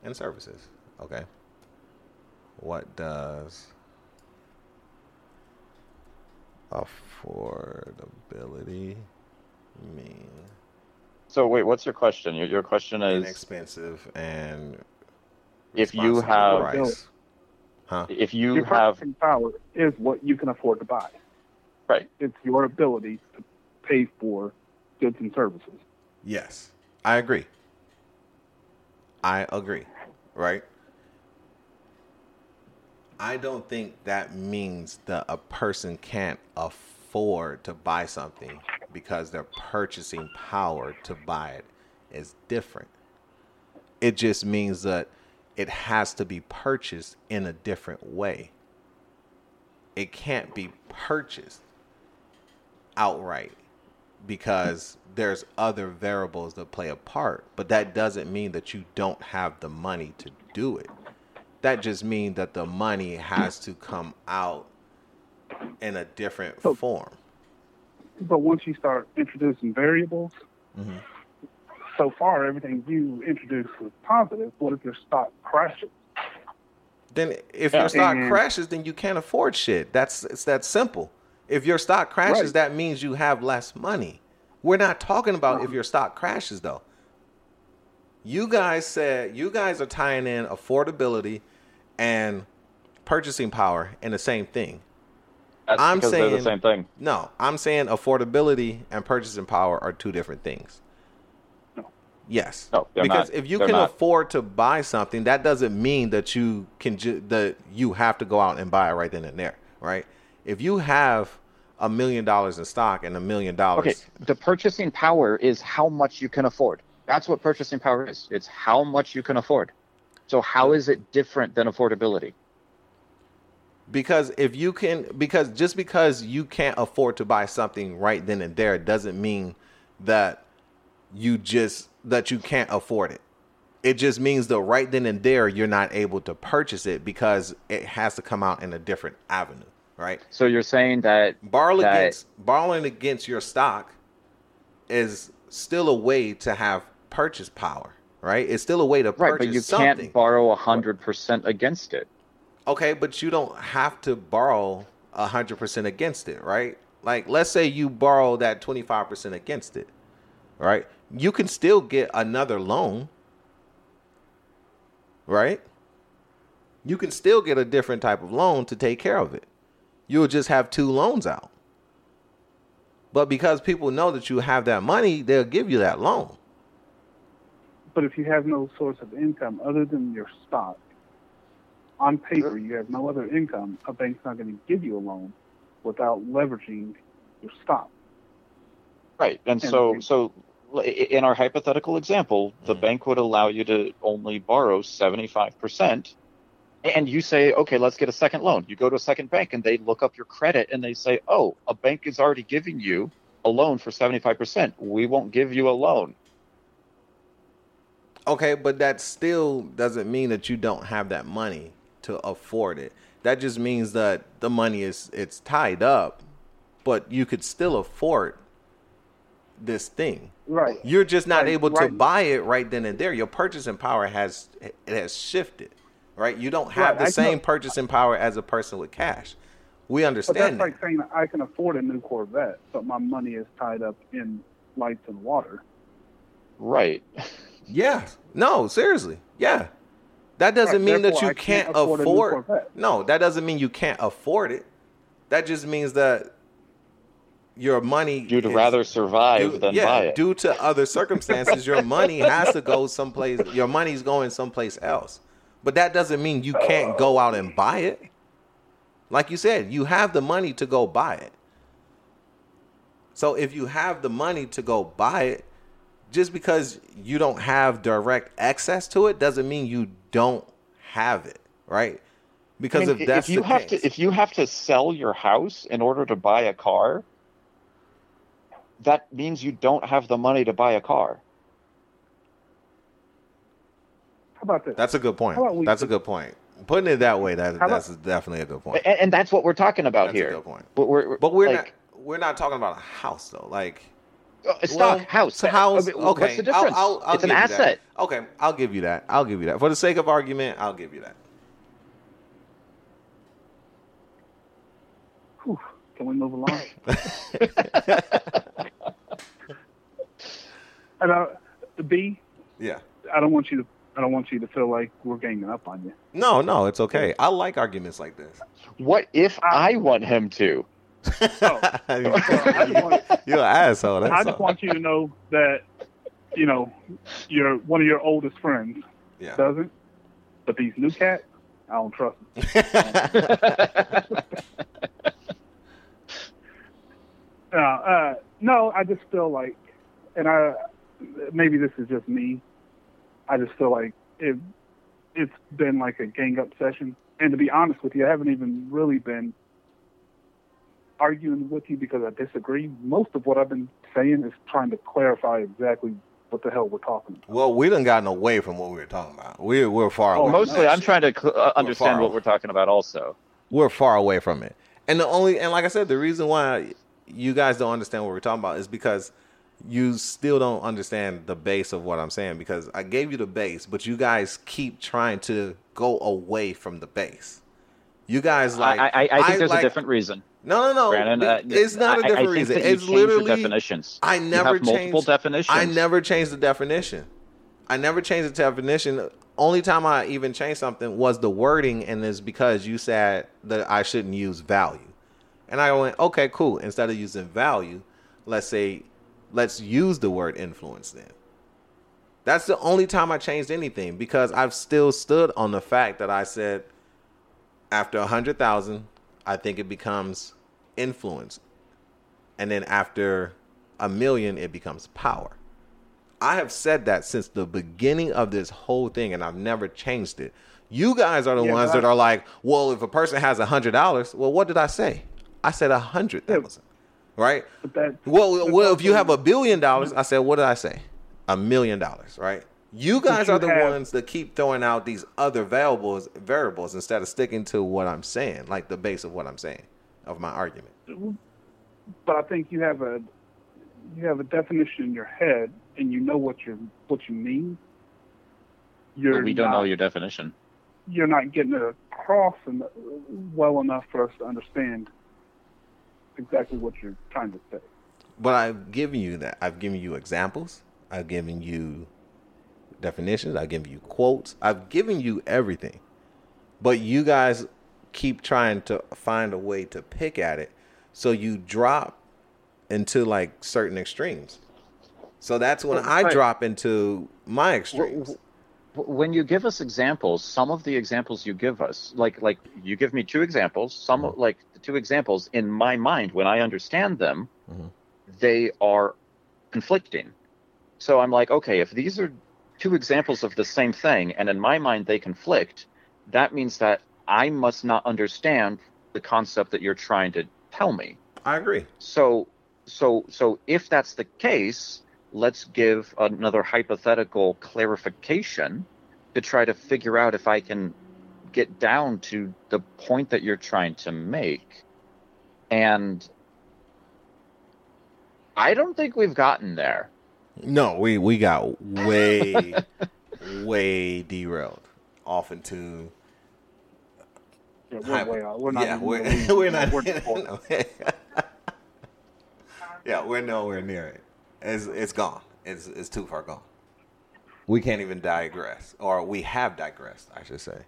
and services. Okay. What does affordability mean? So wait, what's your question? Your, your question is inexpensive and If you responsible have- price. huh? if you Your have purchasing power is what you can afford to buy. right. It's your ability to pay for goods and services. Yes, I agree. I agree. Right. I don't think that means that a person can't afford to buy something because their purchasing power to buy it is different. It just means that it has to be purchased in a different way. It can't be purchased outright because there's other variables that play a part, but that doesn't mean that you don't have the money to do it. That just means that the money has to come out in a different form. But once you start introducing variables, Mhm. so far everything you introduced was positive. What if your stock crashes? Then if Yeah. your stock And- crashes, then you can't afford shit. That's it's that simple. If your stock crashes, Right. that means you have less money. We're not talking about if your stock crashes though. You guys said you guys are tying in affordability and purchasing power in the same thing. That's I'm saying- the same thing. No, I'm saying affordability and purchasing power are two different things. No. Yes. No, because not. if you They're can not. afford to buy something, that doesn't mean that you can ju- that you have to go out and buy it right then and there, right? If you have a million dollars in stock and a million dollars, Okay, the purchasing power is how much you can afford. That's what purchasing power is. It's how much you can afford. So how is it different than affordability? Because if you can because just because you can't afford to buy something right then and there doesn't mean that you just that you can't afford it. It just means that right then and there you're not able to purchase it because it has to come out in a different avenue right? So you're saying that borrow that- against borrowing against your stock is still a way to have purchase power right? It's still a way to purchase right, but you something. can't borrow hundred percent against it. Okay, but you don't have to borrow a hundred percent against it, right? Like, let's say you borrow that twenty five percent against it, right? You can still get another loan, right? You can still get a different type of loan to take care of it. You'll just have two loans out. But because people know that you have that money, they'll give you that loan. But if you have no source of income other than your stock, on paper you have no other income, a bank's not going to give you a loan without leveraging your stock. Right, and And so so in our hypothetical example, the Mhm. bank would allow you to only borrow seventy five percent. And you say, okay, let's get a second loan. You go to a second bank and they look up your credit and they say, oh, a bank is already giving you a loan for 75%. We won't give you a loan. Okay, but that still doesn't mean that you don't have that money to afford it. That just means that the money is it's tied up, but you could still afford this thing. Right. You're just not Right, able to right. buy it right then and there. Your purchasing power has it has shifted, right? You don't have Right, the I same know- purchasing power as a person with cash. We understand. But understand that's that. like saying I can afford a new Corvette, but my money is tied up in lights and water. Right. Yeah. No, seriously. Yeah. That doesn't Right, mean that you I can't, can't afford afford. a new Corvette. no, that doesn't mean you can't afford it. That just means that your money You'd is- rather survive due- than yeah, buy it. due to other circumstances, your money has to go someplace. Your money's going someplace else. But that doesn't mean you can't go out and buy it. Like you said, you have the money to go buy it. So if you have the money to go buy it, just because you don't have direct access to it doesn't mean you don't have it, right? Because I mean, if that's you the have case, to if you have to sell your house in order to buy a car, that means you don't have the money to buy a car. How about this? that's a good point. We- That's a good point. Putting it that way, that How that's definitely a good point. And, and that's what we're talking about That's a here. good point. But we're, But we're like, not we're not talking about a house though. Like uh, stock well, house. it's a house. I mean, okay, What's the difference? I'll, I'll, I'll it's an give you that. asset. Okay, I'll give you that. I'll give you that. For the sake of argument, I'll give you that. Whew. Can we move along? and uh, B, Yeah. I don't want you to. I don't want you to feel like we're ganging up on you. No, no, it's okay. I like arguments like this. What if I want him to? You're an asshole. I just all. want you to know that, you know, you're one of your oldest friends Yeah. doesn't, but these new cats, I don't trust them. Uh, uh, no, I just feel like, and I maybe this is just me. I just feel like it. It's been like a gang up session, and to be honest with you, I haven't even really been arguing with you because I disagree. Most of what I've been saying is trying to clarify exactly what the hell we're talking about. well, we done gotten away from what we were talking about. We're we're far Oh, away. Mostly, from I'm trying to cl- uh, understand far what off. we're talking about. Also, we're far away from it. And the only and like I said, the reason why you guys don't understand what we're talking about is because you still don't understand the base of what I'm saying because I gave you the base, but you guys keep trying to go away from the base. You guys like I, I, I think there's like, a different reason. No, no, no. Brandon, uh, it's not a I- I different think reason. It's literally definitions. I never changed multiple definitions. I never changed the definition. I never changed the definition. Only time I even changed something was the wording, and it's because you said that I shouldn't use value. And I went, okay, cool. Instead of using value, let's say, let's use the word influence then. That's the only time I changed anything because I've still stood on the fact that I said after a hundred thousand, I think it becomes influence, and then after a million, it becomes power. I have said that since the beginning of this whole thing, and I've never changed it. You guys are the Yeah, ones that are like, well, if a person has a hundred dollars, well, what did I say? I said a hundred thousand, right? That, Well, well, if you have a billion dollars, mm-hmm. I said, what did I say? A million dollars, right? You guys you are the have- ones that keep throwing out these other variables, variables instead of sticking to what I'm saying, like the base of what I'm saying of my argument. but I think you have a you have a definition in your head, and you know what you what you mean. You're But we don't not, know your definition. You're not getting it across and uh, well enough for us to understand exactly what you're trying to say. But I've given you that. I've given you examples. I've given you definitions. I've given you quotes. I've given you everything. But you guys keep trying to find a way to pick at it. So you drop into like certain extremes. So that's when Well, I right. drop into my extremes. When you give us examples, some of the examples you give us, like like you give me two examples, some Mm-hmm. like the two examples in my mind when I understand them, Mhm. they are conflicting. So I'm like, okay, if these are two examples of the same thing, and in my mind they conflict, that means that I must not understand the concept that you're trying to tell me. I agree. So, so, so if that's the case, let's give another hypothetical clarification to try to figure out if I can get down to the point that you're trying to make. And I don't think we've gotten there. No, we we got way way derailed off into Yeah, we're way out. We're not. yeah, we're, in the league. we're not. We're fourth. yeah, we're nowhere near it. It's it's gone. It's it's too far gone. We can't even digress, or we have digressed, I should say.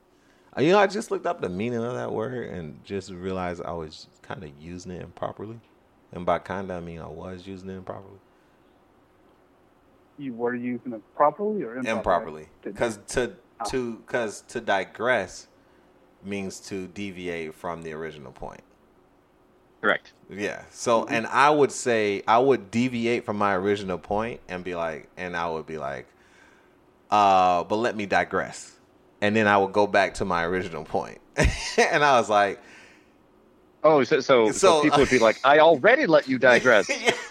Uh, You know, I just looked up the meaning of that word and just realized I was kind of using it improperly. And by kind of, I mean I was using it improperly. You were using it properly or improperly? Improperly, because to to because to digress means to deviate from the original point. Correct. Yeah. So, and I would say I would deviate from my original point and be like, and I would be like, uh, but let me digress. And then I would go back to my original point. and I was like, Oh, so, so, so So- people would be like, I already let you digress.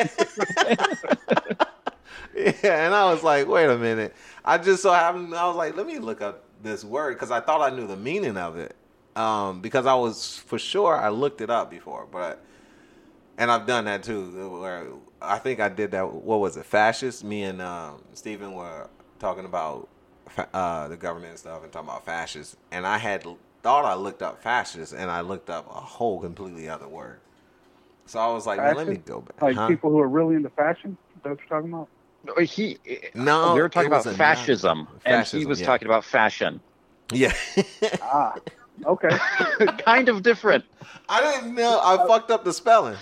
yeah. And I was like, wait a minute. I just so happened, I was like, let me look up this word because I thought I knew the meaning of it. Um, because I was for sure I looked it up before, but and I've done that too. Where I think I did that. What was it? Fascist. Me and um, Stephen were talking about uh, the government and stuff, and talking about fascists. And I had thought I looked up fascist, and I looked up a whole completely other word. So I was like, man, let me go back. Like Huh? people who are really into fashion. Is that what you're talking about? He, No, we were talking about a fascism, and he was yeah. talking about fashion. Yeah. Ah, okay. kind of different. I didn't know. I fucked up the spelling.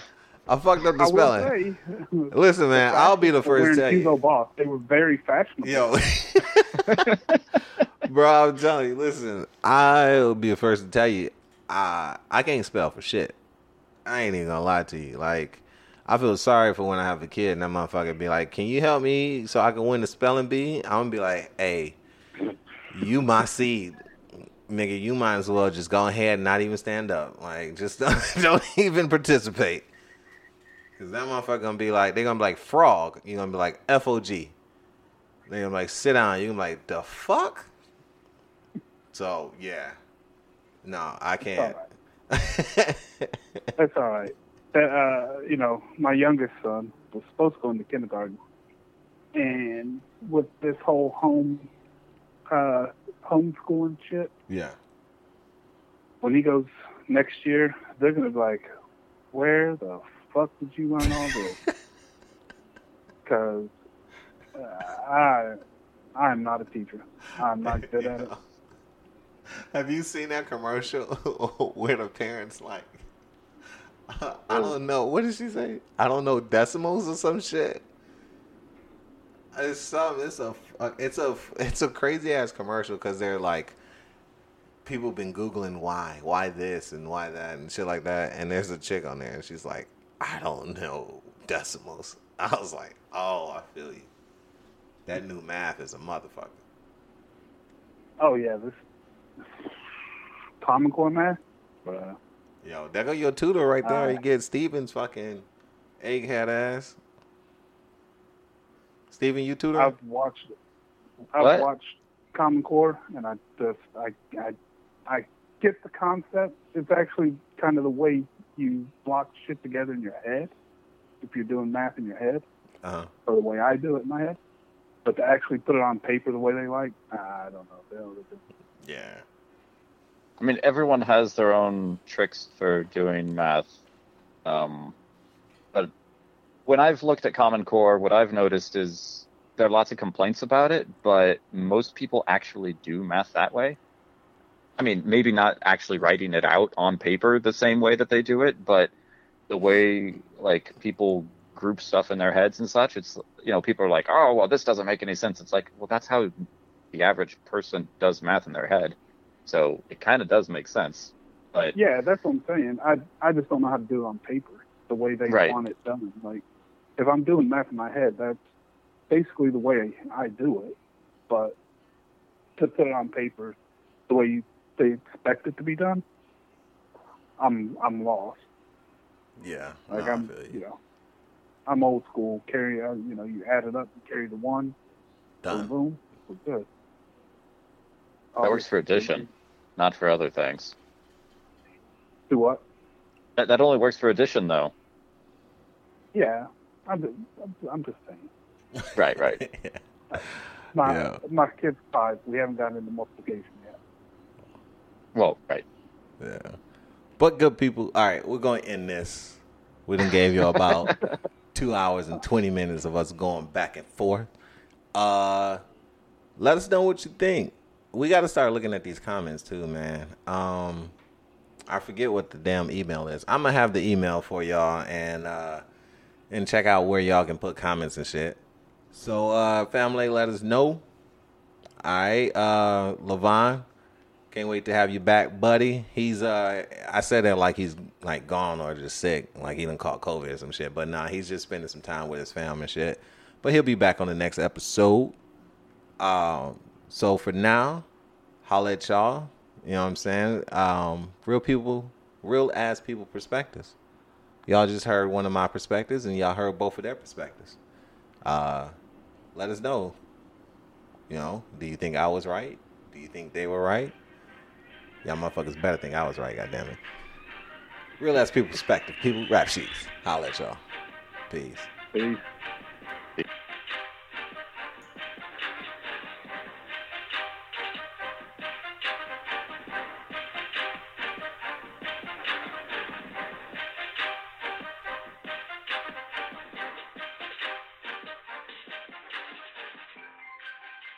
I fucked up the I spelling. say, Listen, man, I'll be the first to tell wearing you. Hugo Boss. They were very fashionable. Yo. Bro, I'm telling you, listen, I'll be the first to tell you, I I can't spell for shit. I ain't even gonna lie to you. Like, I feel sorry for when I have a kid and that motherfucker be like, Can you help me so I can win the spelling bee? I'm gonna be like, Hey, you my seed. Nigga, you might as well just go ahead and not even stand up. Like, just don't, don't even participate. Cause that motherfucker gonna be like, they gonna be like frog. You gonna be like F O G. They gonna be like sit down. You gonna be like the fuck. So yeah, no, I can't. That's all right. That uh, you know, my youngest son was supposed to go into kindergarten, and with this whole home uh, homeschooling shit, Yeah. when he goes next year, they're gonna be like, "Where the fuck did you learn all this?" Because uh, I, I'm not a teacher. I'm not good at it. Have you seen that commercial where the parents like, I don't know, what did she say? I don't know decimals or some shit. It's some, it's a, it's a, it's a crazy ass commercial because they're like, people been googling why, why this and why that and shit like that, and there's a chick on there and she's like, I don't know decimals. I was like, oh, I feel you. That new math is a motherfucker. Oh yeah, this Common Core math. Uh, Yo, there go your tutor right there. You Uh, get Steven's fucking egghead ass. Steven, you tutor? I've watched I've What? watched Common Core, and I just I I I get the concept. It's actually kind of the way you block shit together in your head. If you're doing math in your head, uh-huh. or the way I do it in my head, but to actually put it on paper the way they like, I don't know. They don't really- Yeah. I mean, everyone has their own tricks for doing math. Um, but when I've looked at Common Core, what I've noticed is there are lots of complaints about it, but most people actually do math that way. I mean, maybe not actually writing it out on paper the same way that they do it, but the way like people group stuff in their heads and such, it's you know, people are like, "Oh, well, this doesn't make any sense." It's like, well, that's how the average person does math in their head. So it kind of does make sense. But Yeah, that's what I'm saying. I I just don't know how to do it on paper the way they Right. want it done. Like if I'm doing math in my head, that's basically the way I do it. But to put it on paper the way you, they expect it to be done, I'm I'm lost. Yeah. Like no, I I'm feel you you. know I'm old school. Carry uh, you know you add it up, you carry the one, boom Done. boom, we're good. that works for addition, not for other things. Do what? That, that only works for addition, though. Yeah, I'm just, I'm, I'm just saying. Right, right. My Yeah. my kid's five. We haven't gotten into multiplication yet. Well, right. yeah. But good people. All right, we're going to end this. We done gave you about two hours and 20 minutes of us going back and forth. Uh, let us know what you think. We got to start looking at these comments too, man. Um, I forget what the damn email is. I'm gonna have the email for y'all and uh, and check out where y'all can put comments and shit. So, uh, family, let us know. All right, uh, Levon, can't wait to have you back, buddy. He's uh, I said that like he's like gone or just sick, like he done caught COVID or some shit. But nah, he's just spending some time with his family and shit. But he'll be back on the next episode. Um, so for now, holla at y'all. You know what I'm saying? Um, real people, real ass people perspectives. Y'all just heard one of my perspectives, and y'all heard both of their perspectives. Uh, let us know. You know, do you think I was right? Do you think they were right? Y'all motherfuckers better think I was right, goddammit. Real ass people perspective. People rap sheets. Holla at y'all. Peace. Peace.